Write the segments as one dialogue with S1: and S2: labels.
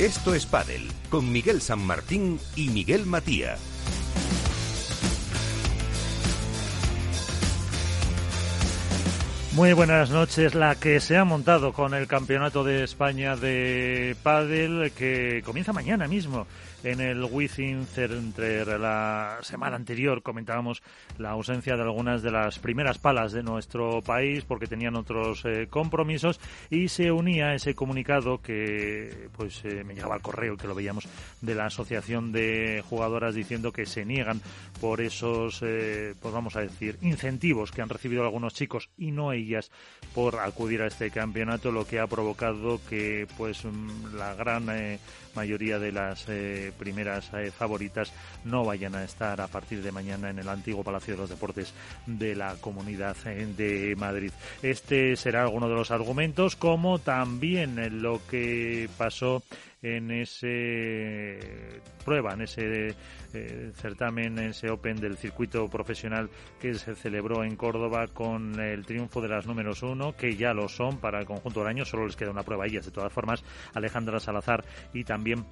S1: Esto es Padel, con Miguel San Martín y Miguel Matía.
S2: Muy buenas noches. La que se ha montado con el Campeonato de España de Padel que comienza mañana mismo en el Within Center. La semana anterior comentábamos la ausencia de algunas de las primeras palas de nuestro país porque tenían otros eh, compromisos y se unía ese comunicado que pues eh, me llegaba al correo que lo veíamos de la Asociación de Jugadoras diciendo que se niegan por esos, eh, pues vamos a decir, incentivos que han recibido algunos chicos y no ellas por acudir a este campeonato, lo que ha provocado que pues mm, la gran mayoría de las eh, primeras eh, favoritas no vayan a estar a partir de mañana en el antiguo Palacio de los Deportes de la Comunidad eh, de Madrid. Este será alguno de los argumentos, como también lo que pasó en ese prueba, en ese eh, certamen, en ese Open del circuito profesional que se celebró en Córdoba con el triunfo de las números uno, que ya lo son para el conjunto del año, solo les queda una prueba a ellas. De todas formas, Alejandra Salazar y también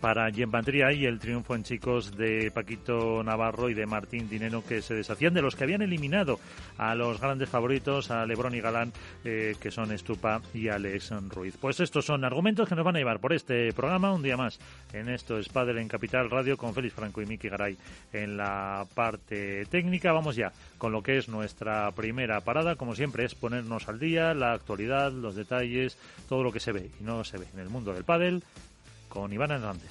S2: para Jen y el triunfo en chicos de Paquito Navarro y de Martín Dinero que se deshacían de los que habían eliminado a los grandes favoritos, a Lebrón y Galán, eh, que son Estupa y Alex Ruiz. Pues estos son argumentos que nos van a llevar por este programa un día más. En esto es Padre en Capital Radio con Félix Franco y Miki Garay en la parte técnica. Vamos ya con lo que es nuestra primera parada. Como siempre es ponernos al día, la actualidad, los detalles, todo lo que se ve y no se ve en el mundo del pádel con Iván Hernández.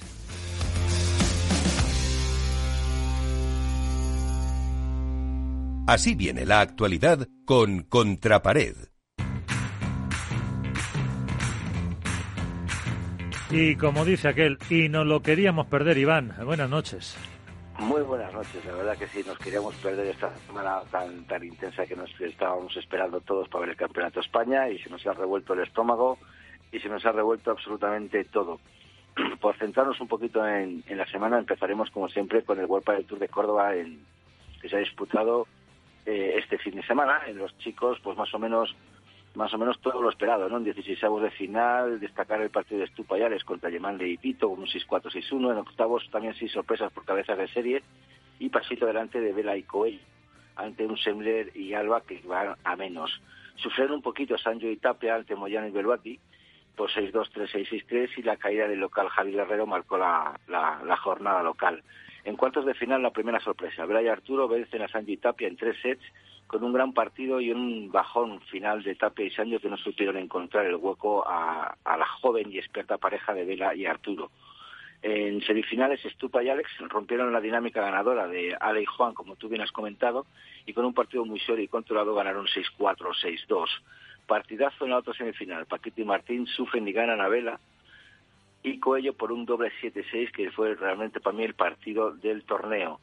S1: Así viene la actualidad con Contrapared.
S2: Y como dice aquel, y nos lo queríamos perder, Iván. Buenas noches.
S3: Muy buenas noches, la verdad que sí, nos queríamos perder esta semana tan, tan intensa que nos estábamos esperando todos para ver el Campeonato de España y se nos ha revuelto el estómago y se nos ha revuelto absolutamente todo. Por centrarnos un poquito en, la semana, empezaremos como siempre con el World del Tour de Córdoba en, que se ha disputado eh, este fin de semana. En los chicos, pues más o menos más o menos todo lo esperado, ¿no? En 16 de final, destacar el partido de Estupayales contra Alemán de Ipito un 6-4-6-1. En octavos también seis sorpresas por cabezas de serie y pasito delante de Vela y Coelho ante un Semler y Alba que van a menos. Sufrieron un poquito Sancho y Tapia ante Moyano y Beluati, por 6-2, 3-6, 6-3 y la caída del local Javi Guerrero marcó la, la, jornada local. En cuartos de final, la primera sorpresa. Bray y Arturo vencen a Sancho y Tapia en tres sets con un gran partido y un bajón final de Tapia y Sancho que no supieron encontrar el hueco a, a la joven y experta pareja de Vela y Arturo. En semifinales, Stupa y Alex rompieron la dinámica ganadora de Ale y Juan, como tú bien has comentado, y con un partido muy serio y controlado ganaron 6-4, 6-2. Partidazo en la otra semifinal. Paquito y Martín sufren y ganan a Vela. Y Coello por un doble 7-6, que fue realmente para mí el partido del torneo.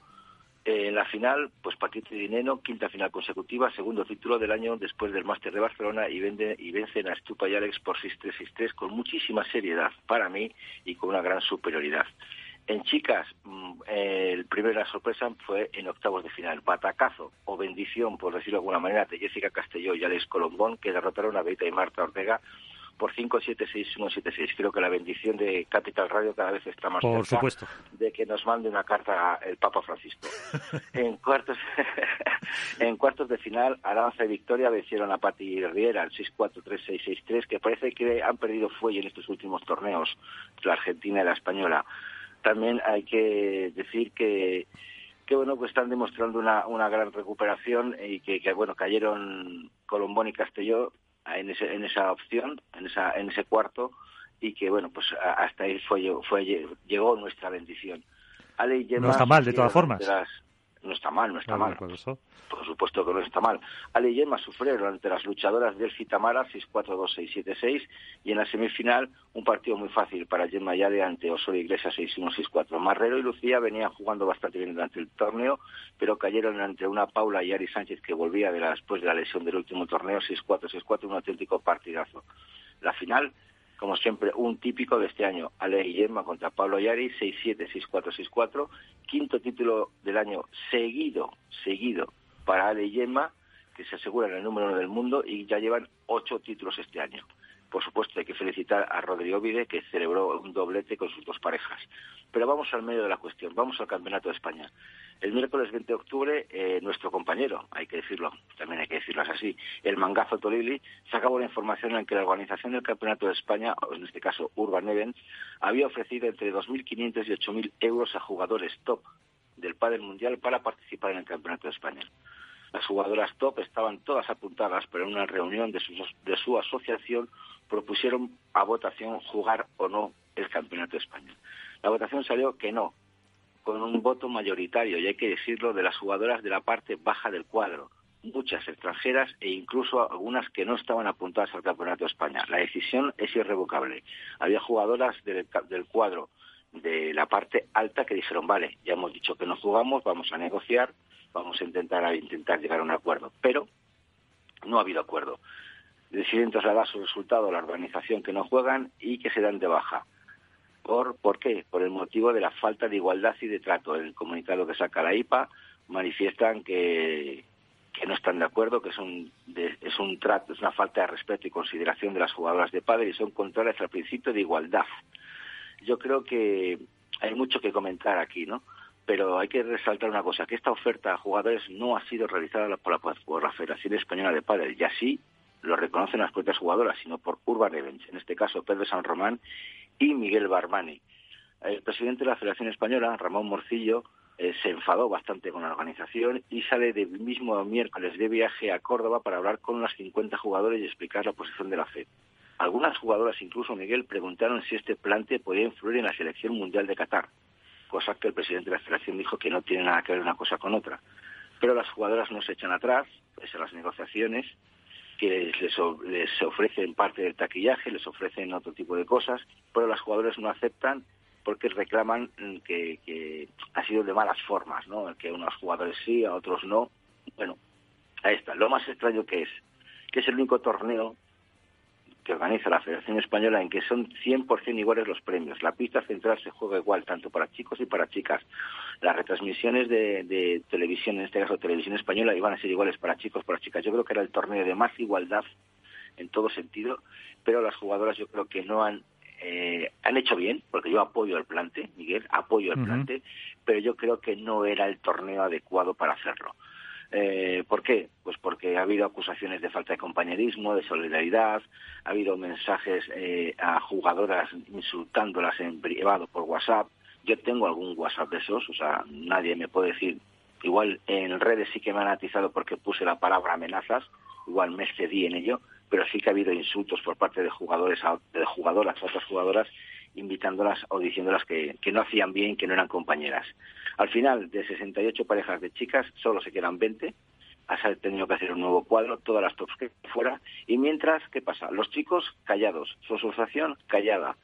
S3: en la final, pues Paquito y Dineno, quinta final consecutiva, segundo título del año después del Máster de Barcelona y, vende, y vencen a Stupa y Alex por 6-3-6-3 con muchísima seriedad para mí y con una gran superioridad. En chicas, mm, el primera sorpresa fue en octavos de final. Batacazo o bendición, por decirlo de alguna manera, de Jessica Castelló y Alex Colombón, que derrotaron a Beta y Marta Ortega por 5-7-6-1-7-6. Creo que la bendición de Capital Radio cada vez está más
S2: por supuesto.
S3: de que nos mande una carta el Papa Francisco. en cuartos en cuartos de final, Aranza y Victoria vencieron a Pati Riera al 6-4-3-6-6-3, que parece que han perdido fuelle en estos últimos torneos, la Argentina y la Española también hay que decir que que bueno pues están demostrando una, una gran recuperación y que, bueno cayeron Colombón y Castelló en ese, en esa opción en esa en ese cuarto y que bueno pues hasta ahí fue fue llegó nuestra bendición.
S2: No está mal de todas formas
S3: no está mal, no está mal. Por, supuesto que no está mal. Ale y Gemma sufrieron ante las luchadoras del Citamara 6-4-2-6-7-6 y en la semifinal un partido muy fácil para Gemma y Ale ante Osorio Iglesias 6-1-6-4. Marrero y Lucía venían jugando bastante bien durante el torneo, pero cayeron ante una Paula y Ari Sánchez que volvía de después de la lesión del último torneo 6-4-6-4, un auténtico partidazo. La final como siempre, un típico de este año, Ale Guillermo contra Pablo Yari, 6-7, 6-4, 6-4, quinto título del año seguido, seguido para Ale Guillermo, que se aseguran el número uno del mundo y ya llevan ocho títulos este año. Por supuesto, hay que felicitar a Rodrigo Vide, que celebró un doblete con sus dos parejas. Pero vamos al medio de la cuestión, vamos al Campeonato de España. El miércoles 20 de octubre, eh, nuestro compañero, hay que decirlo, también hay que decirlo así, el Mangazo Tolili, sacaba una información en que la organización del Campeonato de España, o en este caso Urban Events, había ofrecido entre 2.500 y 8.000 euros a jugadores top del pádel mundial para participar en el Campeonato de España. Las jugadoras top estaban todas apuntadas, pero en una reunión de su, asociación propusieron a votación jugar o no el Campeonato de España. La votación salió que no, con un voto mayoritario, y hay que decirlo, de las jugadoras de la parte baja del cuadro, muchas extranjeras e incluso algunas que no estaban apuntadas al Campeonato de España. La decisión es irrevocable. Había jugadoras del cuadro de la parte alta que dijeron, vale, ya hemos dicho que no jugamos, vamos a negociar, vamos a intentar, intentar llegar a un acuerdo. Pero no ha habido acuerdo. Deciden trasladar su resultado a la organización que no juegan y que se dan de baja. ¿Por, ¿Por qué? Por el motivo de la falta de igualdad y de trato. En el comunicado que saca la IPA manifiestan que, que no están de acuerdo, que es un, es un trato, es una falta de respeto y consideración de las jugadoras de padre y son contrarias al principio de igualdad. Yo creo que hay mucho que comentar aquí, ¿no? Pero hay que resaltar una cosa, que esta oferta a jugadores no ha sido realizada por la, Federación Española de Padres, y así lo reconocen las propias jugadoras, sino por Urban Events, en este caso Pedro San Román y Miguel Barmani. El presidente de la Federación Española, Ramón Morcillo, eh, se enfadó bastante con la organización y sale del mismo miércoles de viaje a Córdoba para hablar con unos 50 jugadores y explicar la posición de la FED. Algunas jugadoras, incluso Miguel, preguntaron si este plante podía influir en la selección mundial de Qatar cosa que el presidente de la federación dijo que no tiene nada que ver una cosa con otra. Pero las jugadoras no se echan atrás, pese a las negociaciones, que les, les ofrecen parte del taquillaje, les ofrecen otro tipo de cosas, pero las jugadoras no aceptan porque reclaman que, que ha sido de malas formas, ¿no? Que a unos jugadores sí, a otros no. Bueno, ahí está. Lo más extraño que es, que es el único torneo que organiza la Federación Española en que son 100% iguales los premios. La pista central se juega igual, tanto para chicos y para chicas. Las retransmisiones de, televisión, en este caso televisión española, iban a ser iguales para chicos y para chicas. Yo creo que era el torneo de más igualdad en todo sentido, pero las jugadoras yo creo que no han eh, han hecho bien, porque yo apoyo el plante, Miguel, apoyo el plante, pero yo creo que no era el torneo adecuado para hacerlo. Eh, ¿Por qué? Pues porque ha habido acusaciones de falta de compañerismo, de solidaridad, ha habido mensajes eh, a jugadoras insultándolas en privado por WhatsApp. Yo tengo algún WhatsApp de esos, o sea, nadie me puede decir. Igual en redes sí que me han atizado porque puse la palabra amenazas, igual me excedí en ello, pero sí que ha habido insultos por parte de jugadores de jugadoras a otras jugadoras invitándolas o diciéndolas que, que no hacían bien, que no eran compañeras. Al final, de 68 parejas de chicas, solo se quedan 20. Has tenido que hacer un nuevo cuadro, todas las tops que fuera. Y mientras, ¿qué pasa? Los chicos callados, su asociación callada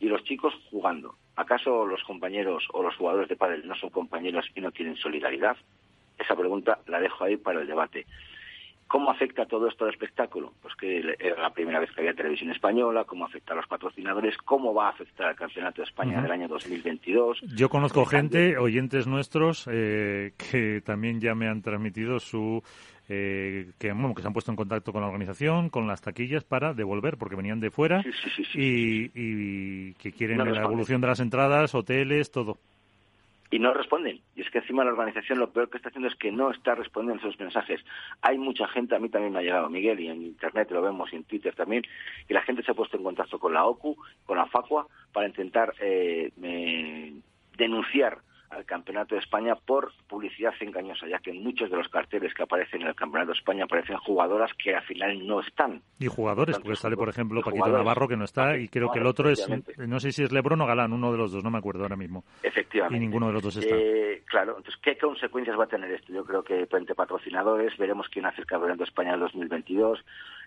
S3: y los chicos jugando. ¿Acaso los compañeros o los jugadores de pádel no son compañeros y no tienen solidaridad? Esa pregunta la dejo ahí para el debate. ¿Cómo afecta todo esto al espectáculo? Pues que era la primera vez que había televisión española, cómo afecta a los patrocinadores, cómo va a afectar al Campeonato de España del año 2022.
S2: Yo conozco gente, oyentes nuestros, eh, que también ya me han transmitido su eh, que, que se han puesto en contacto con la organización, con las taquillas para devolver, porque venían de fuera y, que quieren la evolución de las entradas, hoteles, todo
S3: y no responden. Y es que encima la organización lo peor que está haciendo es que no está respondiendo a esos mensajes. Hay mucha gente, a mí también me ha llegado Miguel, y en Internet lo vemos y en Twitter también, que la gente se ha puesto en contacto con la OCU, con la FACUA, para intentar eh, denunciar al Campeonato de España por publicidad engañosa, ya que muchos de los carteles que aparecen en el Campeonato de España aparecen jugadoras que al final no están.
S2: Y jugadores, porque sale, por ejemplo, Paquito Navarro, que no está, y creo que el otro es, no sé si es Lebron o Galán, uno de los dos, no me acuerdo ahora mismo.
S3: Efectivamente.
S2: Y ninguno de los dos está.
S3: Eh, claro, entonces, ¿qué consecuencias va a tener esto? Yo creo que frente patrocinadores, veremos quién hace el Campeonato de España en el 2022.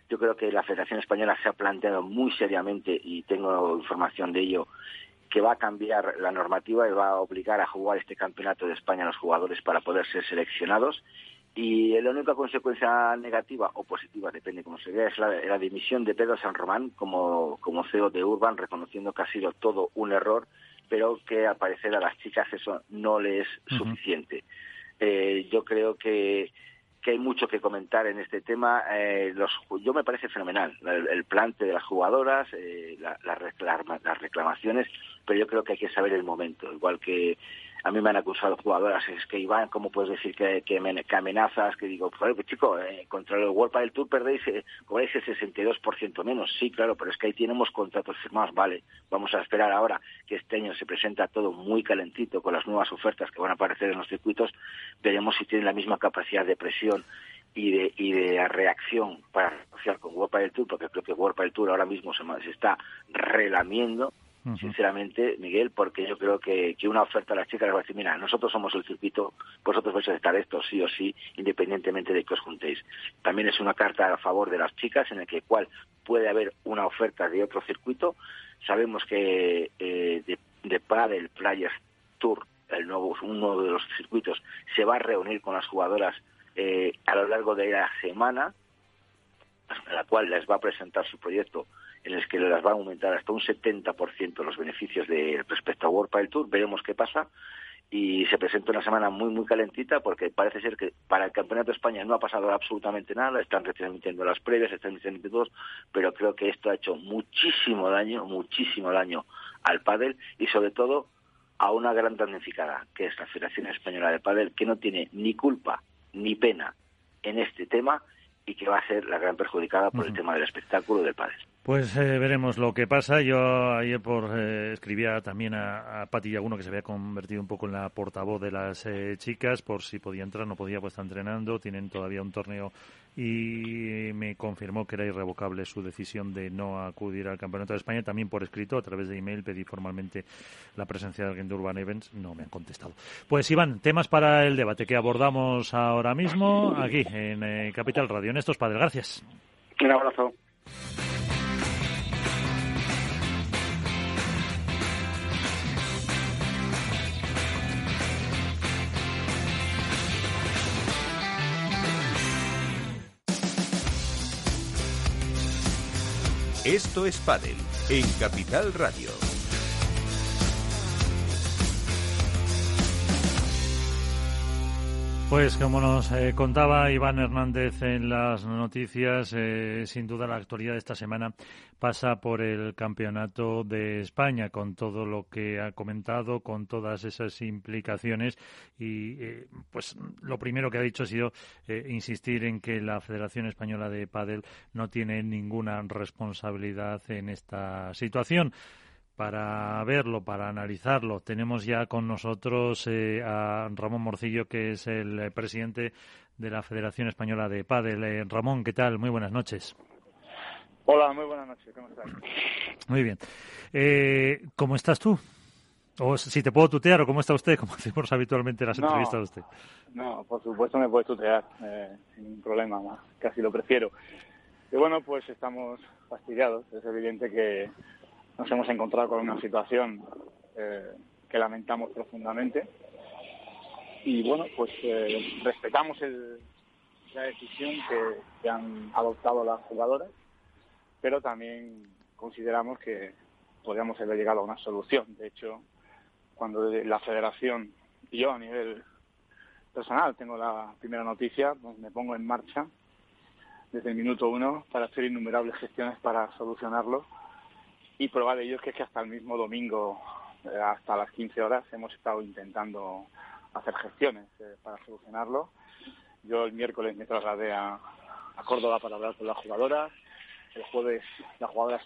S3: Yo creo que la Federación Española se ha planteado muy seriamente, y tengo información de ello, que va a cambiar la normativa y va a obligar a jugar este campeonato de España a los jugadores para poder ser seleccionados. Y la única consecuencia negativa o positiva, depende cómo se vea, es la, dimisión de Pedro San Román como, como CEO de Urban, reconociendo que ha sido todo un error, pero que al parecer a las chicas eso no le es suficiente. Eh, yo creo que que hay mucho que comentar en este tema. Eh, los, yo me parece fenomenal el, plante de las jugadoras, eh, las reclamaciones, pero yo creo que hay que saber el momento. Igual que a mí me han acusado jugadoras, es que Iván, ¿cómo puedes decir que, que, amenazas? Que digo, pues, chico, eh, contra el World del Tour perdéis, eh, cobráis el 62% menos. Sí, claro, pero es que ahí tenemos contratos firmados, vale. Vamos a esperar ahora que este año se presenta todo muy calentito con las nuevas ofertas que van a aparecer en los circuitos. Veremos si tienen la misma capacidad de presión y de, y de reacción para negociar con World del Tour, porque creo que World del Tour ahora mismo se está relamiendo sinceramente, Miguel, porque yo creo que, que una oferta a las chicas les va a decir, mira, nosotros somos el circuito, vosotros vais a estar esto sí o sí, independientemente de que os juntéis. También es una carta a favor de las chicas en la que cual puede haber una oferta de otro circuito. Sabemos que eh, de, de Padel Players Tour, el nuevo, uno de los circuitos, se va a reunir con las jugadoras eh, a lo largo de la semana, a la cual les va a presentar su proyecto en el que les va a aumentar hasta un 70% los beneficios de, respecto a World Pile Tour. Veremos qué pasa. Y se presenta una semana muy, muy calentita porque parece ser que para el Campeonato de España no ha pasado absolutamente nada. Están retransmitiendo las previas, están retransmitiendo todos, pero creo que esto ha hecho muchísimo daño, muchísimo daño al pádel y sobre todo a una gran damnificada, que es la Federación Española de Pádel, que no tiene ni culpa ni pena en este tema y que va a ser la gran perjudicada por el tema del espectáculo del padre.
S2: Pues eh, veremos lo que pasa. Yo ayer por eh, escribía también a, a Pati Yaguno que se había convertido un poco en la portavoz de las eh, chicas por si podía entrar, no podía, pues está entrenando. Tienen todavía un torneo y me confirmó que era irrevocable su decisión de no acudir al Campeonato de España. También por escrito, a través de email, pedí formalmente la presencia de alguien de Urban Events. No me han contestado. Pues Iván, temas para el debate que abordamos ahora mismo aquí en eh, Capital Radio. En estos padres, gracias.
S3: Un abrazo.
S1: Esto es Padel en Capital Radio.
S2: Pues como nos eh, contaba Iván Hernández en las noticias, eh, sin duda la actualidad de esta semana pasa por el Campeonato de España, con todo lo que ha comentado, con todas esas implicaciones. Y eh, pues lo primero que ha dicho ha sido eh, insistir en que la Federación Española de Padel no tiene ninguna responsabilidad en esta situación para verlo, para analizarlo. Tenemos ya con nosotros eh, a Ramón Morcillo, que es el presidente de la Federación Española de Padel. Ramón, ¿qué tal? Muy buenas noches.
S4: Hola, muy buenas noches, ¿cómo estás?
S2: Muy bien. Eh, ¿Cómo estás tú? O si te puedo tutear, o cómo está usted, como hacemos habitualmente en las entrevistas de usted.
S4: No, por supuesto me puedes tutear, eh, sin problema, casi lo prefiero. Y bueno, pues estamos fastidiados. Es evidente que nos hemos encontrado con una situación eh, que lamentamos profundamente. Y bueno, pues eh, respetamos la decisión que han adoptado las jugadoras pero también consideramos que podríamos haber llegado a una solución. De hecho, cuando la federación y yo a nivel personal tengo la primera noticia, pues me pongo en marcha desde el minuto uno para hacer innumerables gestiones para solucionarlo y prueba de ello es que, es que hasta el mismo domingo, eh, hasta las 15 horas, hemos estado intentando hacer gestiones eh, para solucionarlo. Yo el miércoles me trasladé a, Córdoba para hablar con las jugadoras, el jueves las jugadoras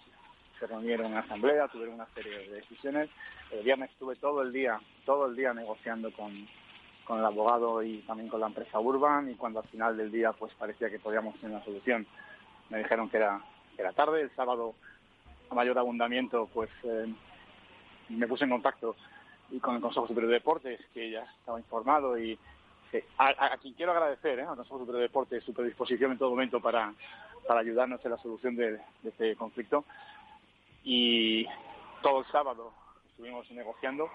S4: se reunieron en asamblea, tuvieron una serie de decisiones. El viernes estuve todo el día, todo el día negociando con, con el abogado y también con la empresa Urban y cuando al final del día pues parecía que podíamos tener una solución, me dijeron que era, era tarde. El sábado, a mayor abundamiento, pues eh, me puse en contacto y con el Consejo Superior de Deportes, que ya estaba informado y a, quien quiero agradecer, ¿eh? al Consejo Superior de Deportes, su predisposición en todo momento para, para ayudarnos en la solución de, este conflicto. Y todo el sábado estuvimos negociando.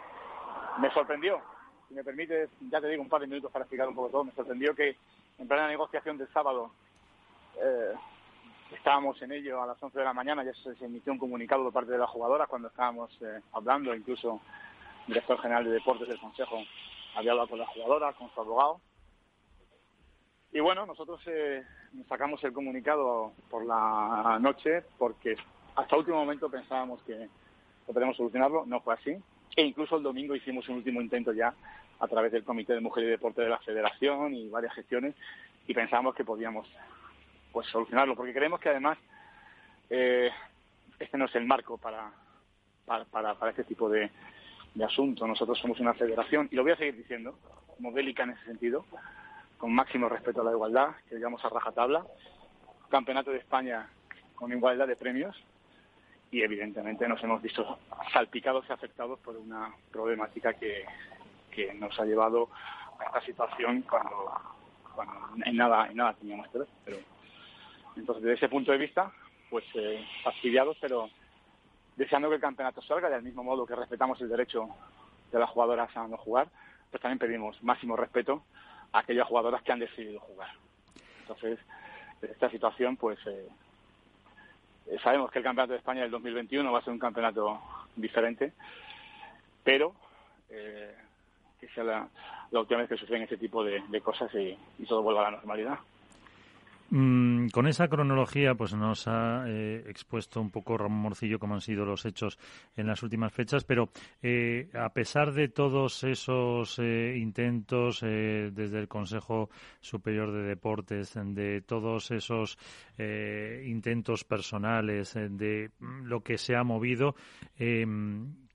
S4: Me sorprendió, si me permite, ya te digo un par de minutos para explicar un poco todo, me sorprendió que en plena negociación del sábado eh, estábamos en ello a las 11 de la mañana, ya se, emitió un comunicado por parte de la jugadora cuando estábamos eh, hablando, incluso el director general de deportes del Consejo había hablado con la jugadora, con su abogado, Y bueno, nosotros eh, sacamos el comunicado por la noche porque hasta último momento pensábamos que podríamos solucionarlo, no fue así. E incluso el domingo hicimos un último intento ya a través del Comité de Mujer y Deporte de la Federación y varias gestiones y pensábamos que podíamos pues solucionarlo porque creemos que además eh, este no es el marco para, para, para, este tipo de, de asuntos. Nosotros somos una federación y lo voy a seguir diciendo, modélica en ese sentido, con máximo respeto a la igualdad, que digamos a rajatabla, campeonato de España con igualdad de premios y evidentemente nos hemos visto salpicados y afectados por una problemática que, que nos ha llevado a esta situación cuando, cuando en nada en nada teníamos que ver pero entonces desde ese punto de vista pues eh, fastidiados pero deseando que el campeonato salga del mismo modo que respetamos el derecho de las jugadoras a no jugar pues también pedimos máximo respeto a aquellas jugadoras que han decidido jugar entonces esta situación pues eh, eh, sabemos que el Campeonato de España del 2021 va a ser un campeonato diferente, pero eh, que sea la, última vez que suceden este tipo de, cosas y, todo vuelva a la normalidad.
S2: Mm, con esa cronología, pues nos ha eh, expuesto un poco Ramón Morcillo cómo han sido los hechos en las últimas fechas, pero eh, a pesar de todos esos eh, intentos desde el Consejo Superior de Deportes, de todos esos intentos personales, de lo que se ha movido,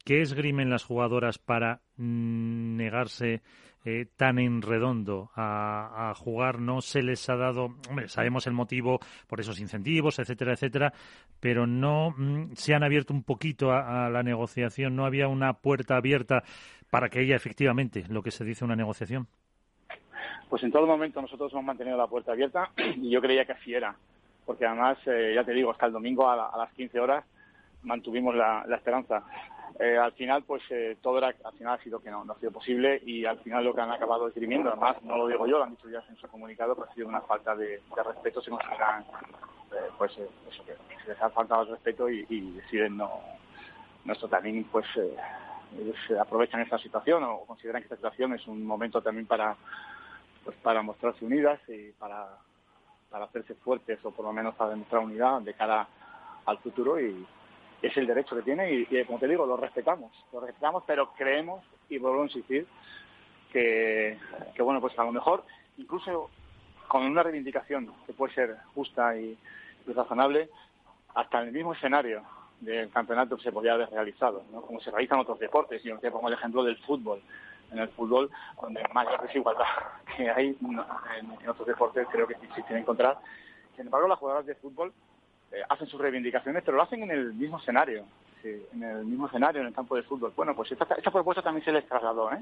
S2: ¿qué esgrimen las jugadoras para mm, negarse eh, tan en redondo a, jugar no se les ha dado, sabemos el motivo por esos incentivos, etcétera, etcétera, pero no mm, se han abierto un poquito a, la negociación, no había una puerta abierta para que ella efectivamente, lo que se dice una negociación.
S4: Pues en todo momento nosotros hemos mantenido la puerta abierta y yo creía que así era, porque además, eh, ya te digo, hasta el domingo a, las 15 horas mantuvimos la esperanza. Eh, al final, pues eh, todo era, al final ha sido que no, no ha sido posible y al final lo que han acabado esgrimiendo, además no lo digo yo, lo han dicho ya en su comunicado, pues ha sido una falta de, respeto, se consideran, eh, pues eso que se les ha faltado el respeto y, deciden no, nuestro también, pues aprovechan esta situación o consideran que esta situación es un momento también para, pues para mostrarse unidas y para, para hacerse fuertes o por lo menos para demostrar unidad de cara al futuro y es el derecho que tiene y, como te digo, lo respetamos, lo respetamos, pero creemos, y vuelvo a insistir, que, bueno, pues a lo mejor incluso con una reivindicación que puede ser justa y, razonable, hasta en el mismo escenario del campeonato se podría haber realizado, ¿no? como se realizan otros deportes. Yo te pongo el ejemplo del fútbol. En el fútbol, donde más desigualdad que hay en, otros deportes, creo que se encontrar. Sin embargo, las jugadoras de fútbol eh, hacen sus reivindicaciones, pero lo hacen en el mismo escenario, en el mismo escenario, en el campo de fútbol. Bueno, pues esta, propuesta también se les trasladó, ¿eh?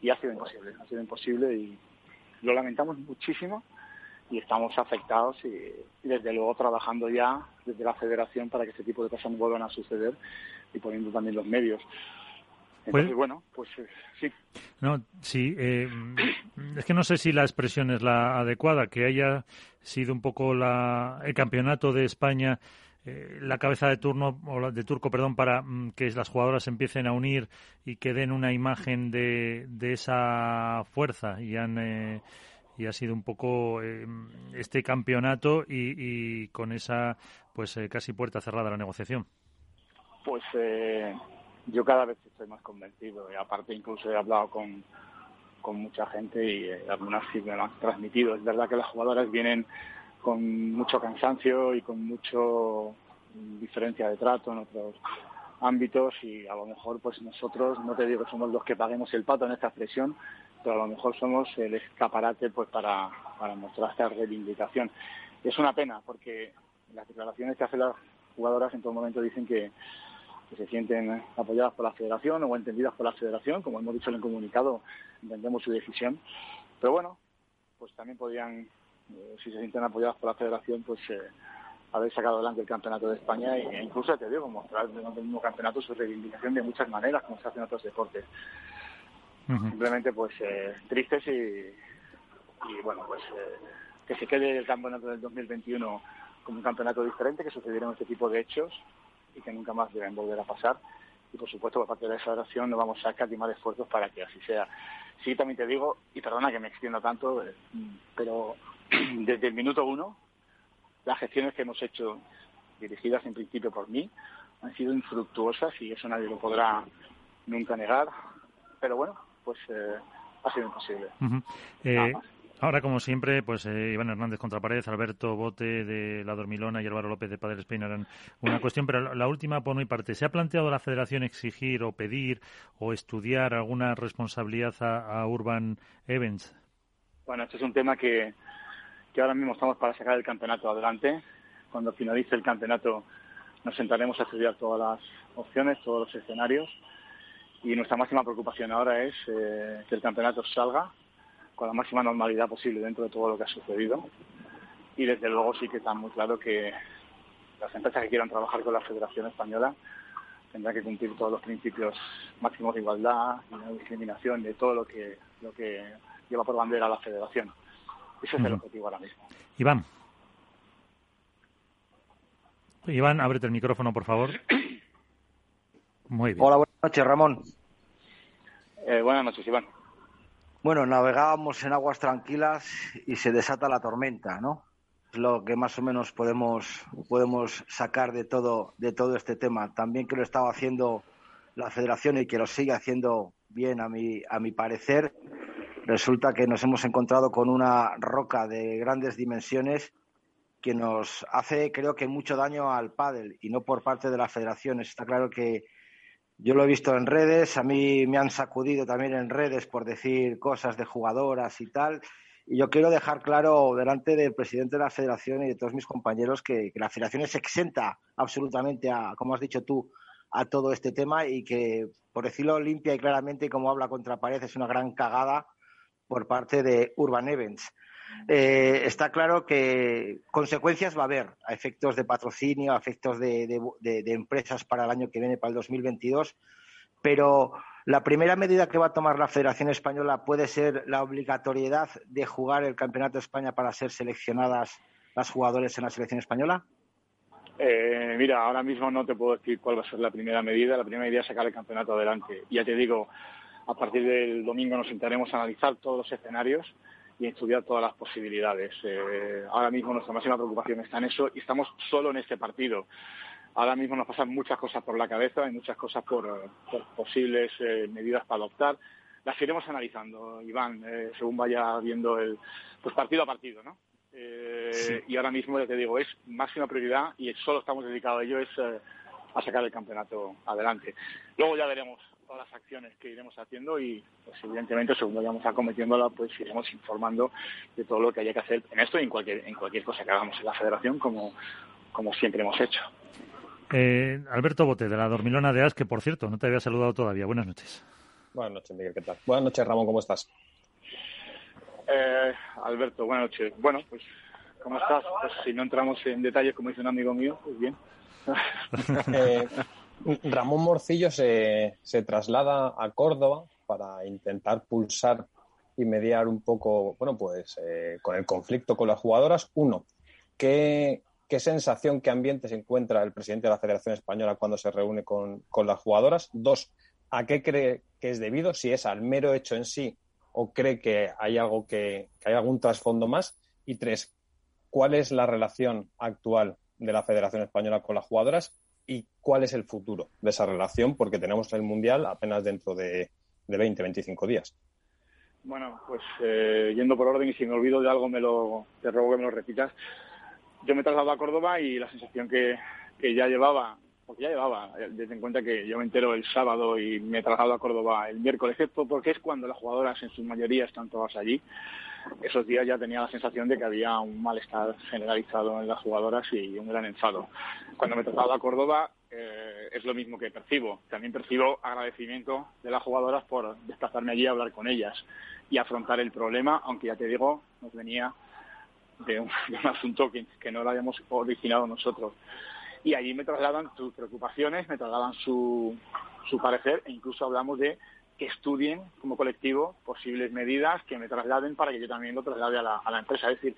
S4: Y ha sido imposible, ha sido imposible y lo lamentamos muchísimo y estamos afectados y, desde luego trabajando ya desde la federación para que este tipo de cosas no vuelvan a suceder y poniendo también los medios. Entonces, bueno, pues eh, sí.
S2: No, sí. Eh, es que no sé si la expresión es la adecuada, que haya sido un poco la, el campeonato de España eh, la cabeza de turno o de turco, perdón, para mm, que las jugadoras empiecen a unir y que den una imagen de, esa fuerza y han y ha sido un poco este campeonato y, y, con esa pues casi puerta cerrada la negociación.
S4: Pues yo cada vez estoy más convencido y aparte incluso he hablado con, con mucha gente y eh, algunas sí me lo han transmitido. Es verdad que las jugadoras vienen con mucho cansancio y con mucho diferencia de trato en otros ámbitos y a lo mejor pues nosotros, no te digo que somos los que paguemos el pato en esta expresión, pero a lo mejor somos el escaparate pues para, para mostrar esta reivindicación. Es una pena porque las declaraciones que hacen las jugadoras en todo momento dicen que que se sienten apoyadas por la federación o entendidas por la federación, como hemos dicho en el comunicado, entendemos su decisión. Pero bueno, pues también podrían, eh, si se sienten apoyadas por la federación, pues eh, haber sacado adelante el campeonato de España e incluso, te digo, mostrar dentro del mismo campeonato su reivindicación de muchas maneras, como se hace en otros deportes. Simplemente, pues, eh, tristes y, y, bueno, pues que se quede el campeonato del 2021 como un campeonato diferente, que sucedieron este tipo de hechos y que nunca más deben volver a pasar. Y por supuesto, por parte de la federación no vamos a escatimar esfuerzos para que así sea. sí también te digo, y perdona que me extienda tanto, eh, pero desde el minuto uno, las gestiones que hemos hecho, dirigidas en principio por mí, han sido infructuosas y eso nadie lo podrá nunca negar. Pero bueno, pues eh, ha sido imposible.
S2: Ahora, como siempre, pues eh, Iván Hernández contra Pared, Alberto Bote de La Dormilona y Álvaro López de Padre Spain eran una cuestión, pero la última por mi parte. ¿Se ha planteado la Federación exigir o pedir o estudiar alguna responsabilidad a, Urban Events?
S4: Bueno, este es un tema que, que ahora mismo estamos para sacar el campeonato adelante. Cuando finalice el campeonato nos sentaremos a estudiar todas las opciones, todos los escenarios y nuestra máxima preocupación ahora es eh, que el campeonato salga con la máxima normalidad posible dentro de todo lo que ha sucedido. Y desde luego sí que está muy claro que las empresas que quieran trabajar con la Federación Española tendrán que cumplir todos los principios máximos de igualdad y no discriminación, de todo lo que, lo que lleva por bandera la Federación. Ese es el objetivo ahora mismo.
S2: Iván. Iván, ábrete el micrófono, por favor. Muy bien.
S5: Hola, buenas noches, Ramón.
S4: Eh, buenas noches, Iván.
S5: Bueno, navegábamos en aguas tranquilas y se desata la tormenta, ¿no? Es lo que más o menos podemos, podemos sacar de todo, de todo este tema. También que lo estaba haciendo la federación y que lo sigue haciendo bien a mi, a mi parecer. Resulta que nos hemos encontrado con una roca de grandes dimensiones que nos hace, creo que, mucho daño al pádel y no por parte de la federación. Está claro que yo lo he visto en redes, a mí me han sacudido también en redes por decir cosas de jugadoras y tal. Y yo quiero dejar claro delante del presidente de la federación y de todos mis compañeros que, la federación es exenta absolutamente a, como has dicho tú, a todo este tema y que, por decirlo limpia y claramente, como habla contra pared, es una gran cagada por parte de Urban Events. Eh, está claro que consecuencias va a haber a efectos de patrocinio, a efectos de, empresas para el año que viene, para el 2022, pero la primera medida que va a tomar la Federación Española puede ser la obligatoriedad de jugar el Campeonato de España para ser seleccionadas las jugadores en la selección española.
S4: Eh, mira, ahora mismo no te puedo decir cuál va a ser la primera medida. La primera medida es sacar el campeonato adelante. Ya te digo, a partir del domingo nos sentaremos a analizar todos los escenarios y estudiar todas las posibilidades. Eh, ahora mismo nuestra máxima preocupación está en eso y estamos solo en este partido. Ahora mismo nos pasan muchas cosas por la cabeza, hay muchas cosas por, posibles eh, medidas para adoptar. Las iremos analizando, Iván, eh, según vaya viendo el pues partido a partido, ¿no? Y ahora mismo, ya te digo, es máxima prioridad y solo estamos dedicados a ello, es a sacar el campeonato adelante. Luego ya veremos todas las acciones que iremos haciendo y pues evidentemente según vayamos acometiéndola pues iremos informando de todo lo que haya que hacer en esto y en cualquier en cualquier cosa que hagamos en la federación como, como siempre hemos hecho.
S2: Eh, Alberto Bote de la Dormilona de As, que por cierto no te había saludado todavía. Buenas noches.
S6: Buenas noches, Miguel, ¿qué tal? Buenas noches, Ramón, ¿cómo estás?
S4: Eh, Alberto, buenas noches. Bueno, pues ¿cómo estás? Pues si no entramos en detalles, como dice un amigo mío, pues bien.
S6: eh, Ramón Morcillo se, traslada a Córdoba para intentar pulsar y mediar un poco, bueno, pues eh, con el conflicto con las jugadoras. Uno, ¿qué, sensación, qué ambiente se encuentra el presidente de la Federación Española cuando se reúne con, las jugadoras? Dos, ¿a qué cree que es debido? Si es al mero hecho en sí o cree que hay algo que, que hay algún trasfondo más. Y tres, ¿cuál es la relación actual de la Federación Española con las jugadoras y cuál es el futuro de esa relación, porque tenemos el Mundial apenas dentro de, de 20, 25 días.
S4: Bueno, pues eh, yendo por orden y si me olvido de algo, me lo, te ruego que me lo repitas. Yo me traslado a Córdoba y la sensación que, que ya llevaba, porque ya llevaba, desde en cuenta que yo me entero el sábado y me traslado a Córdoba el miércoles, porque es cuando las jugadoras en su mayoría están todas allí esos días ya tenía la sensación de que había un malestar generalizado en las jugadoras y un gran enfado. Cuando me trataba a Córdoba eh, es lo mismo que percibo. También percibo agradecimiento de las jugadoras por desplazarme allí a hablar con ellas y afrontar el problema, aunque ya te digo, nos venía de un, asunto que, no lo habíamos originado nosotros. Y allí me trasladan sus preocupaciones, me trasladan su, su parecer e incluso hablamos de que estudien como colectivo posibles medidas que me trasladen para que yo también lo traslade a la, empresa. Es decir,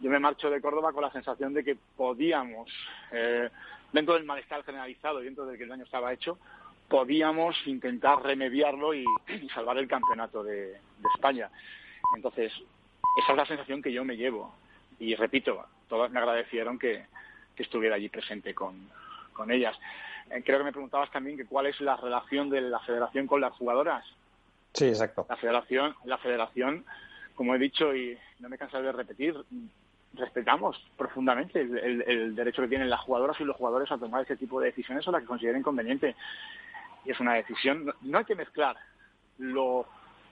S4: yo me marcho de Córdoba con la sensación de que podíamos, eh, dentro del malestar generalizado y dentro de que el daño estaba hecho, podíamos intentar remediarlo y, salvar el campeonato de, España. Entonces, esa es la sensación que yo me llevo. Y repito, todas me agradecieron que, estuviera allí presente con, ellas. Eh, creo que me preguntabas también que cuál es la relación de la federación con las jugadoras.
S6: Sí, exacto.
S4: La federación, la federación, como he dicho y no me cansaré de repetir, respetamos profundamente el, derecho que tienen las jugadoras y los jugadores a tomar ese tipo de decisiones o la que consideren conveniente. Y es una decisión, no, hay que mezclar lo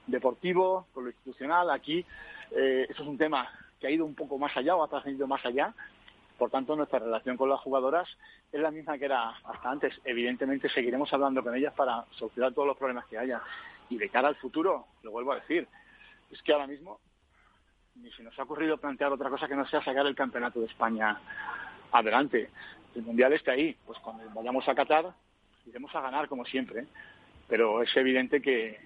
S4: deportivo con lo institucional. Aquí eh, eso es un tema que ha ido un poco más allá o ha trascendido más allá. Por tanto, nuestra relación con las jugadoras es la misma que era hasta antes. Evidentemente, seguiremos hablando con ellas para solucionar todos los problemas que haya. Y de cara al futuro, lo vuelvo a decir, es que ahora mismo ni se nos ha ocurrido plantear otra cosa que no sea sacar el campeonato de España adelante. El mundial está ahí, pues cuando vayamos a Qatar iremos a ganar como siempre, pero es evidente que,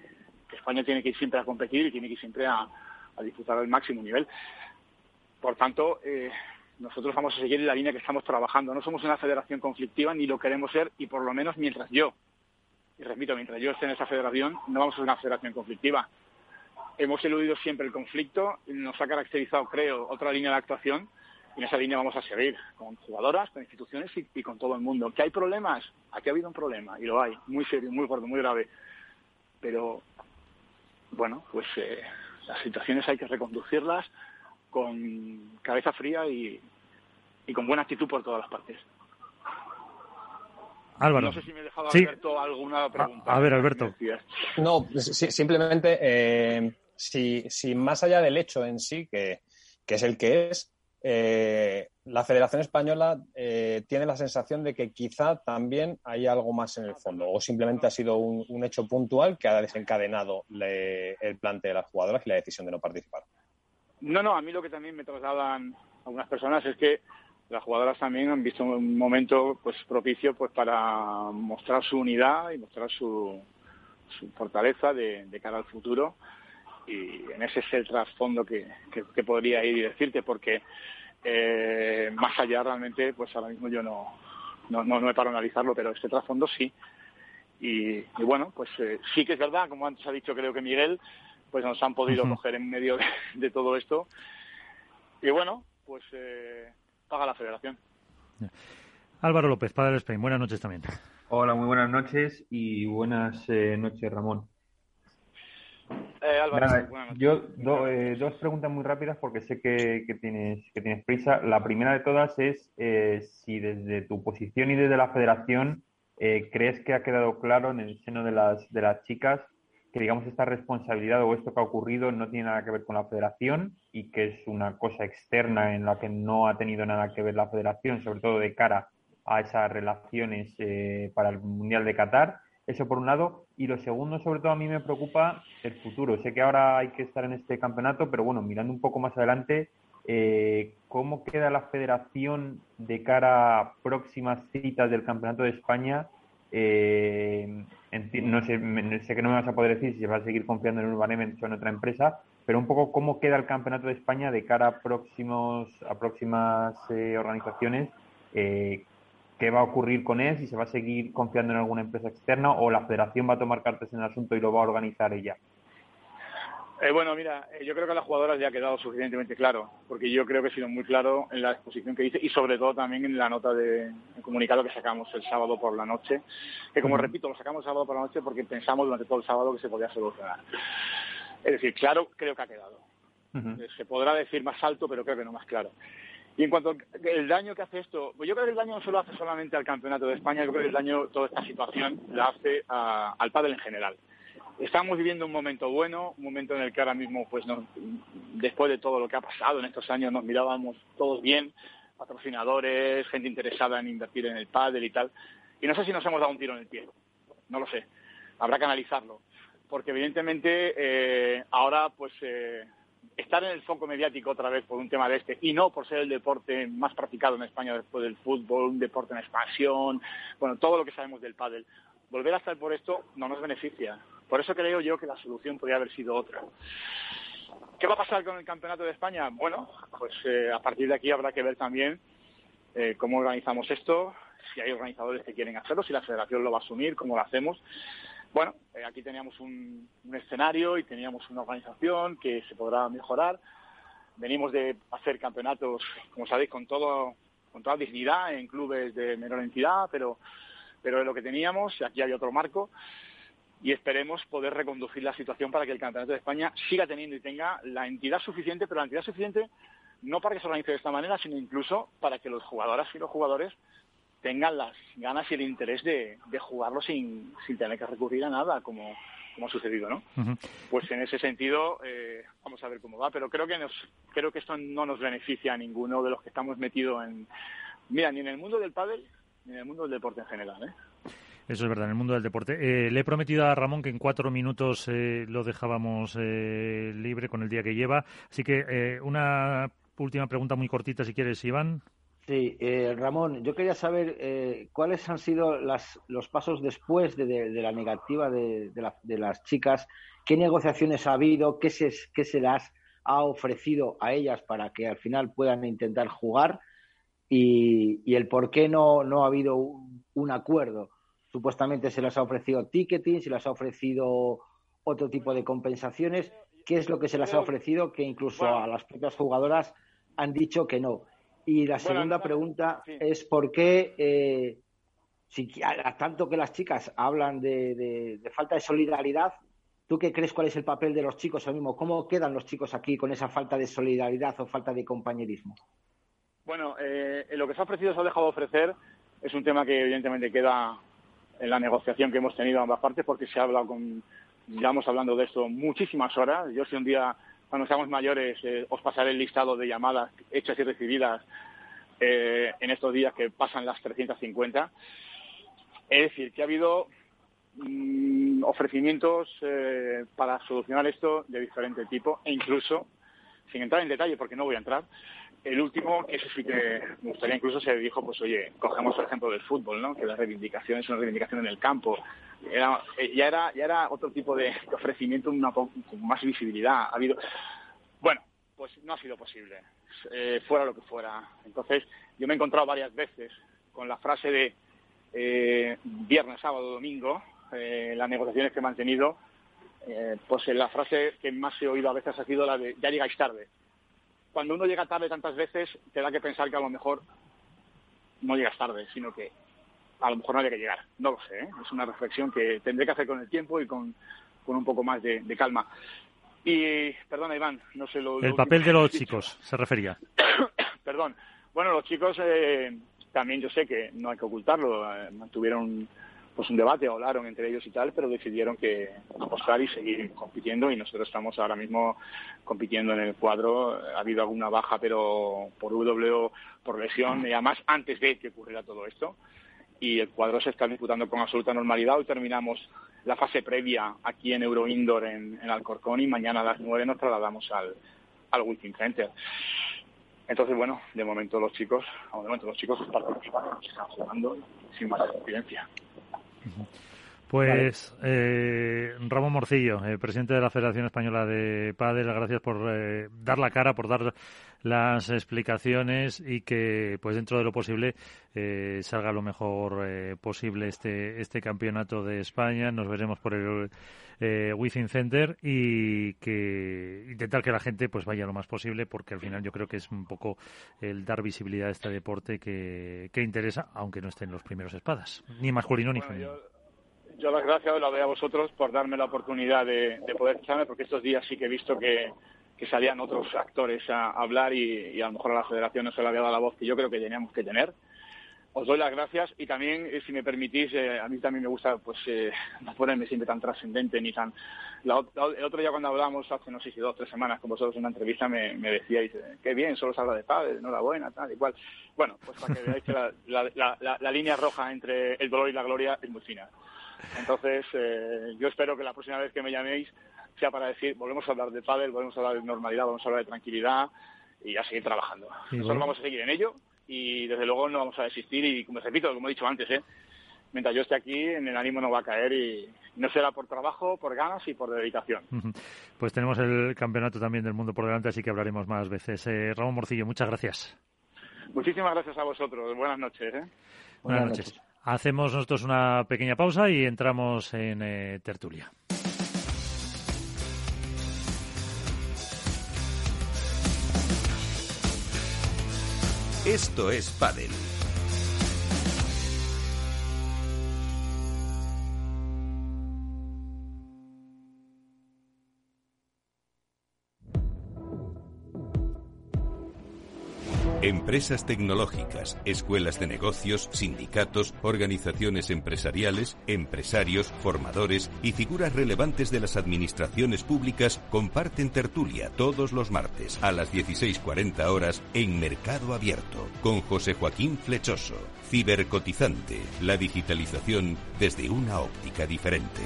S4: España tiene que ir siempre a competir y tiene que ir siempre a, disfrutar al máximo nivel. Por tanto, eh, nosotros vamos a seguir en la línea que estamos trabajando. No somos una federación conflictiva ni lo queremos ser y por lo menos mientras yo, y repito, mientras yo esté en esa federación, no vamos a ser una federación conflictiva hemos eludido siempre el conflicto, nos ha caracterizado, creo, otra línea de actuación y en esa línea vamos a seguir, con jugadoras, con instituciones y, con todo el mundo. ¿Que hay problemas? Aquí ha habido un problema, y lo hay, muy serio, muy fuerte, muy grave. Pero, bueno, pues eh, las situaciones hay que reconducirlas con cabeza fría y, con buena actitud por todas las partes.
S2: Álvaro.
S4: No sé si me he dejado Alberto alguna pregunta.
S2: A, ver, Alberto.
S6: No, simplemente eh, si, si más allá del hecho en sí, que, es el que es, eh, la Federación Española eh, tiene la sensación de que quizá también hay algo más en el fondo, o simplemente ha sido un, hecho puntual que ha desencadenado el plante de las jugadoras y la decisión de no participar.
S4: No, no, a mí lo que también me trasladan algunas personas es que las jugadoras también han visto un momento pues propicio pues para mostrar su unidad y mostrar su, su fortaleza de, cara al futuro y en ese es el trasfondo que, que, podría ir y decirte, porque eh, más allá realmente, pues ahora mismo yo no, no, no, he para analizarlo, pero este trasfondo sí. Y, bueno, pues eh, sí que es verdad, como antes ha dicho creo que Miguel, pues nos han podido coger en medio de, todo esto. Y bueno, pues eh, paga la federación.
S2: Álvaro López, Padre del Spain, buenas noches también.
S7: Hola, muy buenas noches y buenas noches, Ramón.
S4: Eh,
S7: yo eh, dos preguntas muy rápidas porque sé que, tienes que tienes prisa. La primera de todas es eh, si desde tu posición y desde la Federación crees que ha quedado claro en el seno de las de las chicas que digamos esta responsabilidad o esto que ha ocurrido no tiene nada que ver con la Federación y que es una cosa externa en la que no ha tenido nada que ver la Federación, sobre todo de cara a esas relaciones para el Mundial de Qatar eso por un lado. Y lo segundo, sobre todo, a mí me preocupa el futuro. Sé que ahora hay que estar en este campeonato, pero bueno, mirando un poco más adelante, eh, ¿cómo queda la federación de cara a próximas citas del Campeonato de España? Eh, no sé, sé que no me vas a poder decir si se va a seguir confiando en Urban o en otra empresa, pero un poco cómo queda el Campeonato de España de cara a, próximos, a próximas eh, organizaciones qué va a ocurrir con él, si se va a seguir confiando en alguna empresa externa o la federación va a tomar cartas en el asunto y lo va a organizar ella.
S4: Eh, bueno, mira, eh, yo creo que a las jugadoras ya ha quedado suficientemente claro, porque yo creo que he sido muy claro en la exposición que hice y sobre todo también en la nota de comunicado que sacamos el sábado por la noche, que como repito, lo sacamos el sábado por la noche porque pensamos durante todo el sábado que se podía solucionar. Es decir, claro, creo que ha quedado. Eh, se podrá decir más alto, pero creo que no más claro. Y en cuanto al daño que hace esto, pues yo creo que el daño no se lo hace solamente al Campeonato de España, yo creo que el daño, toda esta situación, la hace al pádel en general. Estamos viviendo un momento bueno, un momento en el que ahora mismo, pues después de todo lo que ha pasado en estos años, nos mirábamos todos bien, patrocinadores, gente interesada en invertir en el pádel y tal. Y no sé si nos hemos dado un tiro en el pie, no lo sé, habrá que analizarlo. Porque evidentemente eh, ahora pues eh, estar en el foco mediático otra vez por un tema de este y no por ser el deporte más practicado en España después del fútbol, un deporte en expansión, bueno, todo lo que sabemos del pádel, volver a estar por esto no nos beneficia. Por eso creo yo que la solución podría haber sido otra. ¿Qué va a pasar con el Campeonato de España? Bueno, pues eh, a partir de aquí habrá que ver también eh, cómo organizamos esto, si hay organizadores que quieren hacerlo, si la federación lo va a asumir, cómo lo hacemos. Bueno, eh, aquí teníamos un, escenario y teníamos una organización que se podrá mejorar. Venimos de hacer campeonatos, como sabéis, con todo con toda dignidad en clubes de menor entidad, pero pero es lo que teníamos. Aquí hay otro marco y esperemos poder reconducir la situación para que el Campeonato de España siga teniendo y tenga la entidad suficiente, pero la entidad suficiente no para que se organice de esta manera, sino incluso para que los jugadoras y los jugadores tengan las ganas y el interés de, jugarlo sin, sin tener que recurrir a nada, como, como ha sucedido, ¿no? Pues en ese sentido, eh, vamos a ver cómo va, pero creo que nos, creo que esto no nos beneficia a ninguno de los que estamos metidos en, mira, ni en el mundo del pádel, ni en el mundo del deporte en general, ¿eh?
S2: Eso es verdad, en el mundo del deporte. Eh, le he prometido a Ramón que en cuatro minutos eh, lo dejábamos eh, libre con el día que lleva. Así que una última pregunta muy cortita, si quieres, Iván.
S5: Sí, Ramón, yo quería saber cuáles han sido las, los pasos después de, la negativa de, las chicas, qué negociaciones ha habido, qué se, qué se las ha ofrecido a ellas para que al final puedan intentar jugar y, el por qué no, no ha habido un acuerdo supuestamente se les ha ofrecido ticketing, se les ha ofrecido otro tipo de compensaciones. ¿Qué es lo que se les ha ofrecido? Que incluso a las propias jugadoras han dicho que no. Y la segunda pregunta es por qué, eh, si, a, tanto que las chicas hablan de, falta de solidaridad, ¿tú qué crees cuál es el papel de los chicos ahora mismo? ¿Cómo quedan los chicos aquí con esa falta de solidaridad o falta de compañerismo?
S4: Bueno, eh, lo que se ha ofrecido, se ha dejado ofrecer, es un tema que evidentemente queda en la negociación que hemos tenido ambas partes, porque se ha hablado con, llevamos hablando de esto muchísimas horas. Yo si un día, cuando seamos mayores, eh, os pasaré el listado de llamadas hechas y recibidas eh, en estos días que pasan las 350. Es decir, que ha habido mm, ofrecimientos eh, para solucionar esto de diferente tipo e incluso, sin entrar en detalle porque no voy a entrar, el último, eso sí que me gustaría incluso se dijo, pues oye, cogemos el ejemplo del fútbol, ¿no? Que la reivindicación es una reivindicación en el campo. Era, eh, ya, era, ya era otro tipo de, ofrecimiento una, con más visibilidad. Ha habido... Bueno, pues no ha sido posible, eh, fuera lo que fuera. Entonces, yo me he encontrado varias veces con la frase de eh, viernes, sábado, domingo, las negociaciones que he mantenido, pues la frase que más he oído a veces ha sido la de ya llegáis tarde cuando uno llega tarde tantas veces, te da que pensar que a lo mejor no llegas tarde, sino que a lo mejor no hay que llegar. No lo sé, ¿eh? es una reflexión que tendré que hacer con el tiempo y con, un poco más de, calma. Y, perdona, Iván, no sé lo.
S2: El papel de los chicos, se refería.
S4: Perdón. Bueno, los chicos eh, también yo sé que no hay que ocultarlo, eh, mantuvieron pues un debate, hablaron entre ellos y tal, pero decidieron que apostar y seguir compitiendo y nosotros estamos ahora mismo compitiendo en el cuadro. Ha habido alguna baja, pero por W, por lesión, y además antes de que ocurriera todo esto. Y el cuadro se está disputando con absoluta normalidad. Hoy terminamos la fase previa aquí en Euro Indoor en, Alcorcón y mañana a las nueve nos trasladamos al, al Center. Entonces, bueno, de momento los chicos, de momento los chicos están jugando sin más Mmh.
S2: Pues eh, Ramón Morcillo, eh, presidente de la Federación Española de Padel, gracias por eh, dar la cara, por dar las explicaciones y que, pues dentro de lo posible, eh, salga lo mejor posible este este campeonato de España. Nos veremos por el Within Center y que intentar que la gente pues vaya lo más posible, porque al final yo creo que es un poco el dar visibilidad a este deporte que, que interesa, aunque no estén los primeros espadas, ni masculino ni femenino
S4: yo las gracias las doy a vosotros por darme la oportunidad de, poder escucharme, porque estos días sí que he visto que, salían otros actores a hablar y, a lo mejor a la federación no se le había dado la voz que yo creo que teníamos que tener. Os doy las gracias y también, eh, si me permitís, eh, a mí también me gusta pues eh, no ponerme siempre tan trascendente ni tan... el otro día cuando hablamos, hace no sé si dos o tres semanas con vosotros en una entrevista, me, decíais, qué bien, solo se habla de padres, enhorabuena, tal y cual. Bueno, pues para que veáis que la, la línea roja entre el dolor y la gloria es muy fina. Entonces, eh, yo espero que la próxima vez que me llaméis sea para decir, volvemos a hablar de pádel, volvemos a hablar de normalidad, volvemos a hablar de tranquilidad y a seguir trabajando. Nosotros vamos a seguir en ello y desde luego no vamos a desistir y, como repito, como he dicho antes, ¿eh? mientras yo esté aquí, en el ánimo no va a caer y no será por trabajo, por ganas y por dedicación.
S2: Pues tenemos el campeonato también del mundo por delante, así que hablaremos más veces. Eh, Ramón Morcillo, muchas gracias.
S4: Muchísimas gracias a vosotros. Buenas noches. ¿eh?
S2: Buenas, noches. Hacemos nosotros una pequeña pausa y entramos en eh, tertulia.
S1: Esto es Padel. Empresas tecnológicas, escuelas de negocios, sindicatos, organizaciones empresariales, empresarios, formadores y figuras relevantes de las administraciones públicas comparten tertulia todos los martes a las 16.40 horas en Mercado Abierto con José Joaquín Flechoso. Cibercotizante, la digitalización desde una óptica diferente.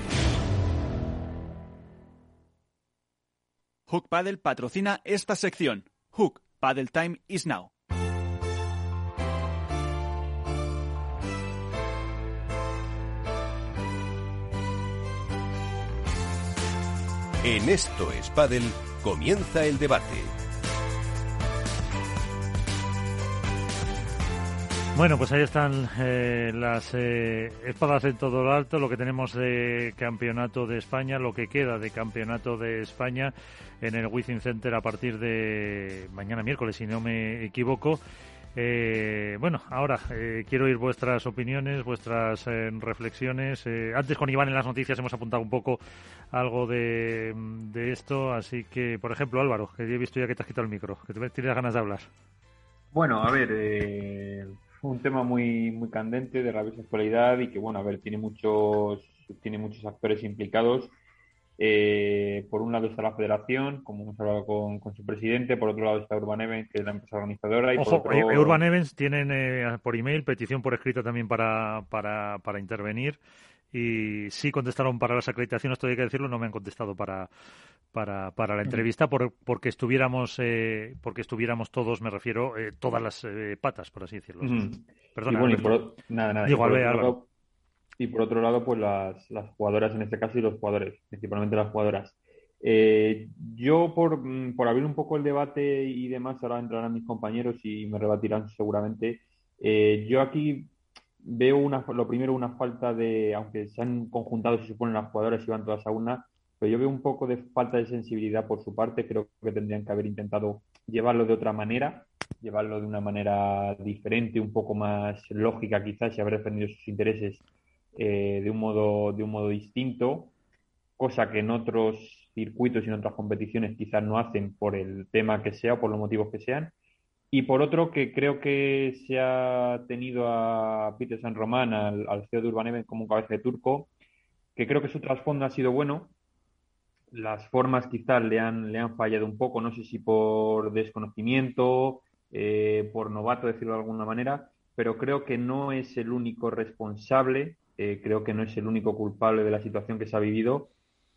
S8: Hook Paddle patrocina esta sección. Hook Paddle Time is now.
S1: En Esto es Padel comienza el debate.
S2: Bueno, pues ahí están eh, las eh, espadas en todo lo alto, lo que tenemos de campeonato de España, lo que queda de campeonato de España en el Wizzing Center a partir de mañana miércoles, si no me equivoco. Eh, bueno, ahora eh, quiero oír vuestras opiniones, vuestras eh, reflexiones. Eh, antes con Iván en las noticias hemos apuntado un poco algo de, de, esto, así que, por ejemplo, Álvaro, que he visto ya que te has quitado el micro, que te tienes ganas de hablar.
S7: Bueno, a ver, eh, un tema muy muy candente de rabiosa actualidad y que, bueno, a ver, tiene muchos tiene muchos actores implicados. Eh, por un lado está la federación, como hemos hablado con, con, su presidente, por otro lado está Urban Events, que es la empresa organizadora. Y
S2: Ojo,
S7: por otro...
S2: Urban Events tienen eh, por email petición por escrito también para, para, para intervenir y sí contestaron para las acreditaciones, esto hay que decirlo, no me han contestado para, para, para la entrevista por, porque estuviéramos eh, porque estuviéramos todos, me refiero, eh, todas las eh, patas, por así decirlo.
S7: Mm.
S2: Perdona.
S7: Y bueno, y por, nada, nada. Y por otro lado, y por otro lado, pues las, las jugadoras en este caso y los jugadores, principalmente las jugadoras. Eh, yo, por, mm, por abrir un poco el debate y demás, ahora entrarán mis compañeros y me rebatirán seguramente. Eh, yo aquí veo una, lo primero una falta de, aunque se han conjuntado, se supone, las jugadoras y van todas a una, pero yo veo un poco de falta de sensibilidad por su parte. Creo que tendrían que haber intentado llevarlo de otra manera, llevarlo de una manera diferente, un poco más lógica quizás, y haber defendido sus intereses eh, de un modo, de un modo distinto, cosa que en otros circuitos y en otras competiciones quizás no hacen por el tema que sea o por los motivos que sean. Y por otro, que creo que se ha tenido a Peter San Román, al, al CEO de Urban Event, como un cabeza de turco, que creo que su trasfondo ha sido bueno. Las formas quizás le han, le han fallado un poco, no sé si por desconocimiento, eh, por novato, decirlo de alguna manera, pero creo que no es el único responsable, eh, creo que no es el único culpable de la situación que se ha vivido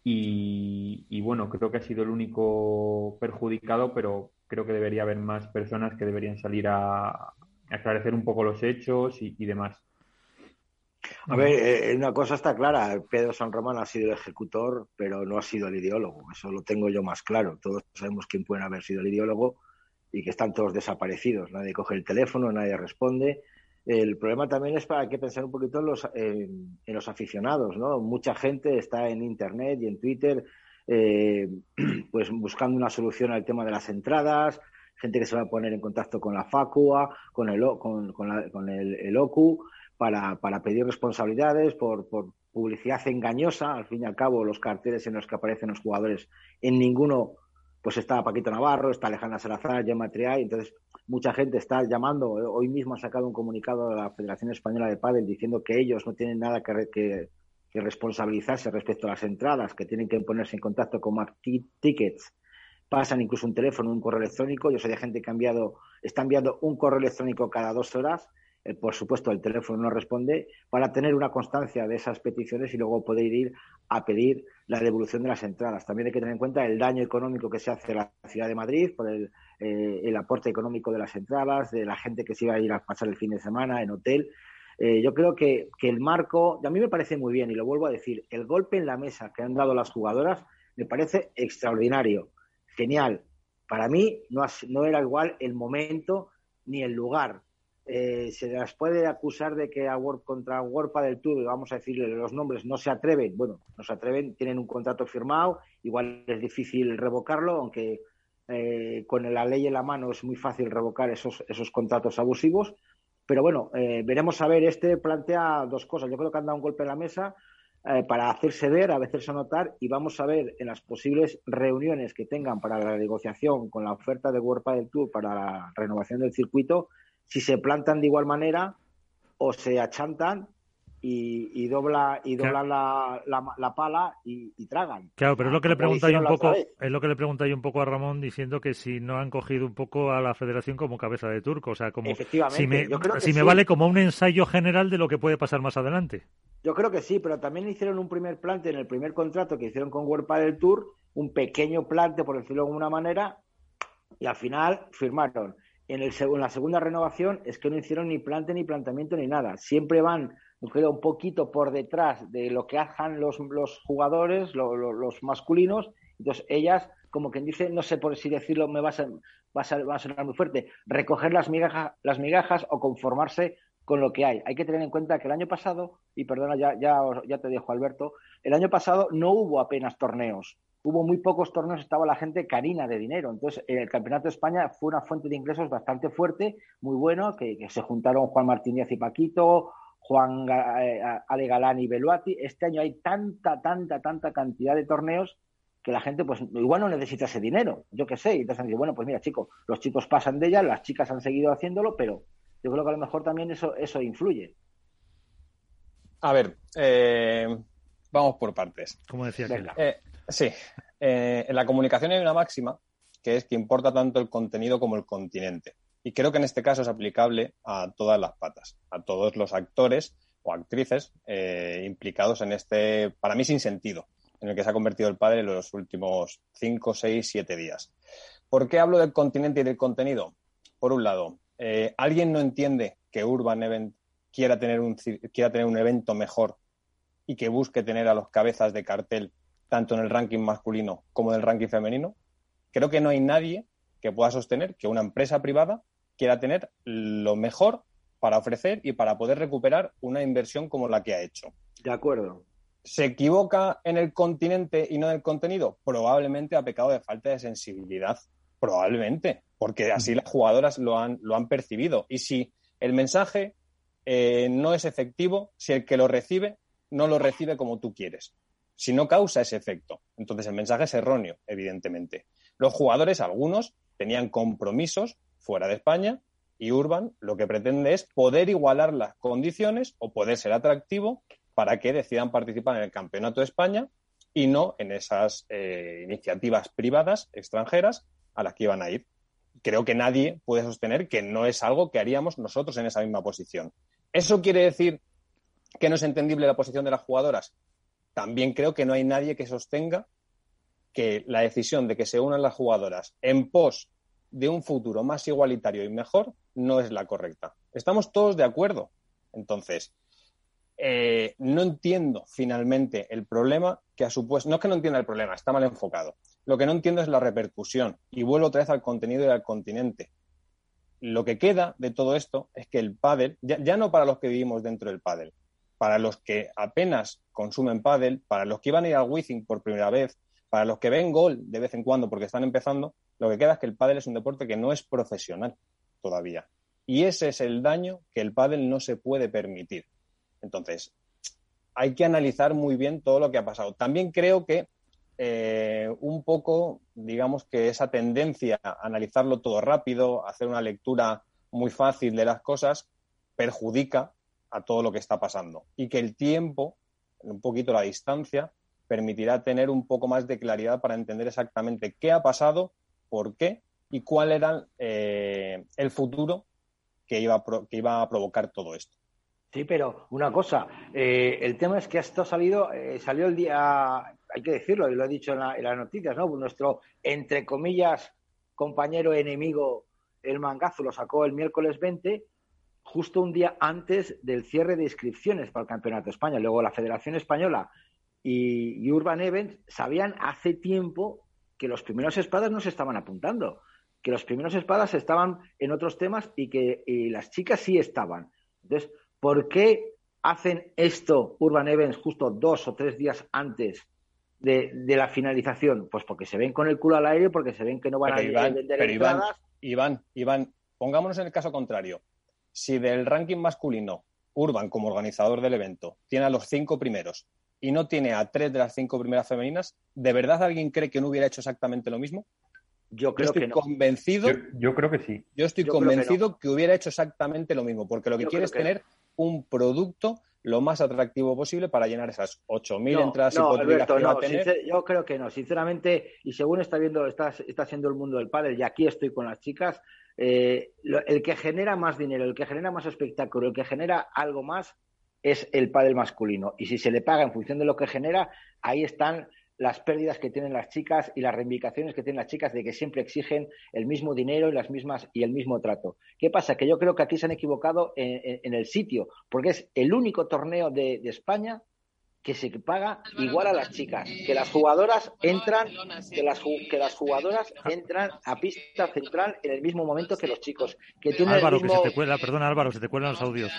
S7: y, bueno, creo que ha sido el único perjudicado, pero creo que debería haber más personas que deberían salir a, a aclarecer un poco los hechos y, y demás.
S5: A ver, eh, una cosa está clara, Pedro San Román ha sido el ejecutor, pero no ha sido el ideólogo, eso lo tengo yo más claro. Todos sabemos quién puede haber sido el ideólogo y que están todos desaparecidos, nadie coge el teléfono, nadie responde. El problema también es para que pensar un poquito en los, en, los aficionados, ¿no? Mucha gente está en Internet y en Twitter eh, pues buscando una solución al tema de las entradas, gente que se va a poner en contacto con la FACUA, con el, con, con, la, con el, el OCU, para, para, pedir responsabilidades por, por, publicidad engañosa. Al fin y al cabo, los carteles en los que aparecen los jugadores, en ninguno pues está Paquito Navarro, está Alejandra Salazar, Gemma Triay, entonces mucha gente está llamando, hoy mismo ha sacado un comunicado de la Federación Española de Padel diciendo que ellos no tienen nada que, que, responsabilizarse respecto a las entradas, que tienen que ponerse en contacto con Mac Tickets, pasan incluso un teléfono, un correo electrónico. Yo sé de gente que ha enviado, está enviando un correo electrónico cada dos horas. Eh, por supuesto, el teléfono no responde para tener una constancia de esas peticiones y luego poder ir a pedir la devolución de las entradas. También hay que tener en cuenta el daño económico que se hace a la ciudad de Madrid por el, eh, el aporte económico de las entradas, de la gente que se iba a ir a pasar el fin de semana en hotel. Eh, yo creo que, que, el marco, a mí me parece muy bien, y lo vuelvo a decir, el golpe en la mesa que han dado las jugadoras me parece extraordinario, genial. Para mí no, no era igual el momento ni el lugar. Eh, se las puede acusar de que a contra World del Tour, vamos a decirle los nombres, no se atreven. Bueno, no se atreven, tienen un contrato firmado, igual es difícil revocarlo, aunque eh, con la ley en la mano es muy fácil revocar esos, esos contratos abusivos. Pero bueno, eh, veremos a ver, este plantea dos cosas. Yo creo que han dado un golpe en la mesa eh, para hacerse ver, a veces notar, y vamos a ver en las posibles reuniones que tengan para la negociación con la oferta de World del Tour para la renovación del circuito, si se plantan de igual manera o se achantan y, dobla y doblan la, la, pala y, tragan.
S2: Claro, pero es lo que le pregunta un poco, es lo que le pregunta un poco a Ramón diciendo que si no han cogido un poco a la Federación como cabeza de turco, o sea, como si me, si me vale como un ensayo general de lo que puede pasar más adelante.
S5: Yo creo que sí, pero también hicieron un primer plante en el primer contrato que hicieron con World del Tour, un pequeño plante, por decirlo de alguna manera, y al final firmaron. En, el, en la segunda renovación es que no hicieron ni plante ni planteamiento ni nada. Siempre van queda un poquito por detrás de lo que hacen los, los jugadores, los masculinos. Entonces, ellas, como quien dice, no sé por si decirlo, me va a, va sonar muy fuerte, recoger las migajas, las migajas o conformarse con lo que hay. Hay que tener en cuenta que el año pasado, y perdona, ya, ya, ya te dejo, Alberto, el año pasado no hubo apenas torneos. Hubo muy pocos torneos, estaba la gente carina de dinero. Entonces, el Campeonato de España fue una fuente de ingresos bastante fuerte, muy bueno, que, que se juntaron Juan Martínez y Paquito, Juan eh, Ale Galán y Beluati. Este año hay tanta, tanta, tanta cantidad de torneos que la gente, pues igual no necesita ese dinero, yo qué sé. Y entonces han dicho, bueno, pues mira, chicos, los chicos pasan de ella, las chicas han seguido haciéndolo, pero yo creo que a lo mejor también eso, eso influye.
S6: A ver, eh, vamos por partes.
S2: Como decía
S6: eh, Sí, en la comunicación hay una máxima que es que importa tanto el contenido como el continente. Y creo que en este caso es aplicable a todas las patas, a todos los actores o actrices eh, implicados en este, para mí, sin sentido, en el que se ha convertido el padre en los últimos cinco, seis, siete días. ¿Por qué hablo del continente y del contenido? Por un lado, eh, ¿alguien no entiende que Urban Event quiera tener, un, quiera tener un evento mejor y que busque tener a los cabezas de cartel tanto en el ranking masculino como en el ranking femenino? Creo que no hay nadie que pueda sostener que una empresa privada quiera tener lo mejor para ofrecer y para poder recuperar una inversión como la que ha hecho.
S5: De acuerdo.
S6: ¿Se equivoca en el continente y no en el contenido? Probablemente ha pecado de falta de sensibilidad. Probablemente, porque así las jugadoras lo han, lo han percibido. Y si el mensaje eh, no es efectivo, si el que lo recibe no lo recibe como tú quieres, si no causa ese efecto, entonces el mensaje es erróneo, evidentemente. Los jugadores, algunos, tenían compromisos fuera de España y Urban lo que pretende es poder igualar las condiciones o poder ser atractivo para que decidan participar en el Campeonato de España y no en esas eh, iniciativas privadas extranjeras a las que iban a ir. Creo que nadie puede sostener que no es algo que haríamos nosotros en esa misma posición. ¿Eso quiere decir que no es entendible la posición de las jugadoras? También creo que no hay nadie que sostenga que la decisión de que se unan las jugadoras en pos de un futuro más igualitario y mejor no es la correcta. Estamos todos de acuerdo. Entonces, eh, no entiendo finalmente el problema que ha supuesto. No es que no entienda el problema, está mal enfocado. Lo que no entiendo es la repercusión. Y vuelvo otra vez al contenido y al continente. Lo que queda de todo esto es que el pádel, ya, no para los que vivimos dentro del pádel, para los que apenas consumen pádel, para los que iban a ir al Wizzing por primera vez, para los que ven gol de vez en cuando porque están empezando, lo que queda es que el pádel es un deporte que no es profesional todavía. Y ese es el daño que el pádel no se puede permitir. Entonces, hay que analizar muy bien todo lo que ha pasado. También creo que eh, un poco, digamos que esa tendencia a analizarlo todo rápido, hacer una lectura muy fácil de las cosas, perjudica a todo lo que está pasando. Y que el tiempo, un poquito la distancia, permitirá tener un poco más de claridad para entender exactamente qué ha pasado por qué y cuál era eh, el futuro que iba, a que iba a provocar todo esto.
S5: Sí, pero una cosa, eh, el tema es que esto salido, eh, salió el día, hay que decirlo, y lo he dicho en, las noticias, ¿no? Nuestro, entre comillas, compañero enemigo, el mangazo, lo sacó el miércoles 20, justo un día antes del cierre de inscripciones para el Campeonato de España. Luego la Federación Española y Urban Events sabían hace tiempo que los primeros espadas no se estaban apuntando. que los primeros espadas estaban en otros temas y que las chicas sí estaban. Entonces, ¿por qué hacen esto Urban Events justo dos o tres días antes de, la finalización? Pues porque se ven con el culo al aire, porque se ven que no van a vender pero
S6: entradas. Iván, Iván, pongámonos en el caso contrario. Si del ranking masculino, Urban, como organizador del evento, tiene a los cinco primeros y no tiene a tres de las cinco primeras femeninas, ¿de verdad alguien cree que no hubiera hecho exactamente lo mismo?
S5: Yo creo
S6: estoy
S5: que
S6: convencido.
S7: Yo, creo que sí.
S6: Yo estoy convencido que, hubiera hecho exactamente lo mismo, porque lo que quiere es tener un producto lo más atractivo posible para llenar esas 8.000 entradas
S5: no, Alberto, no, yo creo que no, sinceramente, y según está viendo, está, está siendo el mundo del pádel, y aquí estoy con las chicas, eh, el que genera más dinero, el que genera más espectáculo, el que genera algo más es el pádel masculino. Y si se le paga en función de lo que genera, ahí están las pérdidas que tienen las chicas y las reivindicaciones que tienen las chicas de que siempre exigen el mismo dinero y las mismas y el mismo trato. ¿Qué pasa? Que yo creo que aquí se han equivocado en, el sitio, porque es el único torneo de, España que se paga igual a las chicas, que las jugadoras entran, que las, que las jugadoras entran a pista central en el mismo momento que los chicos, que tienen
S2: Álvaro, que se te cuela, perdona Álvaro, se te cuelan los audios.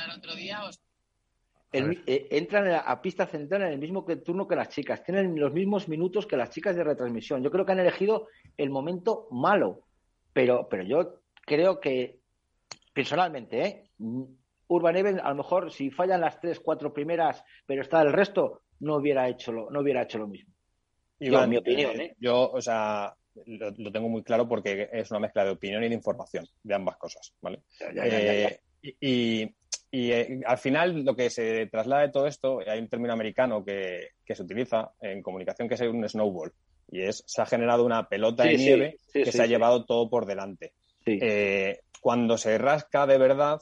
S5: Eh, entran a, pista central en el mismo turno que las chicas, tienen los mismos minutos que las chicas de retransmisión. Yo creo que han elegido el momento malo, pero, pero yo creo que, personalmente, ¿eh? Urban Event, a lo mejor si fallan las tres, cuatro primeras, pero está el resto, no hubiera hecho lo, no hubiera hecho lo mismo.
S6: Iván, mi opinión, ¿eh? Yo, o sea, lo, tengo muy claro porque es una mezcla de opinión y de información, de ambas cosas, ¿vale? y, y eh, al final lo que se traslada de todo esto, hay un término americano que, se utiliza en comunicación que es un snowball. Y es, se ha generado una pelota de nieve que se ha llevado todo por delante. Eh, cuando se rasca de verdad,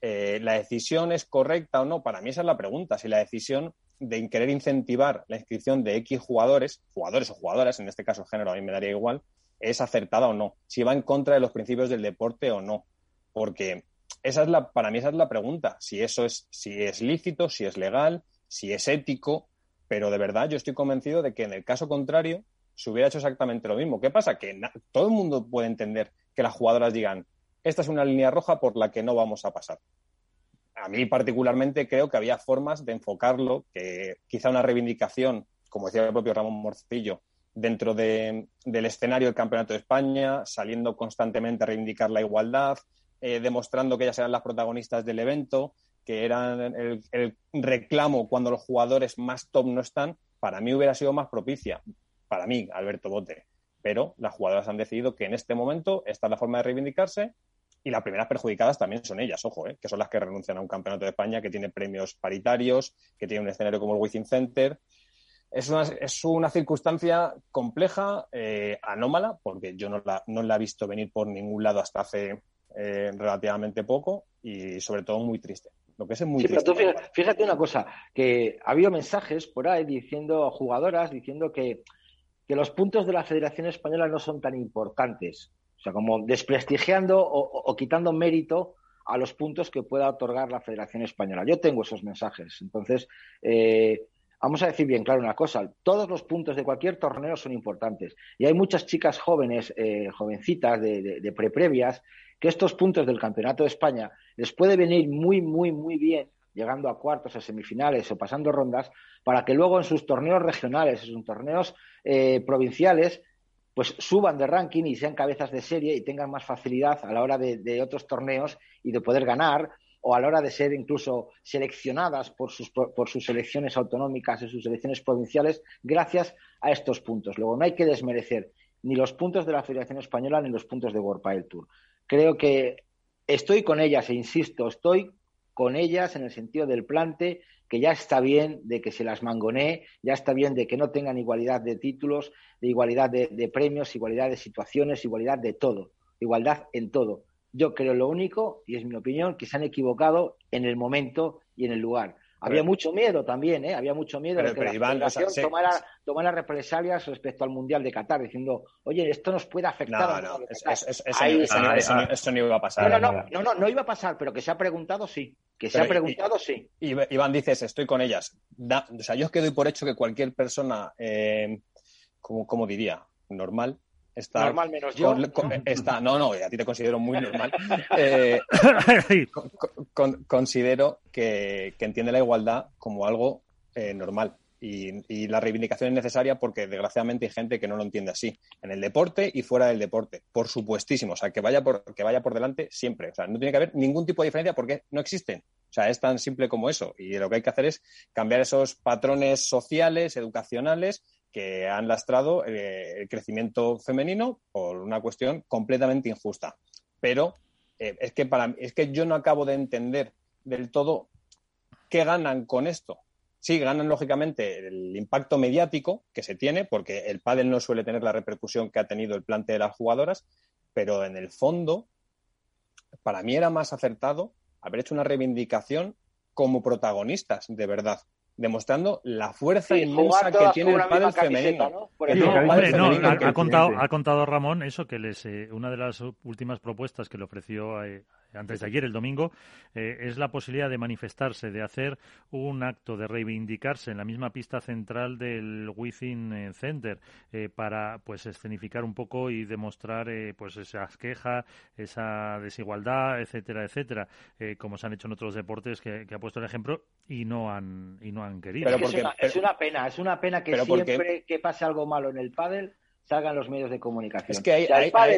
S6: eh, ¿la decisión es correcta o no? Para mí esa es la pregunta. Si la decisión de querer incentivar la inscripción de X jugadores, jugadores o jugadoras, en este caso género a mí me daría igual, es acertada o no. Si va en contra de los principios del deporte o no. Porque esa es la, para mí esa es la pregunta, si eso es, si es lícito, si es legal, si es ético, pero de verdad yo estoy convencido de que en el caso contrario se hubiera hecho exactamente lo mismo. ¿Qué pasa? Que todo el mundo puede entender que las jugadoras digan, esta es una línea roja por la que no vamos a pasar. A mí particularmente creo que había formas de enfocarlo, que quizá una reivindicación, como decía el propio Ramón Morcillo, dentro del escenario del Campeonato de España, saliendo constantemente a reivindicar la igualdad, eh, demostrando que ellas eran las protagonistas del evento, que eran el, reclamo cuando los jugadores más top no están, para mí hubiera sido más propicia, para mí, Alberto Bote. Pero las jugadoras han decidido que en este momento esta es la forma de reivindicarse y las primeras perjudicadas también son ellas, ojo, eh, que son las que renuncian a un campeonato de España que tiene premios paritarios, que tiene un escenario como el Within Center. Es una, es una circunstancia compleja, eh, anómala, porque yo no la, no la he visto venir por ningún lado hasta hace eh, relativamente poco y sobre todo muy triste. Lo que es muy triste.
S5: fíjate, una cosa, que ha habido mensajes por ahí diciendo, jugadoras, diciendo que, que los puntos de la Federación Española no son tan importantes. O sea, como desprestigiando o, quitando mérito a los puntos que pueda otorgar la Federación Española. Yo tengo esos mensajes. Entonces, eh, vamos a decir bien claro una cosa, todos los puntos de cualquier torneo son importantes y hay muchas chicas jóvenes, eh, jovencitas de, de, preprevias que estos puntos del Campeonato de España les puede venir muy, muy, muy bien, llegando a cuartos, a semifinales o pasando rondas, para que luego en sus torneos regionales, en sus torneos eh, provinciales, pues suban de ranking y sean cabezas de serie y tengan más facilidad a la hora de, otros torneos y de poder ganar o a la hora de ser incluso seleccionadas por sus, por sus selecciones autonómicas y sus selecciones provinciales gracias a estos puntos. Luego, no hay que desmerecer ni los puntos de la Federación Española ni los puntos de World Tour creo que estoy con ellas, e insisto, estoy con ellas en el sentido del plante, que ya está bien de que se las mangonee, ya está bien de que no tengan igualdad de títulos, de igualdad de, premios, igualdad de situaciones, igualdad de todo, igualdad en todo. Yo creo lo único, y es mi opinión, que se han equivocado en el momento y en el lugar. Había mucho miedo también, ¿eh? Había mucho miedo de que la Federación tomara, represalias respecto al Mundial de Qatar, diciendo, oye, esto nos puede afectar.
S6: No, no, eso, no, iba a pasar.
S5: No, no, no, no, iba a pasar, pero que se ha preguntado, sí. Que se ha preguntado, sí.
S6: Iván dices, estoy con ellas. o sea, yo es que doy por hecho que cualquier persona, eh, como, como diría, normal, está,
S5: normal menos yo.
S6: está, no, no, a ti te considero muy normal. Eh, considero que, entiende la igualdad como algo eh, normal. Y, la reivindicación es necesaria porque desgraciadamente hay gente que no lo entiende así, en el deporte y fuera del deporte, por supuestísimo, o sea, que vaya por, que vaya por delante siempre, o sea, no tiene que haber ningún tipo de diferencia porque no existen, o sea, es tan simple como eso y lo que hay que hacer es cambiar esos patrones sociales, educacionales que han lastrado eh, el crecimiento femenino por una cuestión completamente injusta. Pero eh, es, que para, es que yo no acabo de entender del todo qué ganan con esto. Sí, ganan lógicamente el impacto mediático que se tiene, porque el pádel no suele tener la repercusión que ha tenido el plante de las jugadoras, pero en el fondo, para mí era más acertado haber hecho una reivindicación como protagonistas, de verdad demostrando la fuerza inmensa que tiene el pádel femenino.
S2: ha, contado, ha contado Ramón eso que les, eh, una de las últimas propuestas que le ofreció eh, antes de ayer, el domingo, eh, es la posibilidad de manifestarse, de hacer un acto, de reivindicarse en la misma pista central del Within Center para pues escenificar un poco y demostrar pues esas quejas, esa desigualdad, etcétera, etcétera, como se han hecho en otros deportes que, que ha puesto el ejemplo y no han y no han querido.
S5: Pero es, una, pena, es una pena que siempre que pase algo malo en el pádel salgan los medios de comunicación.
S6: Es que ahí,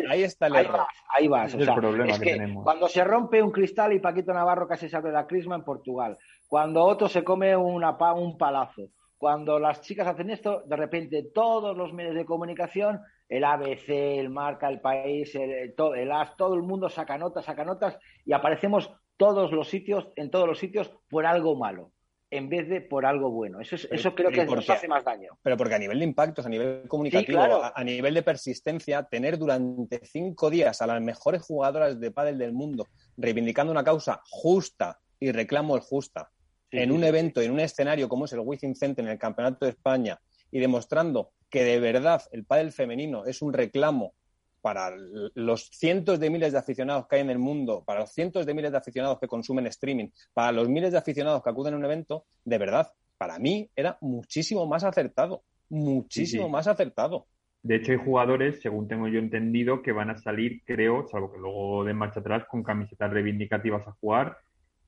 S6: ahí, está el error.
S5: Ahí vas, el problema que, tenemos. Cuando se rompe un cristal y Paquito Navarro casi se abre la crisma en Portugal, cuando otro se come una, un palazo, cuando las chicas hacen esto, de repente todos los medios de comunicación, el ABC, el Marca, el País, el, todo, el AS, todo el mundo saca notas, saca notas y aparecemos todos los sitios, en todos los sitios, por algo malo en vez de por algo bueno. Eso, eso creo que nos hace más daño.
S6: Pero porque a nivel de impactos, a nivel comunicativo, a, nivel de persistencia, tener durante cinco días a las mejores jugadoras de pádel del mundo reivindicando una causa justa y reclamo el justa en un evento, en un escenario como es el Wizzing Center en el Campeonato de España y demostrando que de verdad el pádel femenino es un reclamo para los cientos de miles de aficionados que hay en el mundo, para los cientos de miles de aficionados que consumen streaming, para los miles de aficionados que acuden a un evento, de verdad, para mí era muchísimo más acertado, muchísimo más acertado.
S7: De hecho, hay jugadores, según tengo yo entendido, que van a salir, creo, salvo que luego den marcha atrás, con camisetas reivindicativas a jugar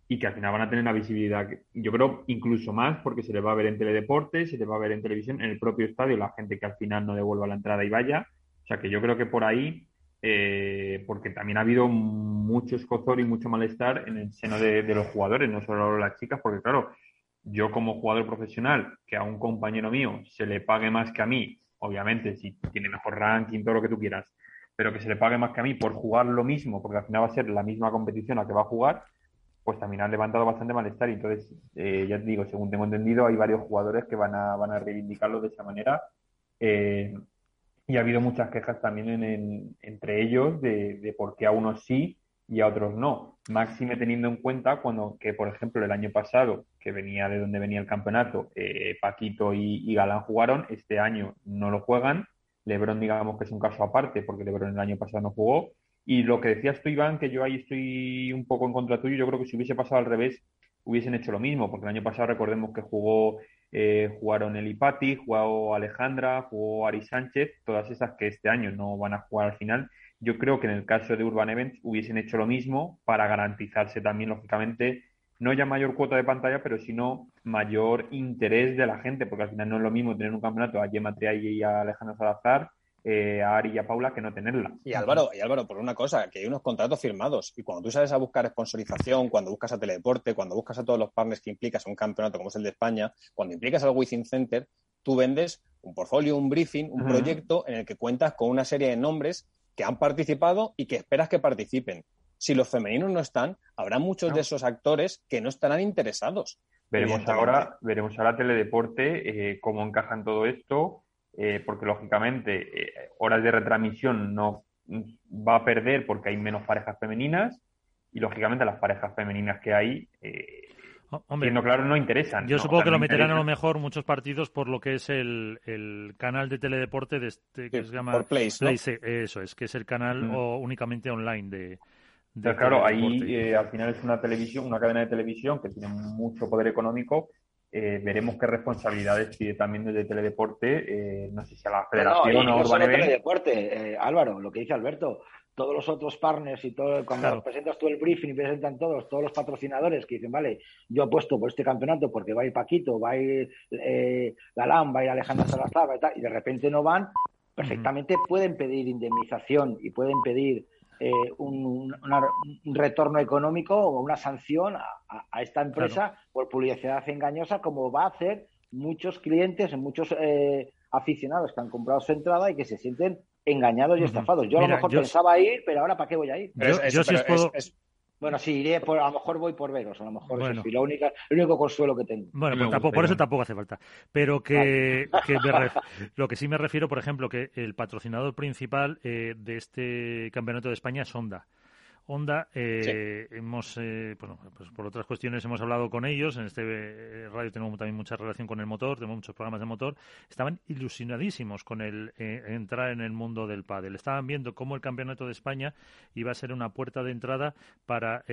S7: y que al final van a tener una visibilidad, yo creo, incluso más, porque se les va a ver en teledeporte, se les va a ver en televisión, en el propio estadio, la gente que al final no devuelva la entrada y vaya. O sea que yo creo que por ahí, eh, porque también ha habido mucho escozor y mucho malestar en el seno de, los jugadores, no solo las chicas, porque claro, yo como jugador profesional, que a un compañero mío se le pague más que a mí, obviamente, si tiene mejor ranking, todo lo que tú quieras, pero que se le pague más que a mí por jugar lo mismo, porque al final va a ser la misma competición a que va a jugar, pues también han levantado bastante malestar. Y entonces, eh, ya te digo, según tengo entendido, hay varios jugadores que van a, van a reivindicarlo de esa manera. Eh, y ha habido muchas quejas también en, entre ellos de, de, por qué a unos sí y a otros no. Máxime teniendo en cuenta cuando que, por ejemplo, el año pasado, que venía de donde venía el campeonato, eh, Paquito y, Galán jugaron, este año no lo juegan. Lebron, digamos que es un caso aparte, porque Lebron el año pasado no jugó. Y lo que decías tú, Iván, que yo ahí estoy un poco en contra tuyo, yo creo que si hubiese pasado al revés, hubiesen hecho lo mismo, porque el año pasado recordemos que jugó eh, jugaron el Ipati, jugó Alejandra, jugó Ari Sánchez, todas esas que este año no van a jugar al final. Yo creo que en el caso de Urban Events hubiesen hecho lo mismo para garantizarse también, lógicamente, no ya mayor cuota de pantalla, pero sino mayor interés de la gente, porque al final no es lo mismo tener un campeonato a Gemma y a Alejandro Salazar eh, a Ari y a Paula que no tenerla.
S6: Y Álvaro, y Álvaro, por una cosa, que hay unos contratos firmados y cuando tú sales a buscar sponsorización, cuando buscas a Teledeporte, cuando buscas a todos los partners que implicas en un campeonato como es el de España, cuando implicas al Within Center, tú vendes un portfolio, un briefing, un proyecto en el que cuentas con una serie de nombres que han participado y que esperas que participen. Si los femeninos no están, habrá muchos de esos actores que no estarán interesados.
S7: Veremos ahora, veremos ahora Teledeporte eh, cómo encaja en todo esto eh, porque lógicamente eh, horas de retransmisión no va a perder porque hay menos parejas femeninas y lógicamente las parejas femeninas que hay, eh, siendo claro, no interesan.
S2: Yo supongo que lo meterán a lo mejor muchos partidos por lo que es el, el canal de teledeporte de este, que se llama
S6: por Place,
S2: eso es, que es el canal mm. o únicamente online de,
S7: claro, ahí al final es una televisión, una cadena de televisión que tiene mucho poder económico eh, veremos qué responsabilidades pide también desde Teledeporte, eh, no sé si a la Federación
S5: no,
S7: o
S5: no Teledeporte, eh, Álvaro, lo que dice Alberto, todos los otros partners y todo, cuando presentas tú el briefing y presentan todos, todos los patrocinadores que dicen, vale, yo apuesto por este campeonato porque va a ir Paquito, va a ir eh, Galán, va a ir Alejandra Salazar y, tal, y de repente no van, perfectamente pueden pedir indemnización y pueden pedir eh, un, retorno económico o una sanción a, esta empresa por publicidad engañosa, como va a hacer muchos clientes, muchos eh, aficionados que han comprado su entrada y que se sienten engañados y estafados. Yo a lo mejor pensaba ir, pero ahora ¿para qué voy a ir? Bueno, sí, iré por, a lo mejor voy por veros, a lo mejor es lo único consuelo que tengo.
S2: Bueno, pues tampoco, por eso tampoco hace falta. Pero que, lo que sí me refiero, por ejemplo, que el patrocinador principal eh, de este campeonato de España es Honda. Honda, eh, hemos, eh, bueno, pues por otras cuestiones hemos hablado con ellos. En este eh, radio tenemos también mucha relación con el motor, tenemos muchos programas de motor. Estaban ilusionadísimos con el entrar en el mundo del pádel. Estaban viendo cómo el campeonato de España iba a ser una puerta de entrada para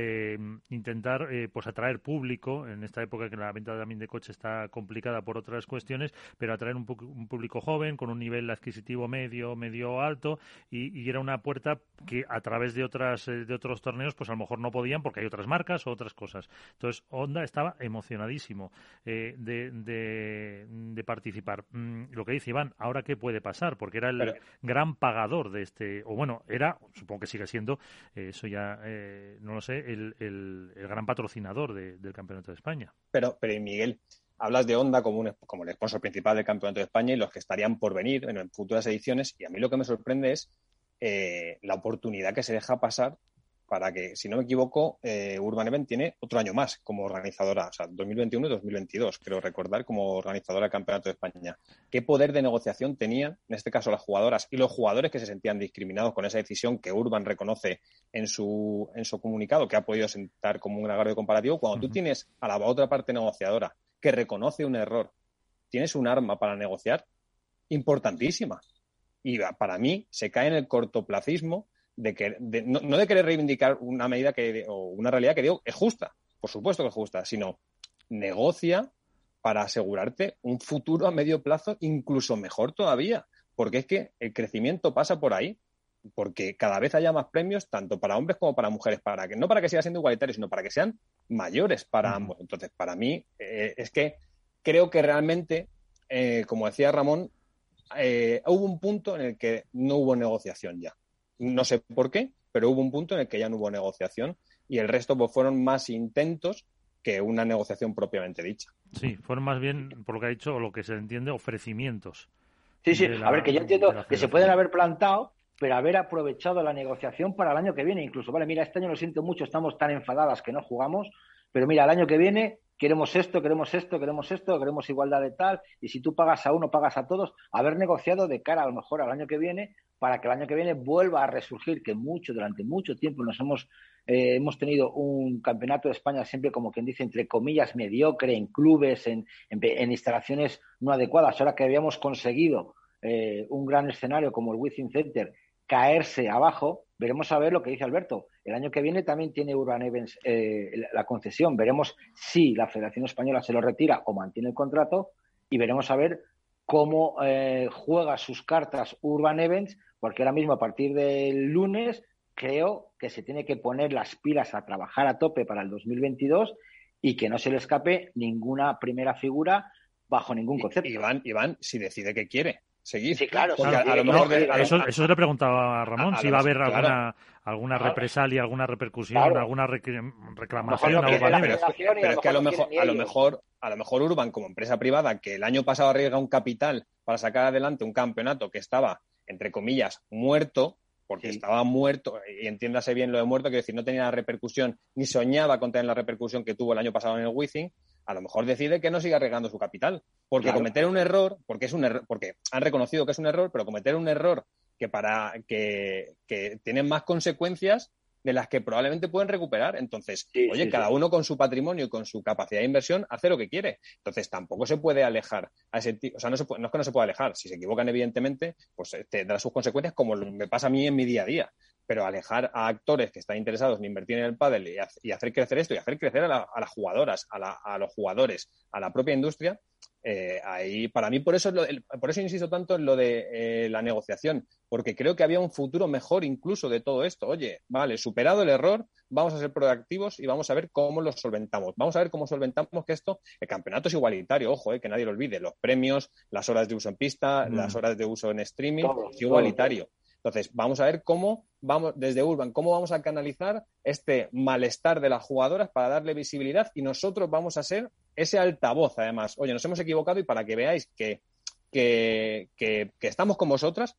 S2: intentar, pues atraer público en esta época que la venta también de coche está complicada por otras cuestiones, pero atraer un, un público joven con un nivel adquisitivo medio, medio alto y, era una puerta que a través de otras de otros torneos, pues a lo mejor no podían porque hay otras marcas o otras cosas. Entonces, Honda estaba emocionadísimo eh, de, participar. Mm, lo que dice Iván, ¿ahora qué puede pasar? Porque era el gran pagador de este, o bueno, era, supongo que sigue siendo, eh, eso ya eh, no lo sé, el, el, gran patrocinador del Campeonato de España.
S6: Pero, pero Miguel, hablas de Honda como, un, como el sponsor principal del Campeonato de España y los que estarían por venir en futuras ediciones. Y a mí lo que me sorprende es la oportunidad que se deja pasar para que, si no me equivoco, eh, Urban Event tiene otro año más como organizadora, o sea, 2021 y 2022, creo recordar, como organizadora del Campeonato de España. ¿Qué poder de negociación tenían, en este caso, las jugadoras y los jugadores que se sentían discriminados con esa decisión que Urban reconoce en su, en su comunicado, que ha podido sentar como un agravio comparativo? Cuando tú tienes a la otra parte negociadora que reconoce un error, tienes un arma para negociar importantísima. Y para mí se cae en el cortoplacismo de que, no, de querer reivindicar una medida que, o una realidad que digo es justa, por supuesto que es justa, sino negocia para asegurarte un futuro a medio plazo incluso mejor todavía, porque es que el crecimiento pasa por ahí, porque cada vez haya más premios tanto para hombres como para mujeres, para que no para que siga siendo igualitario, sino para que sean mayores para ambos. Entonces, para mí eh, es que creo que realmente, eh, como decía Ramón, eh, hubo un punto en el que no hubo negociación ya. No sé por qué, pero hubo un punto en el que ya no hubo negociación y el resto pues, fueron más intentos que una negociación propiamente dicha.
S2: Sí, fueron más bien, por lo que ha dicho, o lo que se entiende, ofrecimientos.
S5: Sí, sí, a ver, que yo entiendo que se pueden haber plantado, pero haber aprovechado la negociación para el año que viene, incluso, vale, mira, este año lo siento mucho, estamos tan enfadadas que no jugamos, pero mira, el año que viene queremos esto, queremos esto, queremos esto, queremos igualdad de tal, y si tú pagas a uno, pagas a todos, haber negociado de cara a lo mejor al año que viene para que el año que viene vuelva a resurgir, que mucho, durante mucho tiempo nos hemos, eh, hemos tenido un campeonato de España siempre, como quien dice, entre comillas, mediocre, en clubes, en, instalaciones no adecuadas. Ahora que habíamos conseguido eh, un gran escenario como el Within Center caerse abajo, veremos a ver lo que dice Alberto. El año que viene también tiene Urban Events eh, la concesión. Veremos si la Federación Española se lo retira o mantiene el contrato y veremos a ver cómo juega sus cartas Urban Events porque ahora mismo a partir del lunes creo que se tiene que poner las pilas a trabajar a tope para el 2022 y que no se le escape ninguna primera figura bajo ningún concepto.
S6: Iván, Iván si decide que quiere seguir.
S5: Sí, claro.
S2: eso, eso, le preguntaba a Ramón, si va a haber alguna, alguna represalia, alguna repercusión, alguna reclamación.
S6: pero, es que a lo mejor, a lo mejor, a lo mejor Urban, como empresa privada, que el año pasado arriesga un capital para sacar adelante un campeonato que estaba entre comillas, muerto, porque estaba muerto, y entiéndase bien lo de muerto, quiero decir, no tenía la repercusión, ni soñaba con tener la repercusión que tuvo el año pasado en el Wizzing, a lo mejor decide que no siga regando su capital. Porque cometer un error, porque es un error, porque han reconocido que es un error, pero cometer un error que para que, que tiene más consecuencias de las que probablemente pueden recuperar. Entonces, oye, cada uno con su patrimonio y con su capacidad de inversión hace lo que quiere. Entonces, tampoco se puede alejar a ese O sea, no, es que no se puede alejar. Si se equivocan, evidentemente, pues tendrá sus consecuencias, como me pasa a mí en mi día a día. Pero alejar a actores que están interesados en invertir en el pádel y, hacer crecer esto y hacer crecer a, las jugadoras, a, los jugadores, a la propia industria, eh, ahí para mí por eso por eso insisto tanto en lo de eh, la negociación, porque creo que había un futuro mejor incluso de todo esto. Oye, vale, superado el error, vamos a ser proactivos y vamos a ver cómo lo solventamos. Vamos a ver cómo solventamos que esto, el campeonato es igualitario, ojo, eh, que nadie lo olvide, los premios, las horas de uso en pista, mm. las horas de uso en streaming, es igualitario. Entonces, vamos a ver cómo vamos, desde Urban, cómo vamos a canalizar este malestar de las jugadoras para darle visibilidad y nosotros vamos a ser ese altavoz, además. Oye, nos hemos equivocado y para que veáis que, que, que, estamos con vosotras,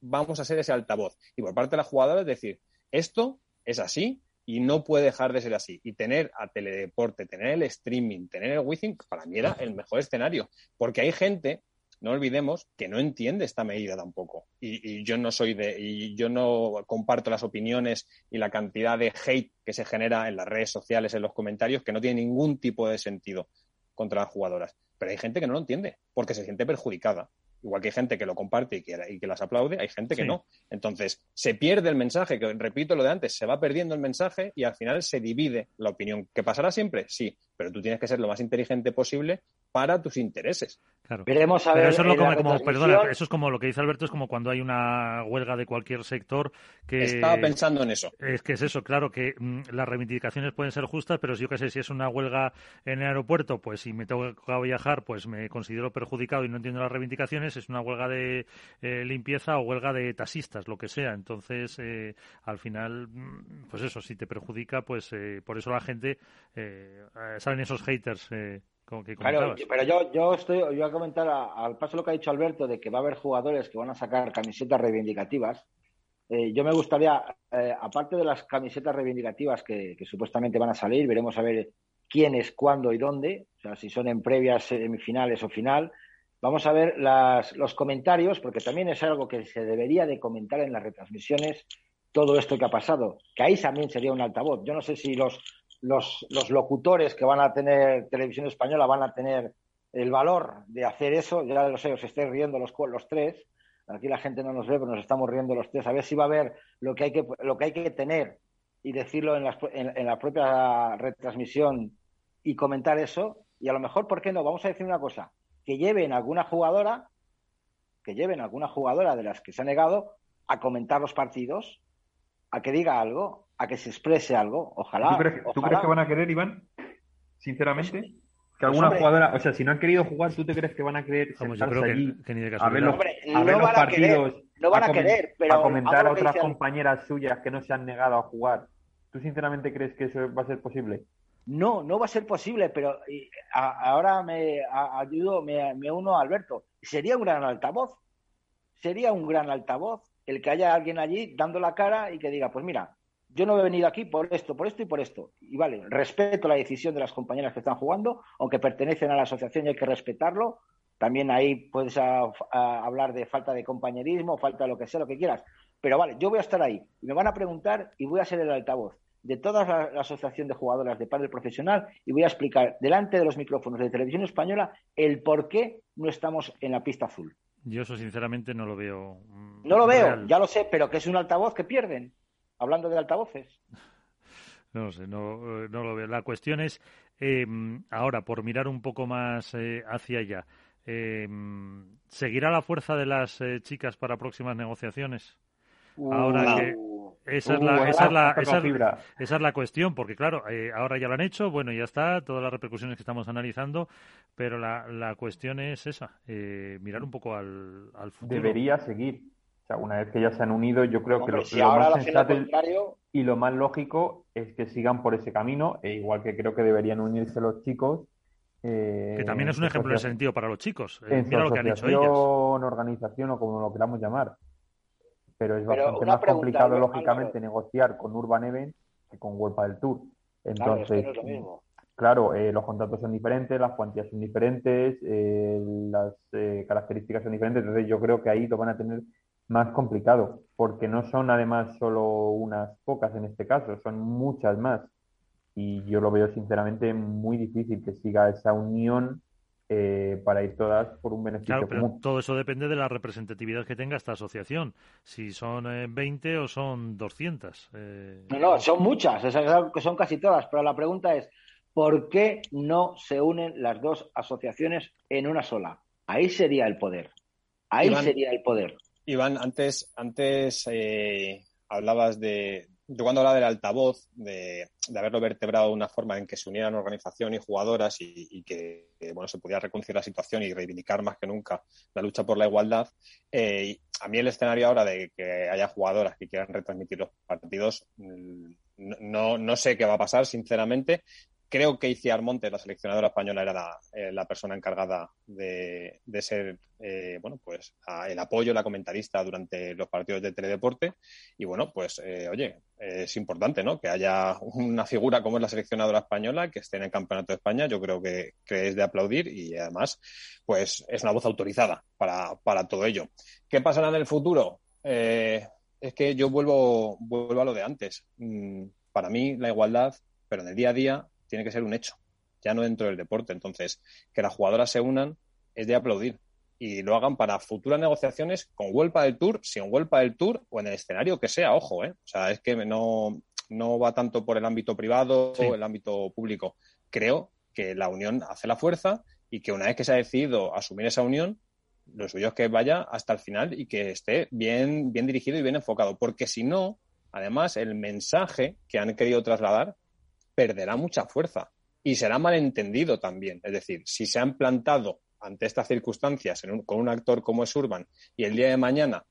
S6: vamos a ser ese altavoz. Y por parte de las jugadoras, decir, esto es así y no puede dejar de ser así. Y tener a Teledeporte, tener el streaming, tener el Wizzing, para mí era el mejor escenario. Porque hay gente no olvidemos que no entiende esta medida tampoco. Y, yo no soy de, y yo no comparto las opiniones y la cantidad de hate que se genera en las redes sociales, en los comentarios, que no tiene ningún tipo de sentido contra las jugadoras. Pero hay gente que no lo entiende, porque se siente perjudicada. Igual que hay gente que lo comparte y que, y que las aplaude, hay gente que no. Entonces, se pierde el mensaje, que repito lo de antes, se va perdiendo el mensaje y al final se divide la opinión. ¿Que pasará siempre? Sí, pero tú tienes que ser lo más inteligente posible para tus intereses.
S2: Claro. Veremos a ver. eso, es como, perdona, eso es como lo que dice Alberto, es como cuando hay una huelga de cualquier sector que.
S6: Estaba pensando en eso.
S2: Es que es eso, claro, que mm, las reivindicaciones pueden ser justas, pero si yo qué sé, si es una huelga en el aeropuerto, pues si me tengo que viajar, pues me considero perjudicado y no entiendo las reivindicaciones, es una huelga de eh, limpieza o huelga de taxistas, lo que sea. Entonces, eh, al final, mm, pues eso, si te perjudica, pues eh, por eso la gente, salen esos haters
S5: claro, pero yo, yo estoy, yo voy a comentar al paso lo que ha dicho Alberto de que va a haber jugadores que van a sacar camisetas reivindicativas. Eh, yo me gustaría, eh, aparte de las camisetas reivindicativas que, supuestamente van a salir, veremos a ver quiénes, cuándo y dónde, o sea, si son en previas semifinales o final. Vamos a ver las, los comentarios, porque también es algo que se debería de comentar en las retransmisiones, todo esto que ha pasado, que ahí también sería un altavoz. Yo no sé si los, los, los locutores que van a tener televisión española van a tener el valor de hacer eso. Ya lo sé, os estáis riendo los, los tres. Aquí la gente no nos ve, pero nos estamos riendo los tres. A ver si va a ver lo que hay que, lo que, hay que tener y decirlo en, en, la propia retransmisión y comentar eso. Y a lo mejor, ¿por qué no? Vamos a decir una cosa. Que lleven alguna jugadora, que lleven alguna jugadora de las que se ha negado a comentar los partidos, a que diga algo, a que se exprese algo. Ojalá.
S7: ¿Tú crees, que van a querer, Iván? Sinceramente. Pues, que alguna pues, jugadora, o sea, si no han querido jugar, ¿tú te crees que van a querer sentarse allí a ver los, partidos,
S5: no van a, querer, pero
S7: a comentar a otras compañeras suyas que no se han negado a jugar? ¿Tú sinceramente crees que eso va a ser posible?
S5: No, no va a ser posible, pero ahora me ayudo, me, me uno a Alberto. Sería un gran altavoz, sería un gran altavoz el que haya alguien allí dando la cara y que diga, pues mira, yo no he venido aquí por esto, por esto y por esto. Y vale, respeto la decisión de las compañeras que están jugando, aunque pertenecen a la asociación y hay que respetarlo. También ahí puedes hablar de falta de compañerismo, falta de lo que sea, lo que quieras. Pero vale, yo voy a estar ahí y me van a preguntar y voy a ser el altavoz de toda la, asociación de jugadoras de padre profesional y voy a explicar delante de los micrófonos de televisión española el por qué no estamos en la pista azul.
S2: Yo eso sinceramente no lo veo.
S5: Mm, no lo veo, ya lo sé, pero que es un altavoz que pierden hablando de altavoces.
S2: No sé, no, eh, no lo veo. La cuestión es, eh, ahora, por mirar un poco más eh, hacia allá, ¿seguirá la fuerza de las chicas para próximas negociaciones? ahora que esa es, la, esa, es la, esa, es, la cuestión, porque claro, ahora ya lo han hecho, bueno, ya está, todas las repercusiones que estamos analizando, pero la, la cuestión es esa, mirar un poco al, al futuro.
S7: Debería seguir, o sea, una vez que ya se han unido, yo creo que lo, más sensato y lo más lógico es que sigan por ese camino, e igual que creo que deberían unirse los chicos.
S2: Eh, que también es un ejemplo de sentido para los chicos.
S7: Eh, en mira lo que han hecho ellos. organización o como lo queramos llamar. Pero es bastante más complicado, lógicamente, negociar con Urban Event que con World del Tour. Entonces, claro, eh, los contratos son diferentes, las cuantías son diferentes, las características son diferentes. Entonces, yo creo que ahí lo van a tener más complicado, porque no son además solo unas pocas en este caso, son muchas más. Y yo lo veo sinceramente muy difícil que siga esa unión eh, para ir todas por un beneficio
S2: claro, pero
S7: común.
S2: todo eso depende de la representatividad que tenga esta asociación. Si son 20 eh, o son 200.
S5: Eh... No, no, son muchas, son casi todas. Pero la pregunta es, ¿por qué no se unen las dos asociaciones en una sola? Ahí sería el poder. Ahí sería el poder.
S6: Iván, antes, antes eh, hablabas de, yo cuando hablaba del altavoz, de, haberlo vertebrado de una forma en que se unieran organización y jugadoras y, que bueno, se pudiera reconciliar la situación y reivindicar más que nunca la lucha por la igualdad, eh, a mí el escenario ahora de que haya jugadoras que quieran retransmitir los partidos, mm, no, no sé qué va a pasar, sinceramente, creo que Iciar Montes, la seleccionadora española, era la, eh, persona encargada de, ser, eh, bueno, pues el apoyo, la comentarista durante los partidos de teledeporte. Y bueno, pues, eh, oye, es importante, ¿no? Que haya una figura como es la seleccionadora española que esté en el Campeonato de España. Yo creo que, es de aplaudir y además, pues, es una voz autorizada para, para todo ello. ¿Qué pasará en el futuro? es que yo vuelvo, vuelvo a lo de antes. Mm, para mí, la igualdad, pero en el día a día, tiene que ser un hecho, ya no dentro del deporte. Entonces, que las jugadoras se unan es de aplaudir y lo hagan para futuras negociaciones con Huelpa del Tour, sin Huelpa del Tour o en el escenario que sea, ojo, ¿eh? O sea, es que no, no va tanto por el ámbito privado o el ámbito público. Creo que la unión hace la fuerza y que una vez que se ha decidido asumir esa unión, lo suyo es que vaya hasta el final y que esté bien, bien dirigido y bien enfocado. Porque si no, además, el mensaje que han querido trasladar perderá mucha fuerza y será malentendido también. Es decir, si se han plantado ante estas circunstancias con un actor como es Urban y el día de mañana,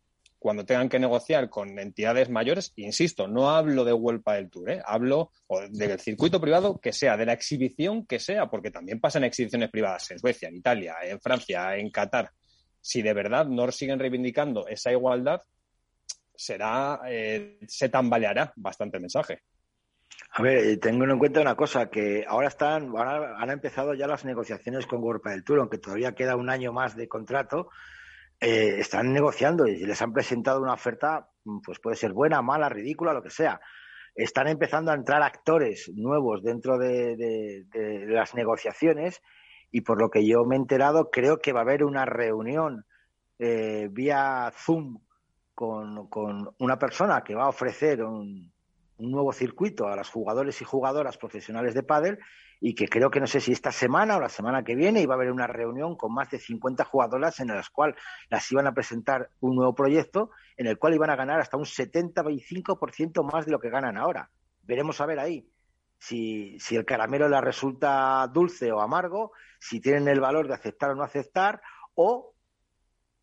S6: cuando tengan que negociar con entidades mayores, insisto, no hablo de Huelpa del Tour, ¿eh? hablo del circuito privado que sea, de la exhibición que sea, porque también pasan exhibiciones privadas en Suecia, en Italia, en Francia, en Qatar. Si de verdad no siguen reivindicando esa igualdad, será, eh, se tambaleará bastante el mensaje.
S5: A ver, tengo en cuenta una cosa, que ahora están, ahora han empezado ya las negociaciones con World del Tour, aunque todavía queda un año más de contrato, eh, están negociando y les han presentado una oferta, pues puede ser buena, mala, ridícula, lo que sea. Están empezando a entrar actores nuevos dentro de, las negociaciones y por lo que yo me he enterado, creo que va a haber una reunión eh, vía Zoom con una persona que va a ofrecer un, un nuevo circuito a las jugadores y jugadoras profesionales de pádel y que creo que no sé si esta semana o la semana que viene iba a haber una reunión con más de 50 jugadoras en las cuales las iban a presentar un nuevo proyecto en el cual iban a ganar hasta un 75% más de lo que ganan ahora. Veremos a ver ahí si, si el caramelo les resulta dulce o amargo, si tienen el valor de aceptar o no aceptar, o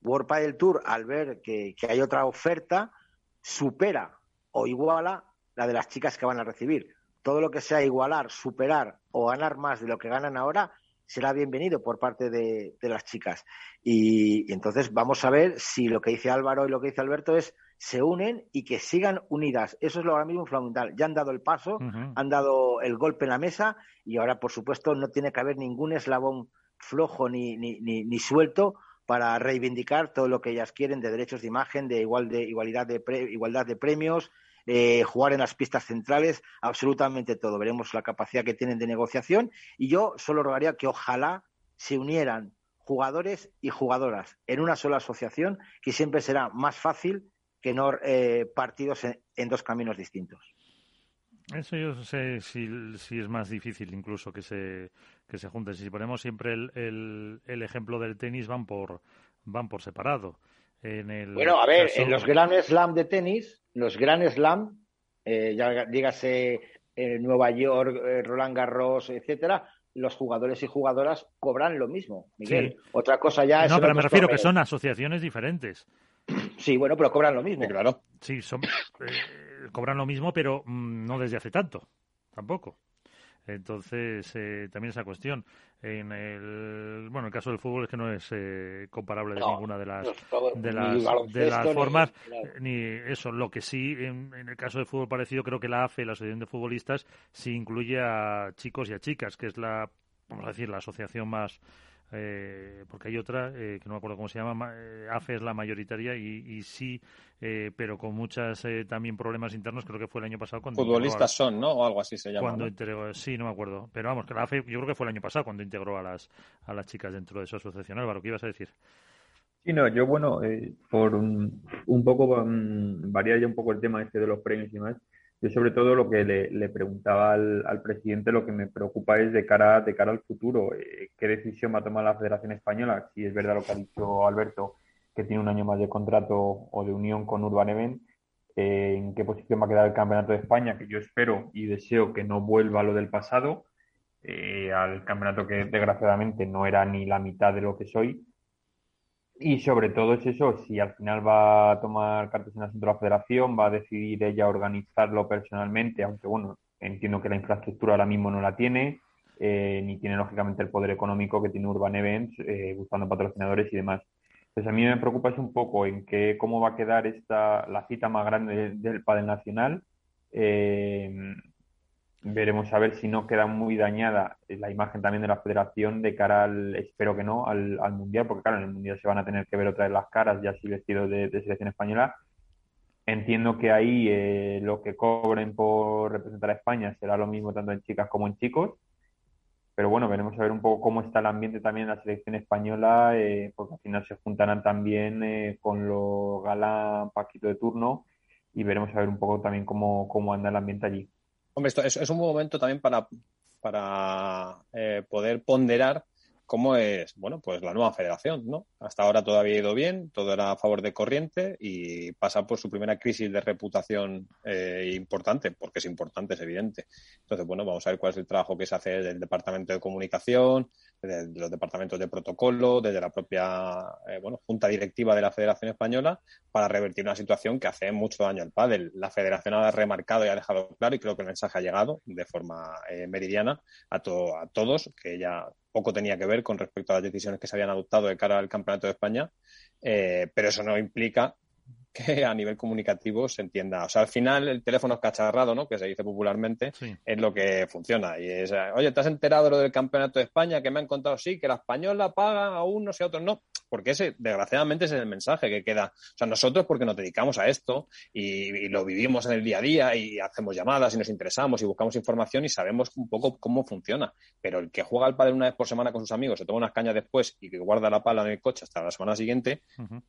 S5: World Padel Tour, al ver que, que hay otra oferta, supera o iguala la de las chicas que van a recibir. Todo lo que sea igualar, superar o ganar más de lo que ganan ahora será bienvenido por parte de, las chicas. Y, entonces vamos a ver si lo que dice Álvaro y lo que dice Alberto es se unen y que sigan unidas. Eso es lo ahora mismo fundamental. Ya han dado el paso, han dado el golpe en la mesa y ahora, por supuesto, no tiene que haber ningún eslabón flojo ni, ni, ni, suelto para reivindicar todo lo que ellas quieren de derechos de imagen, de, igual de igualdad de igualdad de premios, eh, jugar en las pistas centrales, absolutamente todo. Veremos la capacidad que tienen de negociación y yo solo rogaría que ojalá se unieran jugadores y jugadoras en una sola asociación, que siempre será más fácil que no eh, partidos en, dos caminos distintos.
S2: Eso yo sé si, es más difícil incluso que se, que se junten. Si ponemos siempre el, el, ejemplo del tenis, van por, van por separado. En el
S5: bueno, a ver, en los Grand Slam de tenis, los Grand Slam, eh, ya dígase eh, Nueva York, eh, Roland Garros, etcétera, los jugadores y jugadoras cobran lo mismo, Miguel. Otra cosa ya
S2: es. No, pero me refiero que son asociaciones diferentes.
S5: Sí, bueno, pero cobran lo mismo.
S6: claro.
S2: Sí, son, cobran lo mismo, pero mm, no desde hace tanto, tampoco. Entonces, eh, también esa cuestión. En el, bueno, el caso del fútbol es que no es eh, comparable de ninguna de las, de las, de las formas, ni, eso. Lo que sí, en, el caso del fútbol parecido, creo que la AFE, la Asociación de Futbolistas, sí incluye a chicos y a chicas, que es la, vamos a decir, la asociación más eh, porque hay otra que no me acuerdo cómo se llama, AFE es la mayoritaria y, sí, pero con muchas también problemas internos, creo que fue el año pasado cuando...
S6: Futbolistas son, ¿no? O algo así se llama.
S2: Cuando integró, sí, no me acuerdo, pero vamos, que la AFE yo creo que fue el año pasado cuando integró a las, a las chicas dentro de su asociación. Álvaro, ¿qué ibas a decir?
S7: Sí, no, yo, bueno, por un, un poco, um, variar ya un poco el tema este de los premios y demás, yo sobre todo lo que le, preguntaba al, presidente, lo que me preocupa es de cara, de cara al futuro, eh, qué decisión va a tomar la Federación Española, si es verdad lo que ha dicho Alberto, que tiene un año más de contrato o de unión con Urban Event, eh, en qué posición va a quedar el Campeonato de España, que yo espero y deseo que no vuelva a lo del pasado, eh, al campeonato que desgraciadamente no era ni la mitad de lo que soy, y sobre todo es eso, si al final va a tomar cartas en asunto la federación, va a decidir ella organizarlo personalmente, aunque bueno, entiendo que la infraestructura ahora mismo no la tiene, eh, ni tiene lógicamente el poder económico que tiene Urban Events, eh, buscando patrocinadores y demás. Entonces a mí me preocupa es un poco en que cómo va a quedar esta la cita más grande del Padel Nacional. Eh, Veremos a ver si no queda muy dañada la imagen también de la federación de cara al, espero que no, al, Mundial, porque claro, en el Mundial se van a tener que ver otra vez las caras, ya así vestidos de, selección española. Entiendo que ahí eh, lo que cobren por representar a España será lo mismo tanto en chicas como en chicos, pero bueno, veremos a ver un poco cómo está el ambiente también en la selección española, eh, porque al final se juntarán también eh, con los galán Paquito de turno y veremos a ver un poco también cómo, cómo anda el ambiente allí.
S6: Hombre, esto es, un momento también para, para eh, poder ponderar cómo es, bueno, pues la nueva federación, ¿no? Hasta ahora todo había ido bien, todo era a favor de corriente y pasa por su primera crisis de reputación eh, importante, porque es importante, es evidente. Entonces, bueno, vamos a ver cuál es el trabajo que se hace desde el Departamento de Comunicación, desde los departamentos de protocolo, desde la propia, eh, bueno, Junta Directiva de la Federación Española, para revertir una situación que hace mucho daño al pádel. La Federación ha remarcado y ha dejado claro, y creo que el mensaje ha llegado de forma eh, meridiana a, a todos, que ya poco tenía que ver con respecto a las decisiones que se habían adoptado de cara al Campeonato de España, eh, pero eso no implica que a nivel comunicativo se entienda. O sea, al final el teléfono es cacharrado, ¿no? Que se dice popularmente, es lo que funciona. Y es, oye, ¿te has enterado de lo del Campeonato de España? Que me han contado, sí, que la española paga a unos y a otros no porque ese, desgraciadamente, ese es el mensaje que queda. O sea, nosotros porque nos dedicamos a esto y, lo vivimos en el día a día y hacemos llamadas y nos interesamos y buscamos información y sabemos un poco cómo funciona. Pero el que juega al padre una vez por semana con sus amigos, se toma unas cañas después y que guarda la pala en el coche hasta la semana siguiente,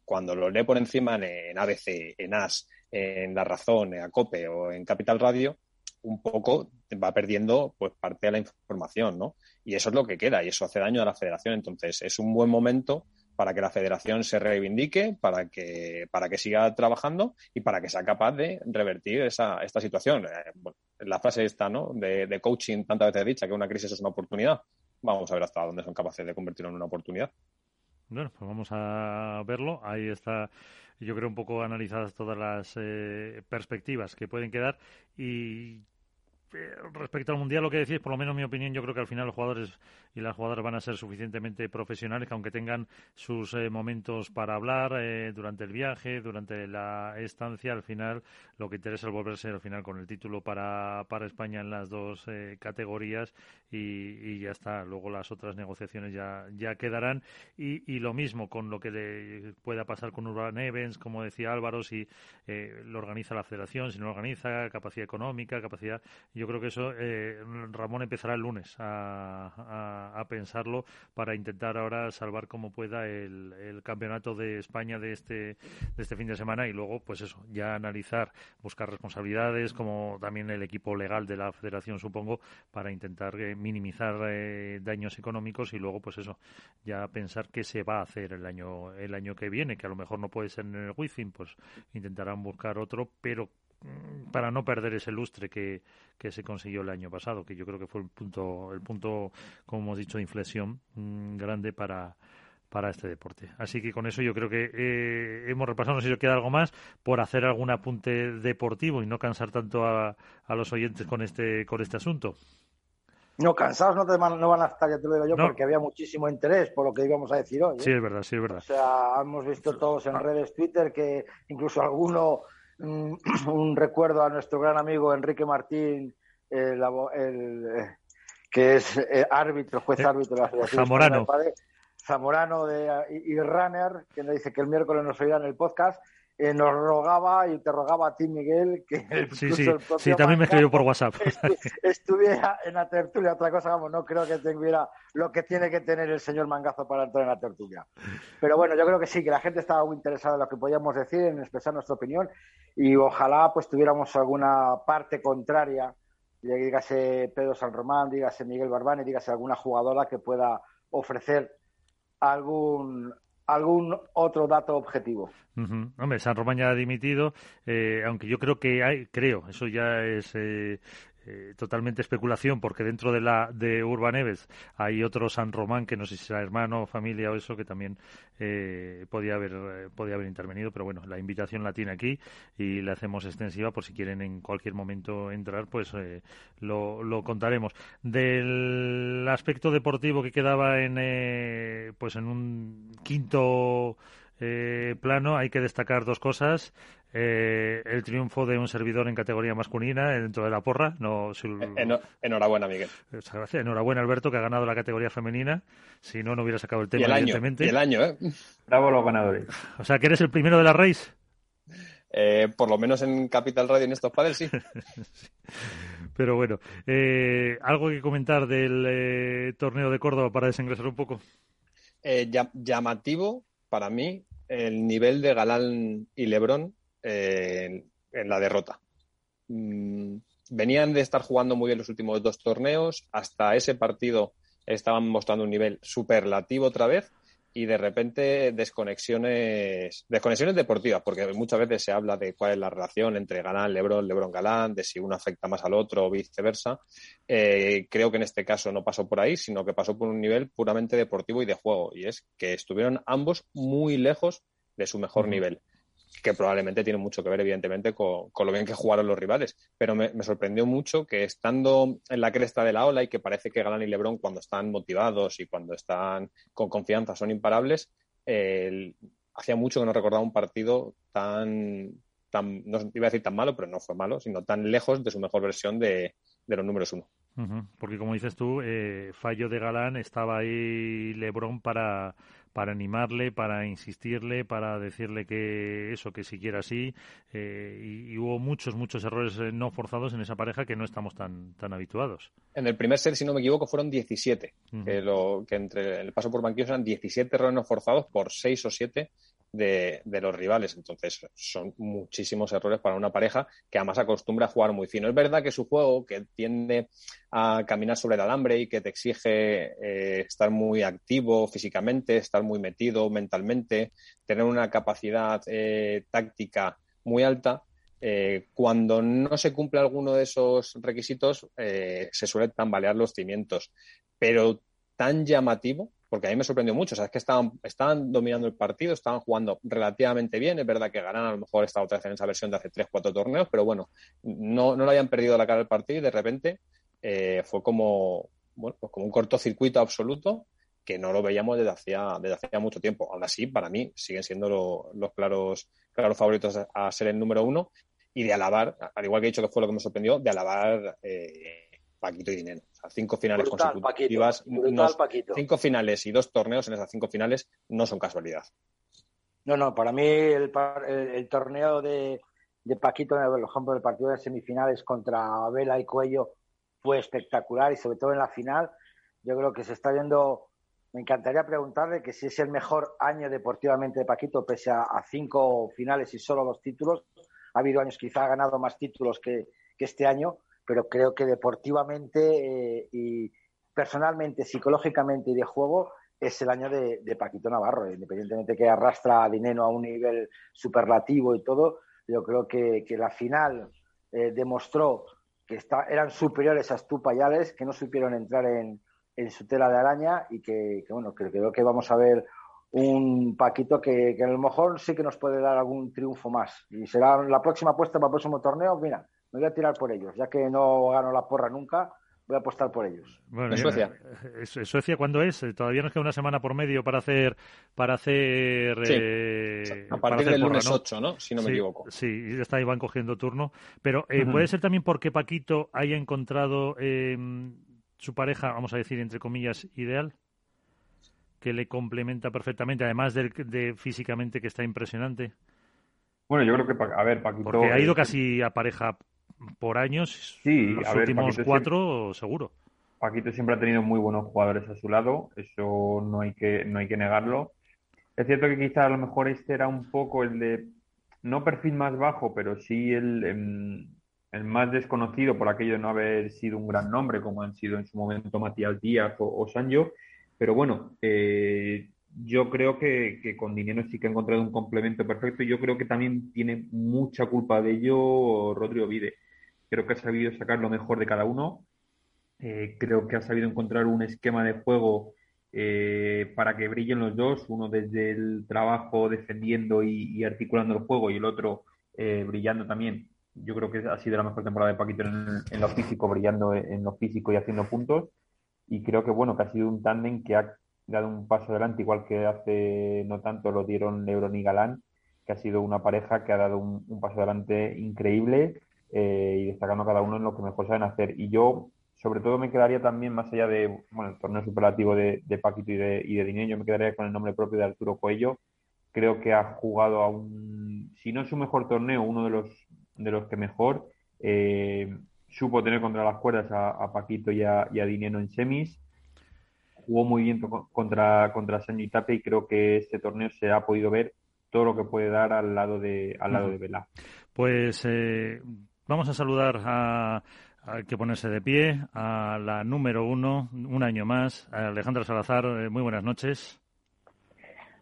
S6: cuando lo lee por encima en, En AS, en La Razón, en ACOPE o en Capital Radio, un poco va perdiendo pues parte de la información, ¿no? Y eso es lo que queda y eso hace daño a la federación. Entonces, es un buen momento para que la federación se reivindique, para que, para que siga trabajando y para que sea capaz de revertir esa, esta situación. Eh, la fase esta, ¿no? De, coaching tantas veces dicha que una crisis es una oportunidad. Vamos a ver hasta dónde son capaces de convertirlo en una oportunidad.
S2: Bueno, pues vamos a verlo. Ahí está, yo creo, un poco analizadas todas las eh, perspectivas que pueden quedar. Y respecto al mundial, lo que decís, por lo menos mi opinión, yo creo que al final los jugadores y las jugadoras van a ser suficientemente profesionales que aunque tengan sus eh, momentos para hablar eh, durante el viaje, durante la estancia, al final lo que interesa es volverse al final con el título para, para España en las dos categorías y, ya está. Luego las otras negociaciones ya, ya quedarán y, y lo mismo con lo que le pueda pasar con Urban Evans, como decía Álvaro, si lo organiza la federación, si no lo organiza, capacidad económica, capacidad creo que eso eh, Ramón empezará el lunes a, pensarlo para intentar ahora salvar como pueda el, campeonato de España de este, de este fin de semana y luego, pues eso, ya analizar, buscar responsabilidades, como también el equipo legal de la federación, supongo, para intentar eh, minimizar eh, daños económicos y luego, pues eso, ya pensar qué se va a hacer el año, el año que viene, que a lo mejor no puede ser en el wifi, pues intentarán buscar otro, pero para no perder ese lustre que, que, se consiguió el año pasado, que yo creo que fue el punto, el punto como hemos dicho, de inflexión mm, grande para, para este deporte. Así que con eso yo creo que eh, hemos repasado, no sé si queda algo más, por hacer algún apunte deportivo y no cansar tanto a, a los oyentes con este, con este asunto.
S5: No, cansados no, te no van a estar, ya te lo digo yo, porque había muchísimo interés por lo que íbamos a decir hoy.
S2: ¿eh? Sí, es verdad, sí, es verdad. O
S5: sea, hemos visto todos en redes Twitter que incluso alguno un, recuerdo a nuestro gran amigo Enrique Martín, el, eh, que es eh, árbitro, juez árbitro de la Federación
S2: Zamorano.
S5: Zamorano de, y, Runner, que nos dice que el miércoles nos oirá en el podcast, eh, nos rogaba y te rogaba a ti, Miguel, que
S2: sí, sí, sí, también me escribió por WhatsApp.
S5: estuviera en la tertulia. Otra cosa, vamos, no creo que tuviera lo que tiene que tener el señor Mangazo para entrar en la tertulia. Pero bueno, yo creo que sí, que la gente estaba muy interesada en lo que podíamos decir, en expresar nuestra opinión y ojalá pues tuviéramos alguna parte contraria, dígase Pedro San Román, dígase Miguel Barbani, dígase alguna jugadora que pueda ofrecer algún algún otro dato objetivo.
S2: Hombre, San Román ya ha dimitido, eh, aunque yo creo que hay, creo, eso ya es eh, eh, totalmente especulación, porque dentro de la de Urbaneves hay otro San Román que no sé si será hermano, familia o eso que también eh, podía haber eh, podía haber intervenido, pero bueno, la invitación la tiene aquí y la hacemos extensiva por si quieren en cualquier momento entrar, pues lo, lo contaremos. Del aspecto deportivo que quedaba en pues en un quinto plano hay que destacar dos cosas. Eh, el triunfo de un servidor en categoría masculina dentro de la porra. No,
S6: enhorabuena, Miguel.
S2: Muchas gracias. Enhorabuena, Alberto, que ha ganado la categoría femenina. Si no, no hubiera sacado el tema,
S6: el
S2: evidentemente.
S6: Año, y el año, ¿eh?
S7: Bravo los ganadores.
S2: O sea, que eres el primero de la race.
S6: Eh, por lo menos en Capital Radio en estos padres, sí.
S2: Pero bueno, eh, ¿algo que comentar del eh, torneo de Córdoba para desengrasar un poco?
S6: llamativo para mí el nivel de Galán y Lebrón en, la derrota. Mm, venían de estar jugando muy bien los últimos dos torneos, hasta ese partido estaban mostrando un nivel superlativo otra vez y de repente desconexiones, desconexiones deportivas, porque muchas veces se habla de cuál es la relación entre Galán, Lebron, Lebron, Galán, de si uno afecta más al otro o viceversa. Eh, creo que en este caso no pasó por ahí, sino que pasó por un nivel puramente deportivo y de juego, y es que estuvieron ambos muy lejos de su mejor nivel que probablemente tiene mucho que ver, evidentemente, con, lo bien que jugaron los rivales. Pero me, sorprendió mucho que estando en la cresta de la ola y que parece que Galán y Lebron, cuando están motivados y cuando están con confianza, son imparables, hacía mucho que no recordaba un partido tan, tan, no iba a decir tan malo, pero no fue malo, sino tan lejos de su mejor versión de, los números uno.
S2: Porque como dices tú, eh, fallo de Galán, estaba ahí Lebron para para animarle, para insistirle, para decirle que eso, que siquiera así. Eh, y, hubo muchos, muchos errores eh, no forzados en esa pareja que no estamos tan, tan habituados.
S6: En el primer set, si no me equivoco, fueron 17. que, lo, que entre el paso por banquillos eran 17 errores no forzados por 6 o 7 de, los rivales. Entonces, son muchísimos errores para una pareja que además acostumbra a jugar muy fino. Es verdad que su juego, que tiende a caminar sobre el alambre y que te exige eh, estar muy activo físicamente, estar muy metido mentalmente, tener una capacidad eh, táctica muy alta, eh, cuando no se cumple alguno de esos requisitos, se suelen tambalear los cimientos. Pero tan llamativo porque a mí me sorprendió mucho. O sea, es que estaban, estaban dominando el partido, estaban jugando relativamente bien. Es verdad que ganan a lo mejor esta otra vez en esa versión de hace 3-4 torneos, pero bueno, no, no le habían perdido la cara del partido y de repente eh, fue como, bueno, pues como un cortocircuito absoluto que no lo veíamos desde hacía, desde hacía mucho tiempo. Aún así, para mí, siguen siendo los claros, claros favoritos a, ser el número uno y de alabar, al igual que he dicho que fue lo que me sorprendió, de alabar eh, Paquito y Dinero. O sea, cinco finales consecutivas. cinco finales y dos torneos en esas cinco finales no son casualidad.
S5: No, no, para mí el, torneo de, Paquito, el ejemplo del partido de semifinales contra Vela y Cuello fue espectacular y sobre todo en la final, yo creo que se está viendo. Me encantaría preguntarle que si es el mejor año deportivamente de Paquito, pese a, cinco finales y solo dos títulos. Ha habido años quizá ha ganado más títulos que este año, pero creo que deportivamente eh, y personalmente, psicológicamente y de juego es el año de, Paquito Navarro, independientemente que arrastra a Dineno a un nivel superlativo y todo, yo creo que, la final eh, demostró que está, eran superiores a Stupayales, que no supieron entrar en, su tela de araña y que, bueno, creo que vamos a ver un Paquito que, que, a lo mejor sí que nos puede dar algún triunfo más. Y será la próxima apuesta para el próximo torneo, mira, me voy a tirar por ellos. Ya que no gano la porra nunca, voy a apostar por ellos.
S6: Bueno, ¿En Suecia?
S2: Eh, ¿Suecia cuándo es? Eh, todavía nos queda una semana por medio para hacer... Para hacer
S6: eh, a partir del lunes 8, ¿no? Si no me equivoco.
S2: Sí, está ahí, van cogiendo turno. Pero puede ser también porque Paquito haya encontrado su pareja, vamos a decir, entre comillas, ideal. que le complementa perfectamente, además de, de físicamente que está impresionante?
S7: Bueno, yo creo que, a ver, Paquito...
S2: Porque ha ido casi a pareja por años,
S7: sí,
S2: los
S7: a ver,
S2: últimos
S7: Paquito
S2: cuatro seguro.
S7: Paquito siempre ha tenido muy buenos jugadores a su lado, eso no hay que, no hay que negarlo. Es cierto que quizá a lo mejor este era un poco el de, no perfil más bajo, pero sí el, em, el más desconocido por aquello de no haber sido un gran nombre, como han sido en su momento Matías Díaz o, o Sancho. Pero bueno, eh, yo creo que, que, con dinero sí que ha encontrado un complemento perfecto y yo creo que también tiene mucha culpa de ello Rodrigo Vide. Creo que ha sabido sacar lo mejor de cada uno. Eh, creo que ha sabido encontrar un esquema de juego eh, para que brillen los dos, uno desde el trabajo defendiendo y, articulando el juego y el otro eh, brillando también. Yo creo que ha sido la mejor temporada de Paquito en, lo físico, brillando en lo físico y haciendo puntos. Y creo que bueno, que ha sido un tándem que ha dado un paso adelante, igual que hace no tanto lo dieron Lebron y Galán, que ha sido una pareja que ha dado un paso adelante increíble eh, y destacando cada uno en lo que mejor saben hacer. Y yo, sobre todo, me quedaría también, más allá de bueno, el torneo superlativo de, de Paquito y de, y de Dinero, yo me quedaría con el nombre propio de Arturo Coello. Creo que ha jugado a un, si no es su mejor torneo, uno de los, de los que mejor. Eh, supo tener contra las cuerdas a, a Paquito y a, y a Dinero en semis jugó muy bien contra, contra Sancho y Tape y creo que este torneo se ha podido ver todo lo que puede dar al lado de, al lado de Vela.
S2: Pues eh, vamos a saludar a, que ponerse de pie a la número uno, un año más, a Alejandra Salazar. Eh, muy buenas noches.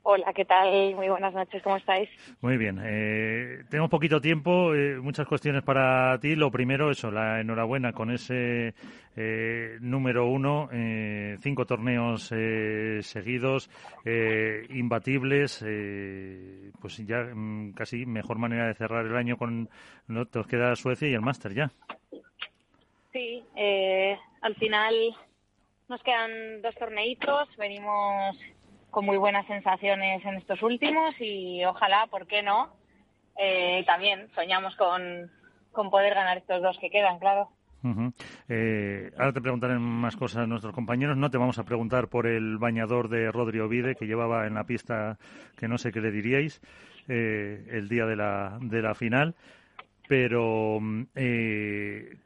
S9: Hola, ¿qué tal? Muy buenas noches, ¿cómo estáis?
S2: Muy bien. Eh, tenemos poquito tiempo, eh, muchas cuestiones para ti. Lo primero, eso, la enhorabuena con ese eh, número uno, eh, cinco torneos eh, seguidos, eh, imbatibles, eh, pues ya mm, casi mejor manera de cerrar el año con, ¿no? Te os queda Suecia y el Máster ya.
S9: Sí, al final nos quedan dos torneitos, venimos con muy buenas sensaciones en estos últimos y ojalá, ¿por qué no? Eh, también soñamos con, con poder ganar estos dos que quedan, claro.
S2: Eh, ahora te preguntarán más cosas nuestros compañeros. No te vamos a preguntar por el bañador de Rodri Ovide que llevaba en la pista, que no sé qué le diríais, eh, el día de la, de la final. Pero eh,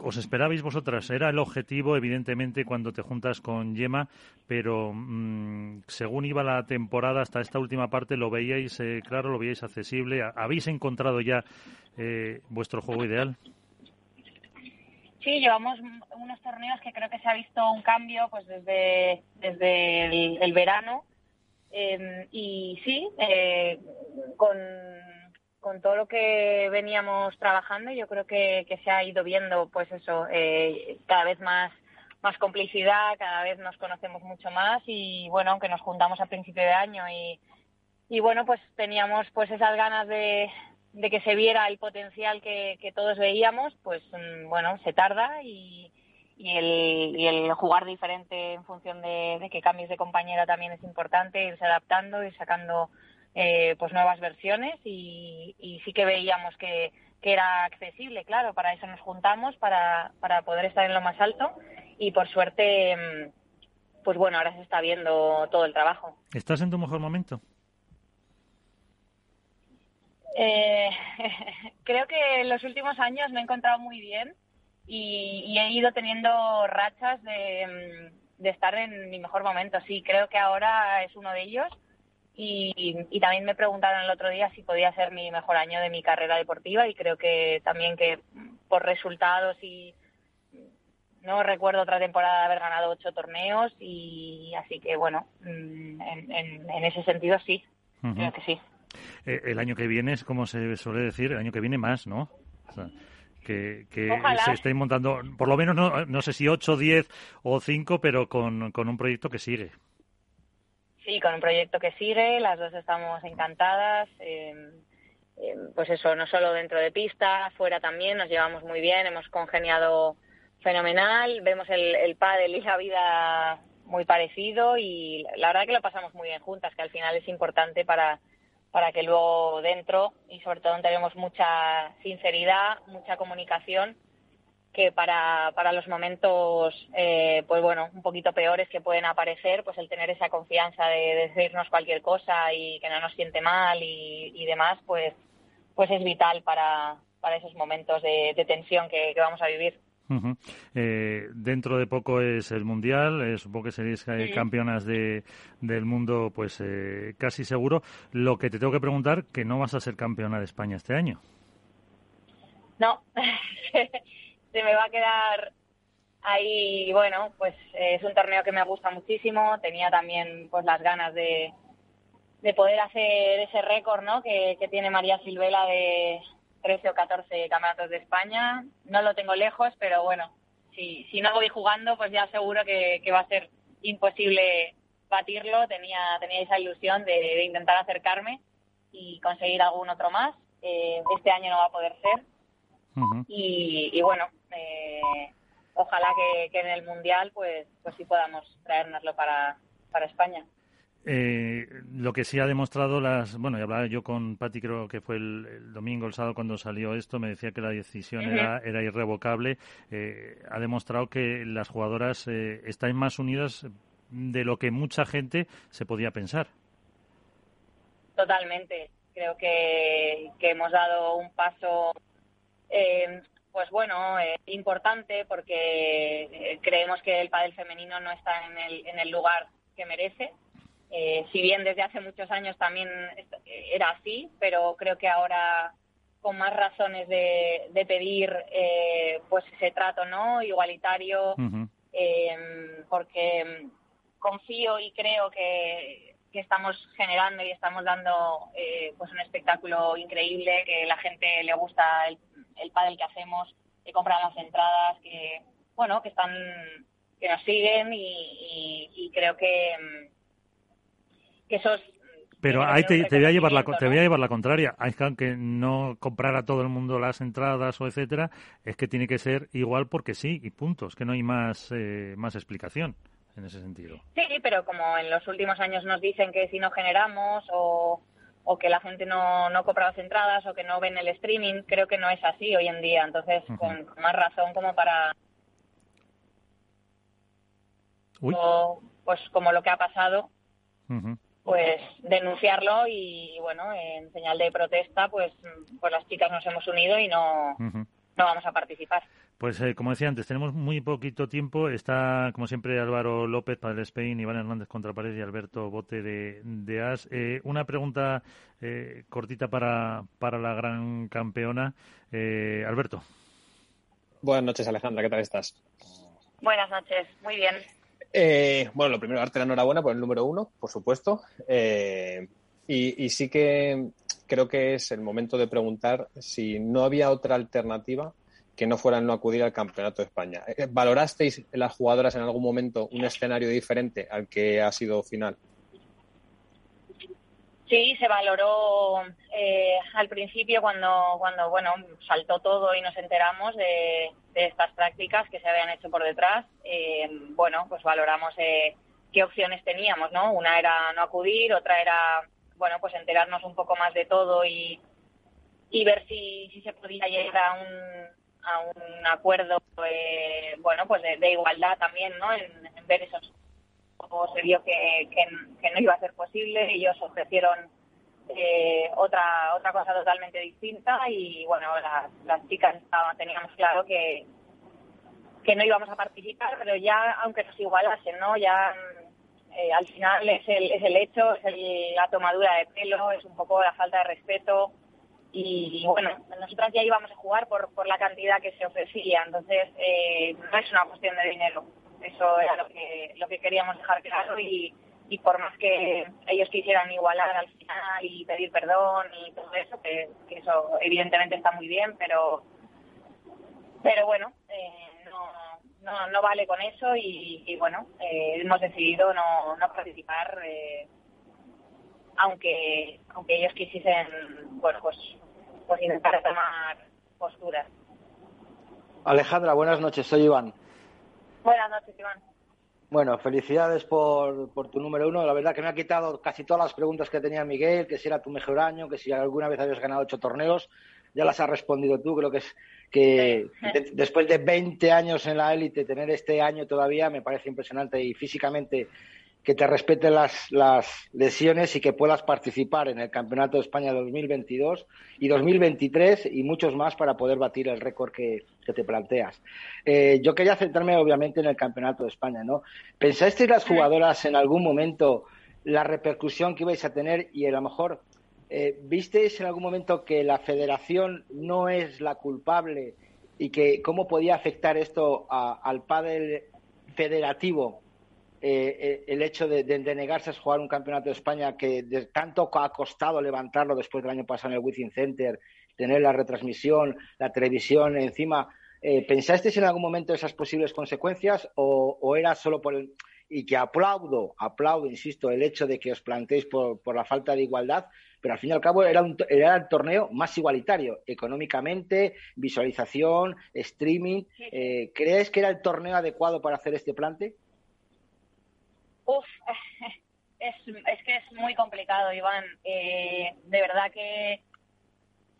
S2: ¿Os esperabais vosotras? Era el objetivo, evidentemente, cuando te juntas con Yema, pero mmm, según iba la temporada hasta esta última parte, lo veíais eh, claro, lo veíais accesible. ¿Habéis encontrado ya eh, vuestro juego ideal?
S9: Sí, llevamos unos torneos que creo que se ha visto un cambio pues desde, desde el, verano. Eh, y sí, eh, con con todo lo que veníamos trabajando, yo creo que, que se ha ido viendo, pues eso, eh, cada vez más, más complicidad, cada vez nos conocemos mucho más y bueno, aunque nos juntamos a principio de año y, y bueno, pues teníamos pues esas ganas de, que se viera el potencial que, todos veíamos, pues bueno, se tarda y, y el, y el jugar diferente en función de, que cambies de compañera también es importante, irse adaptando, ir sacando eh, pues nuevas versiones y, y sí que veíamos que, que, era accesible, claro, para eso nos juntamos, para, para poder estar en lo más alto y por suerte, pues bueno, ahora se está viendo todo el trabajo.
S2: ¿Estás en tu mejor momento?
S9: Eh, creo que en los últimos años me he encontrado muy bien y, y he ido teniendo rachas de, de estar en mi mejor momento. Sí, creo que ahora es uno de ellos y, y, también me preguntaron el otro día si podía ser mi mejor año de mi carrera deportiva y creo que también que por resultados y no recuerdo otra temporada de haber ganado ocho torneos y así que bueno en, en, en ese sentido sí uh -huh. creo que sí.
S2: Eh, el año que viene es como se suele decir el año que viene más no o sea, que, que se estéis montando por lo menos no, no sé si ocho diez o cinco pero con, con un proyecto que sigue
S9: Sí, con un proyecto que sigue, las dos estamos encantadas. Eh, eh, pues eso, no solo dentro de pista, fuera también, nos llevamos muy bien, hemos congeniado fenomenal, vemos el, el pádel y la vida muy parecido y la verdad que lo pasamos muy bien juntas, que al final es importante para, para que luego dentro y sobre todo tenemos mucha sinceridad, mucha comunicación que para, para los momentos, eh, pues bueno, un poquito peores que pueden aparecer, pues el tener esa confianza de, decirnos cualquier cosa y que no nos siente mal y, demás, pues, pues es vital para, para esos momentos de, tensión que, vamos a vivir.
S2: Eh, dentro de poco es el mundial, eh, supongo que seréis campeonas de, del mundo, pues casi seguro. Lo que te tengo que preguntar, que no vas a ser campeona de España este año.
S9: No, se me va a quedar ahí, bueno, pues eh, es un torneo que me gusta muchísimo, tenía también pues las ganas de, de poder hacer ese récord, ¿no? Que, tiene María Silvela de 13 o 14 campeonatos de España. No lo tengo lejos, pero bueno, si, si no voy jugando, pues ya seguro que, va a ser imposible batirlo. Tenía, tenía esa ilusión de, intentar acercarme y conseguir algún otro más. Eh, este año no va a poder ser. y, y, bueno, eh, ojalá que, en el Mundial pues, pues sí podamos traérnoslo para, para España.
S2: Eh, lo que sí ha demostrado las bueno y hablaba yo con Patti creo que fue el, domingo el sábado cuando salió esto me decía que la decisión era, era irrevocable. Eh, ha demostrado que las jugadoras eh, están más unidas de lo que mucha gente se podía pensar.
S9: Totalmente. Creo que, que hemos dado un paso eh, pues bueno, eh, importante porque eh, creemos que el pádel femenino no está en el, en el lugar que merece. Eh, si bien desde hace muchos años también era así, pero creo que ahora con más razones de, pedir pues ese trato no igualitario, porque confío y creo que, que estamos generando y estamos dando pues un espectáculo increíble que la gente le gusta el el pádel que hacemos, que compran las entradas, que bueno, que están, que nos siguen y, creo que, que esos
S2: pero ahí te, voy a llevar la te voy a llevar la contraria. Hay que no comprar a todo el mundo las entradas o etcétera, es que tiene que ser igual porque sí y puntos, que no hay más eh, más explicación en ese sentido.
S9: Sí, pero como en los últimos años nos dicen que si no generamos o o que la gente no, no compra las entradas o que no ven el streaming. Creo que no es así hoy en día. Entonces, con, más razón como para... pues como lo que ha pasado, pues denunciarlo y, bueno, en señal de protesta, pues, pues las chicas nos hemos unido y no, no vamos a participar.
S2: Pues eh, como decía antes, tenemos muy poquito tiempo. Está, como siempre, Álvaro López para el Spain, Iván Hernández contra Pared y Alberto Bote de, de As. Eh, una pregunta eh, cortita para, para la gran campeona. Alberto.
S6: Buenas noches, Alejandra. ¿Qué tal estás?
S9: Buenas noches. Muy bien.
S6: bueno, lo primero, darte la enhorabuena por el número uno, por supuesto. Y, y sí que creo que es el momento de preguntar si no había otra alternativa que no fueran no acudir al Campeonato de España. Eh, ¿Valorasteis las jugadoras en algún momento un escenario diferente al que ha sido final?
S9: Sí, se valoró eh, al principio cuando, cuando bueno saltó todo y nos enteramos de, estas prácticas que se habían hecho por detrás. Eh, bueno, pues valoramos qué opciones teníamos, ¿no? Una era no acudir, otra era bueno pues enterarnos un poco más de todo y, y ver si, si se podía llegar a un a un acuerdo, eh, bueno, pues de, igualdad también, ¿no? En, ver esos como se vio que, que, no iba a ser posible, ellos ofrecieron eh, otra otra cosa totalmente distinta y bueno, las, chicas teníamos claro que que no íbamos a participar, pero ya aunque nos igualasen, ¿no? Ya eh, al final es el, es el hecho, es la tomadura de pelo, es un poco la falta de respeto, y, bueno, nosotras ya íbamos a jugar por, por la cantidad que se ofrecía, entonces eh, no es una cuestión de dinero, eso era lo que, lo que queríamos dejar claro y, y por más que ellos quisieran igualar al final y pedir perdón y todo eso, que, eso evidentemente está muy bien, pero pero bueno, eh, no, no, no vale con eso y, bueno, eh, hemos decidido no, no participar aunque aunque ellos quisiesen bueno pues pues intentar tomar posturas
S5: Alejandra buenas noches soy Iván
S9: buenas noches Iván
S5: bueno, felicidades por, por, tu número uno. La verdad que me ha quitado casi todas las preguntas que tenía Miguel, que si era tu mejor año, que si alguna vez habías ganado ocho torneos. Ya las has respondido tú, creo que es que después de 20 años en la élite, tener este año todavía me parece impresionante y físicamente que te respeten las, las lesiones y que puedas participar en el Campeonato de España 2022 y 2023 y muchos más para poder batir el récord que, te planteas. Eh, yo quería centrarme obviamente en el Campeonato de España, ¿no? ¿Pensasteis las jugadoras en algún momento la repercusión que ibais a tener y a lo mejor eh, visteis en algún momento que la federación no es la culpable y que cómo podía afectar esto al pádel federativo eh, eh, el hecho de, negarse a jugar un campeonato de España que de tanto ha costado levantarlo después del año pasado en el Wizzing Center, tener la retransmisión, la televisión encima. Eh, ¿Pensasteis en algún momento esas posibles consecuencias o, era solo por el... Y que aplaudo, aplaudo, insisto, el hecho de que os planteéis por, la falta de igualdad, pero al fin y al cabo era, un, era el torneo más igualitario, económicamente, visualización, streaming. ¿Crees que era el torneo adecuado para hacer este plante?
S9: Uf, es, es que es muy complicado, Iván. Eh, de verdad que,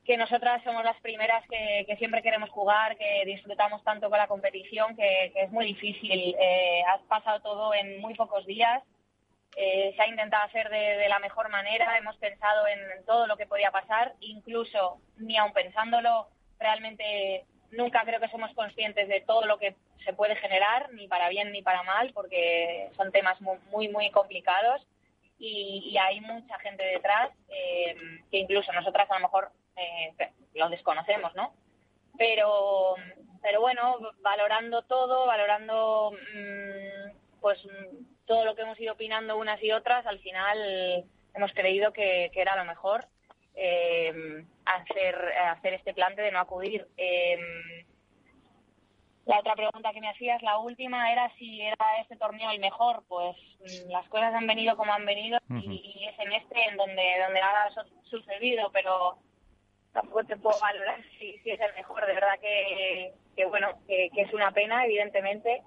S9: que nosotras somos las primeras que, siempre queremos jugar, que disfrutamos tanto con la competición, que, es muy difícil. Eh, has pasado todo en muy pocos días. Eh, se ha intentado hacer de, la mejor manera, hemos pensado en todo lo que podía pasar, incluso ni aun pensándolo, realmente nunca creo que somos conscientes de todo lo que se puede generar, ni para bien ni para mal, porque son temas muy, muy, complicados y, hay mucha gente detrás eh, que incluso nosotras a lo mejor eh, lo desconocemos, ¿no? Pero, pero bueno, valorando todo, valorando mm, pues todo lo que hemos ido opinando unas y otras, al final hemos creído que, que era lo mejor eh, hacer, hacer este plante de no acudir. Eh, la otra pregunta que me hacías, la última, era si era este torneo el mejor. Pues mm, las cosas han venido como han venido y, es en este en donde, donde ha sucedido, pero tampoco te puedo valorar si, si es el mejor. De verdad que, que bueno, que, es una pena, evidentemente,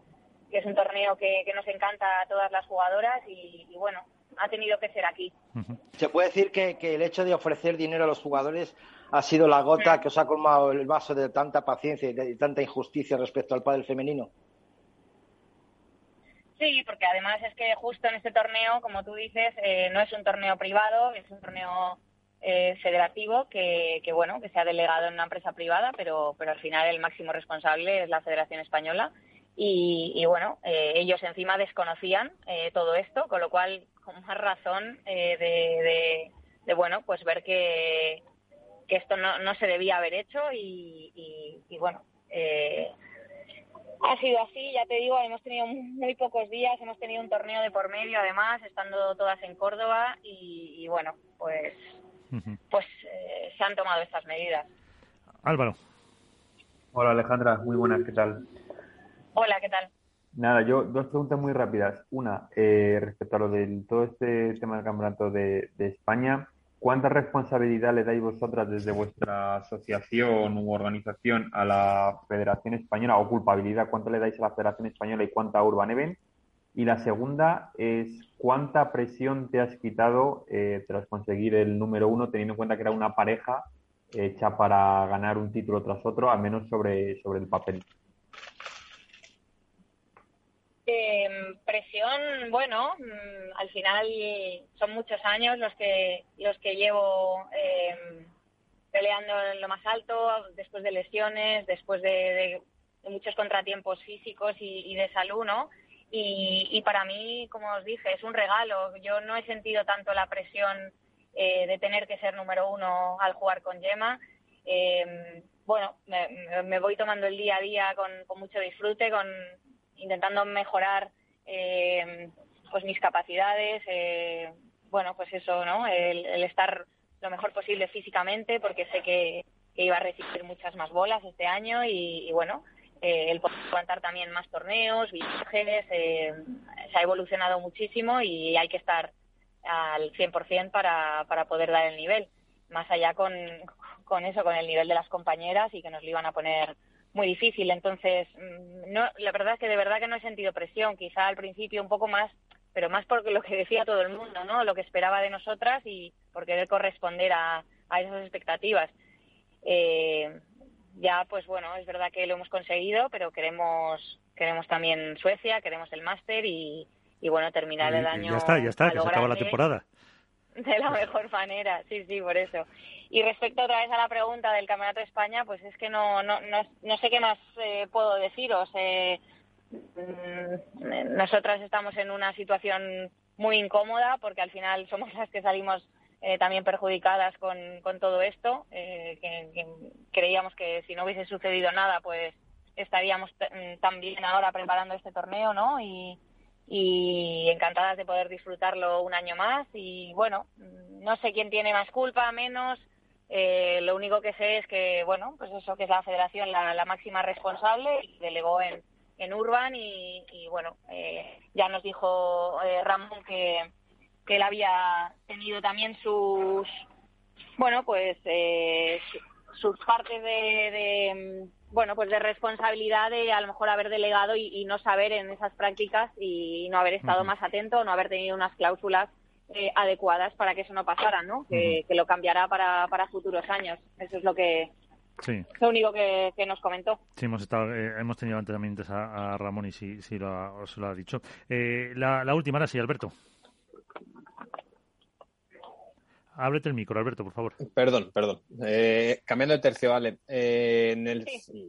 S9: que es un torneo que, que nos encanta a todas las jugadoras y bueno, ha tenido que ser aquí.
S5: Se puede decir que, el hecho de ofrecer dinero a los jugadores ha sido la gota que os ha colmado el vaso de tanta paciencia y de tanta injusticia respecto al pádel femenino.
S9: Sí, porque además es que justo en este torneo, como tú dices, eh, no es un torneo privado, es un torneo eh, federativo que, bueno, que se ha delegado en una empresa privada, pero, pero al final el máximo responsable es la Federación Española. Y, bueno, eh, ellos encima desconocían todo esto, con lo cual con más razón eh, de, bueno, pues ver que, que esto no, no se debía haber hecho y, bueno, eh, ha sido así, ya te digo, hemos tenido muy pocos días, hemos tenido un torneo de por medio además, estando todas en Córdoba y, bueno, pues, pues eh, se han tomado estas medidas.
S2: Álvaro.
S7: Hola Alejandra, muy buenas, ¿qué tal?
S9: Hola, ¿qué tal?
S7: Nada, yo dos preguntas muy rápidas. Una, eh, respecto a lo del todo este tema del campeonato de, España, ¿cuánta responsabilidad le dais vosotras desde vuestra asociación u organización a la Federación Española o culpabilidad? ¿Cuánto le dais a la Federación Española y cuánta a Urban Event? Y la segunda es cuánta presión te has quitado eh, tras conseguir el número uno, teniendo en cuenta que era una pareja hecha para ganar un título tras otro, al menos sobre, sobre el papel.
S9: Eh, presión, bueno, mm, al final son muchos años los que los que llevo em, peleando en lo más alto, después de lesiones, después de, muchos contratiempos físicos y, de salud, ¿no? Y, para mí, como os dije, es un regalo. Yo no he sentido tanto la presión eh, de tener que ser número uno al jugar con Yema. Em, bueno, me, voy tomando el día a día con, con mucho disfrute, con, intentando mejorar eh, pues mis capacidades, eh, bueno, pues eso, ¿no? El, estar lo mejor posible físicamente, porque sé que, iba a recibir muchas más bolas este año y, bueno, eh, el poder aguantar también más torneos, viajes, se ha evolucionado muchísimo y hay que estar al 100% para, para poder dar el nivel. Más allá con, con eso, con el nivel de las compañeras y que nos lo iban a poner muy difícil. Entonces, mm, no, la verdad es que de verdad que no he sentido presión, quizá al principio un poco más, pero más porque lo que decía todo el mundo, ¿no? Lo que esperaba de nosotras y por querer corresponder a, a esas expectativas. Ya, pues bueno, es verdad que lo hemos conseguido, pero queremos queremos también Suecia, queremos el máster y, y bueno, terminar el año.
S2: Ya está, ya está, que se acaba la temporada.
S9: De la mejor manera, sí, sí, por eso. Y respecto otra vez a la pregunta del Campeonato de España, pues es que no, no, no, sé qué más eh, puedo deciros. Eh, mm, nosotras estamos en una situación muy incómoda porque al final somos las que salimos eh, también perjudicadas con, con todo esto. que, creíamos que si no hubiese sucedido nada, pues estaríamos mm, también ahora preparando este torneo, ¿no? Y, y encantadas de poder disfrutarlo un año más. Y bueno, no sé quién tiene más culpa, menos. Eh, lo único que sé es que, bueno, pues eso que es la federación la, máxima responsable y delegó en, en Urban y, bueno, eh, ya nos dijo eh, Ramón que, que él había tenido también sus, bueno, pues sus partes de bueno, pues de responsabilidad de a lo mejor haber delegado y, no saber en esas prácticas y no haber estado más atento, no haber tenido unas cláusulas eh, adecuadas para que eso no pasara, ¿no? Que, lo cambiará para, para futuros años. Eso es lo que Sí. Lo único que, nos comentó.
S2: Sí, hemos estado, eh, hemos tenido antes también a, Ramón y sí, sí lo ha, lo ha dicho. Eh, la, la última, ahora sí, Alberto. Ábrete el micro, Alberto, por favor.
S6: Perdón, perdón. Eh, cambiando de tercio, vale. Eh,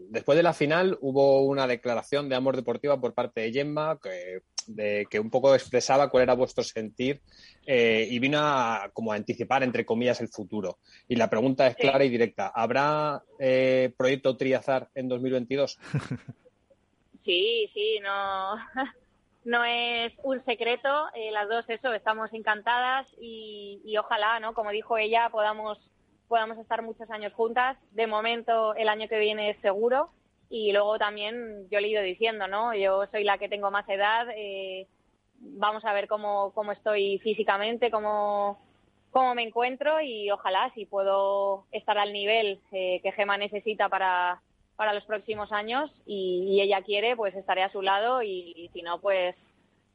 S6: después de la final hubo una declaración de amor deportiva por parte de Gemma que, de, que un poco expresaba cuál era vuestro sentir eh, y vino a, como a anticipar, entre comillas, el futuro. Y la pregunta es clara y directa. ¿Habrá proyecto Triazar en 2022?
S9: Sí, sí, no. no es un secreto, eh, las dos eso, estamos encantadas y, ojalá, ¿no? Como dijo ella, podamos, podamos estar muchos años juntas. De momento, el año que viene es seguro y luego también yo le he ido diciendo, ¿no? Yo soy la que tengo más edad, eh, vamos a ver cómo, cómo estoy físicamente, cómo, cómo me encuentro y ojalá si puedo estar al nivel eh, que Gema necesita para para los próximos años y, ella quiere, pues estaré a su lado y, si no, pues,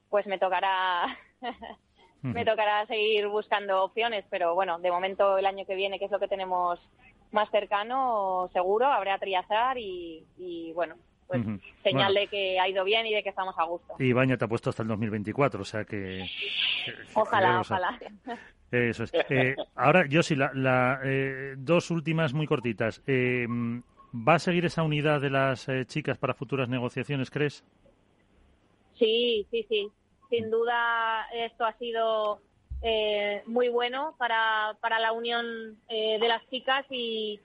S9: pues me tocará me tocará seguir buscando opciones, pero bueno, de momento el año que viene, que es lo que tenemos más cercano, seguro, habrá triazar y, y bueno, pues señal de que ha ido bien y de que estamos a gusto.
S2: Y Baña te ha puesto hasta el 2024, o sea que...
S9: ojalá, ojalá.
S2: Eso es. Eh, ahora, yo sí, la, la eh, dos últimas muy cortitas. Eh, ¿Va a seguir esa unidad de las eh, chicas para futuras negociaciones, crees?
S9: Sí, sí, sí. Sin duda esto ha sido eh, muy bueno para, para la unión eh, de las chicas y,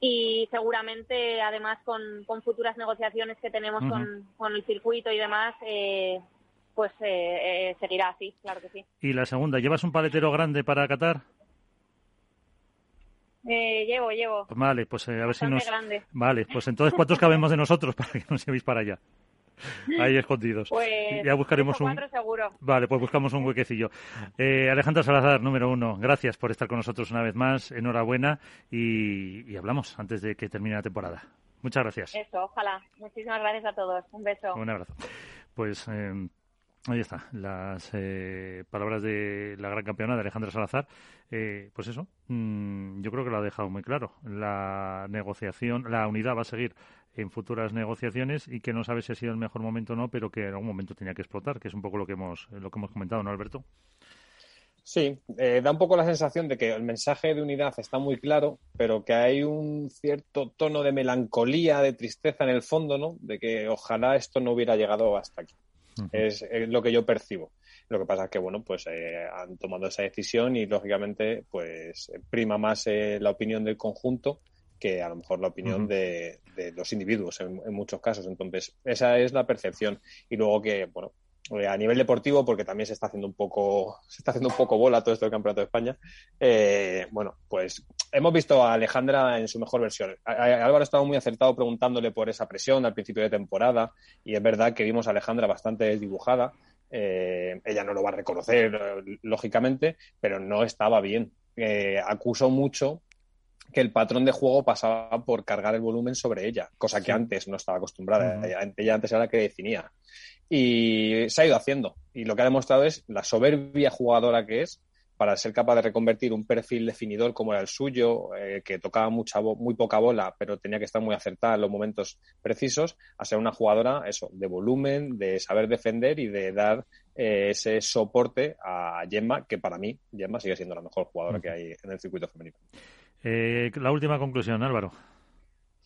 S9: y seguramente además con, con futuras negociaciones que tenemos con, con, el circuito y demás, pues seguirá así, claro que sí.
S2: Y la segunda, ¿llevas un paletero grande para Qatar?
S9: Eh, llevo, llevo.
S2: Vale, pues eh, a ver si nos. Vale, pues entonces ¿cuántos cabemos de nosotros para que nos llevéis para allá? Ahí escondidos.
S9: Pues
S2: ya buscaremos un.
S9: Seguro.
S2: Vale, pues buscamos un huequecillo. Eh, Alejandra Salazar, número uno, gracias por estar con nosotros una vez más. Enhorabuena y, y hablamos antes de que termine la temporada. Muchas gracias.
S9: Eso, ojalá. Muchísimas gracias a todos. Un beso.
S2: Un abrazo. Pues eh, Ahí está, las eh, palabras de la gran campeona de Alejandra Salazar. Eh, pues eso, mm, yo creo que lo ha dejado muy claro. La negociación, la unidad va a seguir en futuras negociaciones y que no sabe si ha sido el mejor momento o no, pero que en algún momento tenía que explotar, que es un poco lo que hemos, lo que hemos comentado, ¿no, Alberto?
S6: Sí, eh, da un poco la sensación de que el mensaje de unidad está muy claro, pero que hay un cierto tono de melancolía, de tristeza en el fondo, ¿no? De que ojalá esto no hubiera llegado hasta aquí es, lo que yo percibo. Lo que pasa es que, bueno, pues eh, han tomado esa decisión y, lógicamente, pues prima más eh, la opinión del conjunto que a lo mejor la opinión de, los individuos en, muchos casos. Entonces, esa es la percepción. Y luego que, bueno, eh, a nivel deportivo, porque también se está haciendo un poco, se está haciendo un poco bola todo esto del Campeonato de España, bueno, pues hemos visto a Alejandra en su mejor versión. Álvaro ha estado muy acertado preguntándole por esa presión al principio de temporada y es verdad que vimos a Alejandra bastante desdibujada. Eh, ella no lo va a reconocer, lógicamente, pero no estaba bien. Eh, acusó mucho que el patrón de juego pasaba por cargar el volumen sobre ella, cosa que antes no estaba acostumbrada. ella, antes era la que definía. Y se ha ido haciendo. Y lo que ha demostrado es la soberbia jugadora que es para ser capaz de reconvertir un perfil definidor como era el suyo, eh, que tocaba mucha muy poca bola, pero tenía que estar muy acertada en los momentos precisos, a ser una jugadora, eso, de volumen, de saber defender y de dar eh, ese soporte a Gemma, que para mí, Gemma sigue siendo la mejor jugadora que hay en el circuito femenino.
S2: Eh, la última conclusión, Álvaro.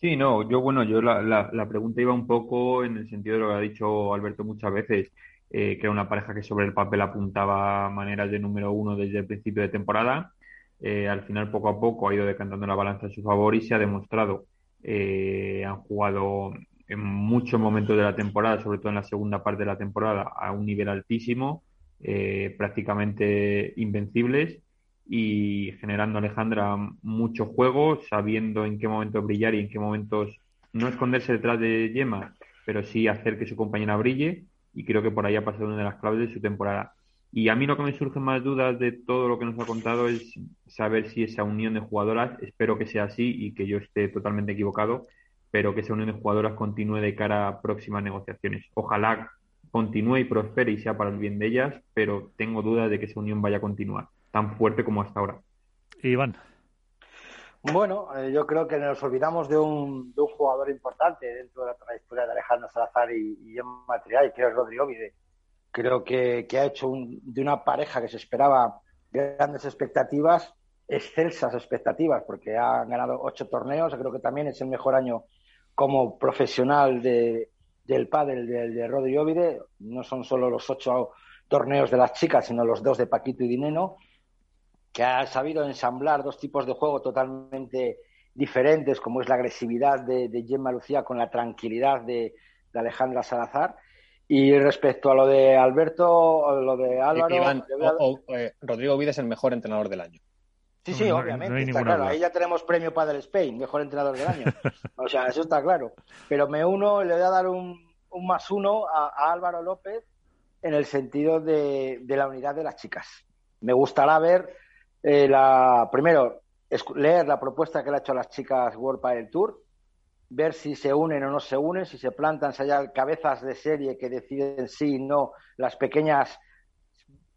S7: Sí, no, yo bueno, yo la, la, pregunta iba un poco en el sentido de lo que ha dicho Alberto muchas veces, eh, que era una pareja que sobre el papel apuntaba maneras de número uno desde el principio de temporada. Eh, al final, poco a poco, ha ido decantando la balanza a su favor y se ha demostrado. Eh, han jugado en muchos momentos de la temporada, sobre todo en la segunda parte de la temporada, a un nivel altísimo, prácticamente invencibles y generando Alejandra mucho juego, sabiendo en qué momentos brillar y en qué momentos no esconderse detrás de Gemma, pero sí hacer que su compañera brille y creo que por ahí ha pasado una de las claves de su temporada. Y a mí lo que me surgen más dudas de todo lo que nos ha contado es saber si esa unión de jugadoras, espero que sea así y que yo esté totalmente equivocado, pero que esa unión de jugadoras continúe de cara a próximas negociaciones. Ojalá continúe y prospere y sea para el bien de ellas, pero tengo dudas de que esa unión vaya a continuar tan fuerte como hasta ahora.
S2: Iván.
S5: Bueno, eh, yo creo que nos olvidamos de un, de un, jugador importante dentro de la trayectoria de Alejandro Salazar y, y Triay, que es Rodrigo Vide. Creo que, que ha hecho de una pareja que se esperaba grandes expectativas, excelsas expectativas, porque ha ganado ocho torneos. Creo que también es el mejor año como profesional de, del pádel de, de Rodrigo Vide. No son solo los ocho torneos de las chicas, sino los dos de Paquito y Dineno que ha sabido ensamblar dos tipos de juego totalmente diferentes, como es la agresividad de, de Gemma Lucía con la tranquilidad de, Alejandra Salazar. Y respecto a lo de Alberto, lo de Álvaro.
S6: Eh, Rodrigo Vides es el mejor entrenador del año.
S5: Sí, sí, obviamente, está claro. Ahí ya tenemos premio para el Spain, mejor entrenador del año. o sea, eso está claro. Pero me uno, le voy a dar un, más uno a, Álvaro López en el sentido de, de la unidad de las chicas. Me gustará ver eh, la, primero, leer la propuesta que le ha hecho a las chicas World Padel Tour, ver si se unen o no se unen, si se plantan, si hay cabezas de serie que deciden sí y no, las pequeñas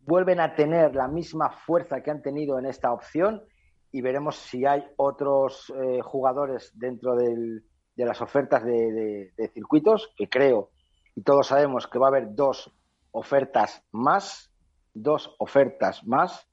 S5: vuelven a tener la misma fuerza que han tenido en esta opción y veremos si hay otros eh, jugadores dentro de las ofertas de, circuitos, que creo, y todos sabemos que va a haber dos ofertas más, dos ofertas más,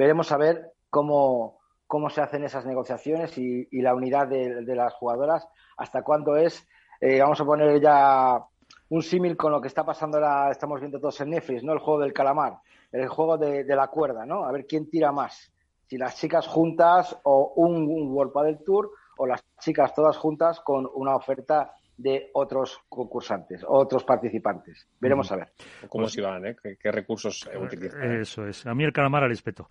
S5: veremos a ver cómo, cómo se hacen esas negociaciones y, la unidad de, las jugadoras, hasta cuándo es, eh, vamos a poner ya un símil con lo que está pasando ahora, estamos viendo todos en Netflix, ¿no? El juego del calamar, el juego de, la cuerda, ¿no? A ver quién tira más, si las chicas juntas o un, un World Padel Tour o las chicas todas juntas con una oferta de otros concursantes, otros participantes. Veremos a ver.
S6: ¿Cómo se van? Eh? ¿Qué, recursos eh, utilizan?
S2: Eso es. A mí el calamar al respeto.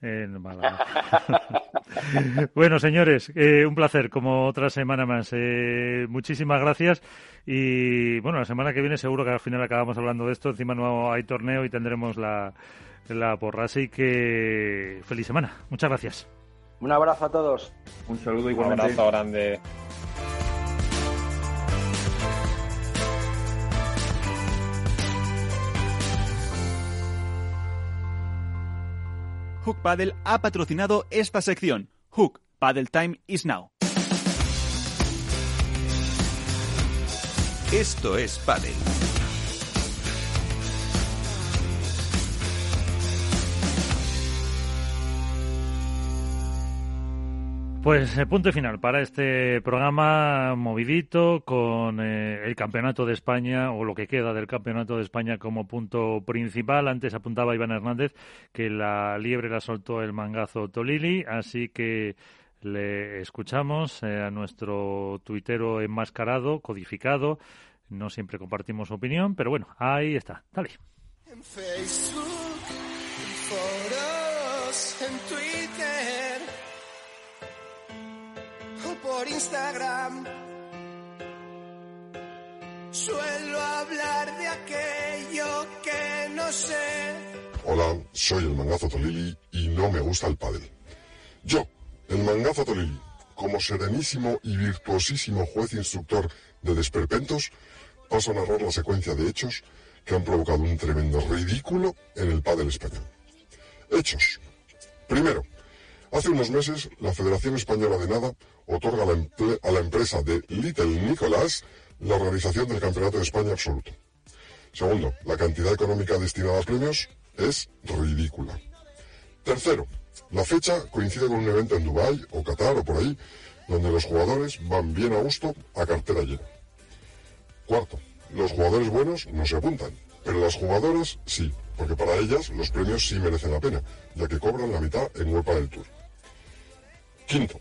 S2: Eh, bueno, señores, un placer, como otra semana más. muchísimas gracias. Y bueno, la semana que viene seguro que al final acabamos hablando de esto. Encima no hay torneo y tendremos la, la porra. Así que feliz semana. Muchas gracias.
S5: Un abrazo a todos.
S7: Un saludo igualmente.
S6: Un abrazo grande.
S8: Hook Paddle ha patrocinado esta sección. Hook Paddle Time is now.
S1: Esto es Paddle.
S2: Pues eh, punto final para este programa movidito con eh, el Campeonato de España o lo que queda del Campeonato de España como punto principal. Antes apuntaba Iván Hernández que la liebre la soltó el mangazo Tolili, así que le escuchamos eh, a nuestro tuitero enmascarado, codificado. No siempre compartimos opinión, pero bueno, ahí está. Dale. En Facebook, en en Twitter
S10: por Instagram. Suelo hablar de aquello que no sé.
S11: Hola, soy el Mangazo Tolili y no me gusta el pádel. Yo, el Mangazo Tolili, como serenísimo y virtuosísimo juez instructor de desperpentos, paso a narrar la secuencia de hechos que han provocado un tremendo ridículo en el pádel español. Hechos Primero, hace unos meses la Federación Española de Nada otorga a la, empresa de Little Nicolás la organización del Campeonato de España absoluto. Segundo, la cantidad económica destinada a premios es ridícula. Tercero, la fecha coincide con un evento en Dubái o Qatar o por ahí, donde los jugadores van bien a gusto a cartera llena. Cuarto, los jugadores buenos no se apuntan, pero las jugadoras sí, porque para ellas los premios sí merecen la pena, ya que cobran la mitad en Huelpa del Tour. Quinto,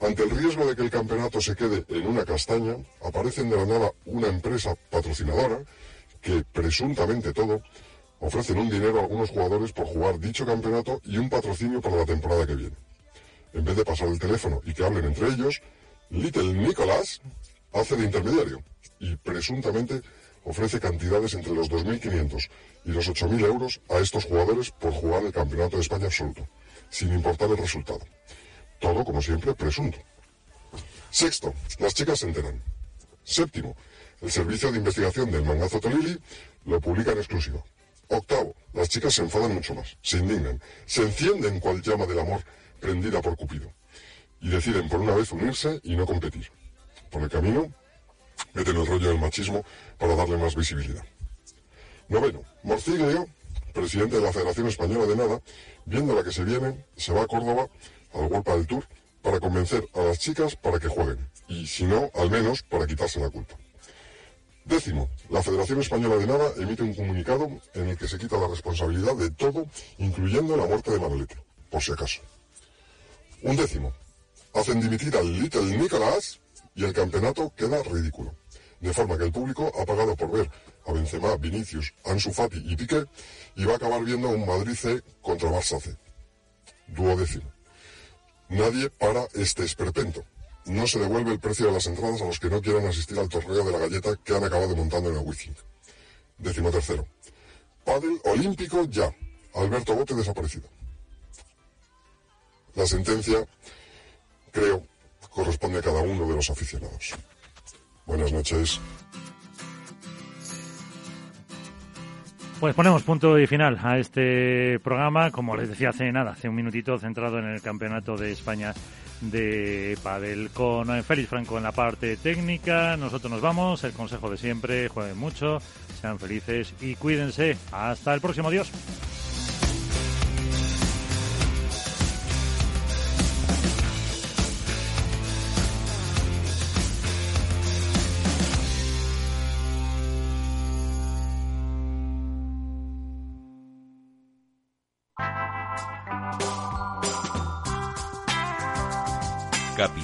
S11: ante el riesgo de que el campeonato se quede en una castaña, aparecen de la nada una empresa patrocinadora que, presuntamente todo, ofrecen un dinero a algunos jugadores por jugar dicho campeonato y un patrocinio para la temporada que viene. En vez de pasar el teléfono y que hablen entre ellos, Little Nicolás hace de intermediario y presuntamente ofrece cantidades entre los 2.500 y los 8.000 euros a estos jugadores por jugar el Campeonato de España absoluto, sin importar el resultado. Todo, como siempre, presunto. Sexto, las chicas se enteran. Séptimo, el servicio de investigación del mangazo Tolili lo publica en exclusiva. Octavo, las chicas se enfadan mucho más, se indignan, se encienden cual llama del amor prendida por Cupido y deciden por una vez unirse y no competir. Por el camino, meten el rollo del machismo para darle más visibilidad. Noveno, Morciglio, presidente de la Federación Española de Nada, viendo la que se viene, se va a Córdoba al World del Tour para convencer a las chicas para que jueguen y, si no, al menos para quitarse la culpa. Décimo, la Federación Española de Nada emite un comunicado en el que se quita la responsabilidad de todo, incluyendo la muerte de Manolete, por si acaso. Un décimo, hacen dimitir al Little Nicolás y el campeonato queda ridículo. De forma que el público ha pagado por ver a Benzema, Vinicius, Ansu Fati y Piqué y va a acabar viendo un Madrid C contra Barça C. Duodécimo. Nadie para este esperpento. No se devuelve el precio de las entradas a los que no quieran asistir al torneo de la galleta que han acabado montando en el Wizzing. Décimo tercero. Padel olímpico ya. Alberto Bote desaparecido. La sentencia, creo, corresponde a cada uno de los aficionados. Buenas noches.
S2: Pues ponemos punto y final a este programa, como les decía hace nada, hace un minutito centrado en el Campeonato de España de Padel con eh, Félix Franco en la parte técnica. Nosotros nos vamos, el consejo de siempre, jueguen mucho, sean felices y cuídense. Hasta el próximo, adiós.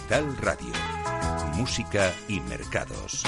S1: Capital Radio. Música y mercados.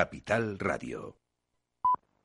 S1: Capital Radio.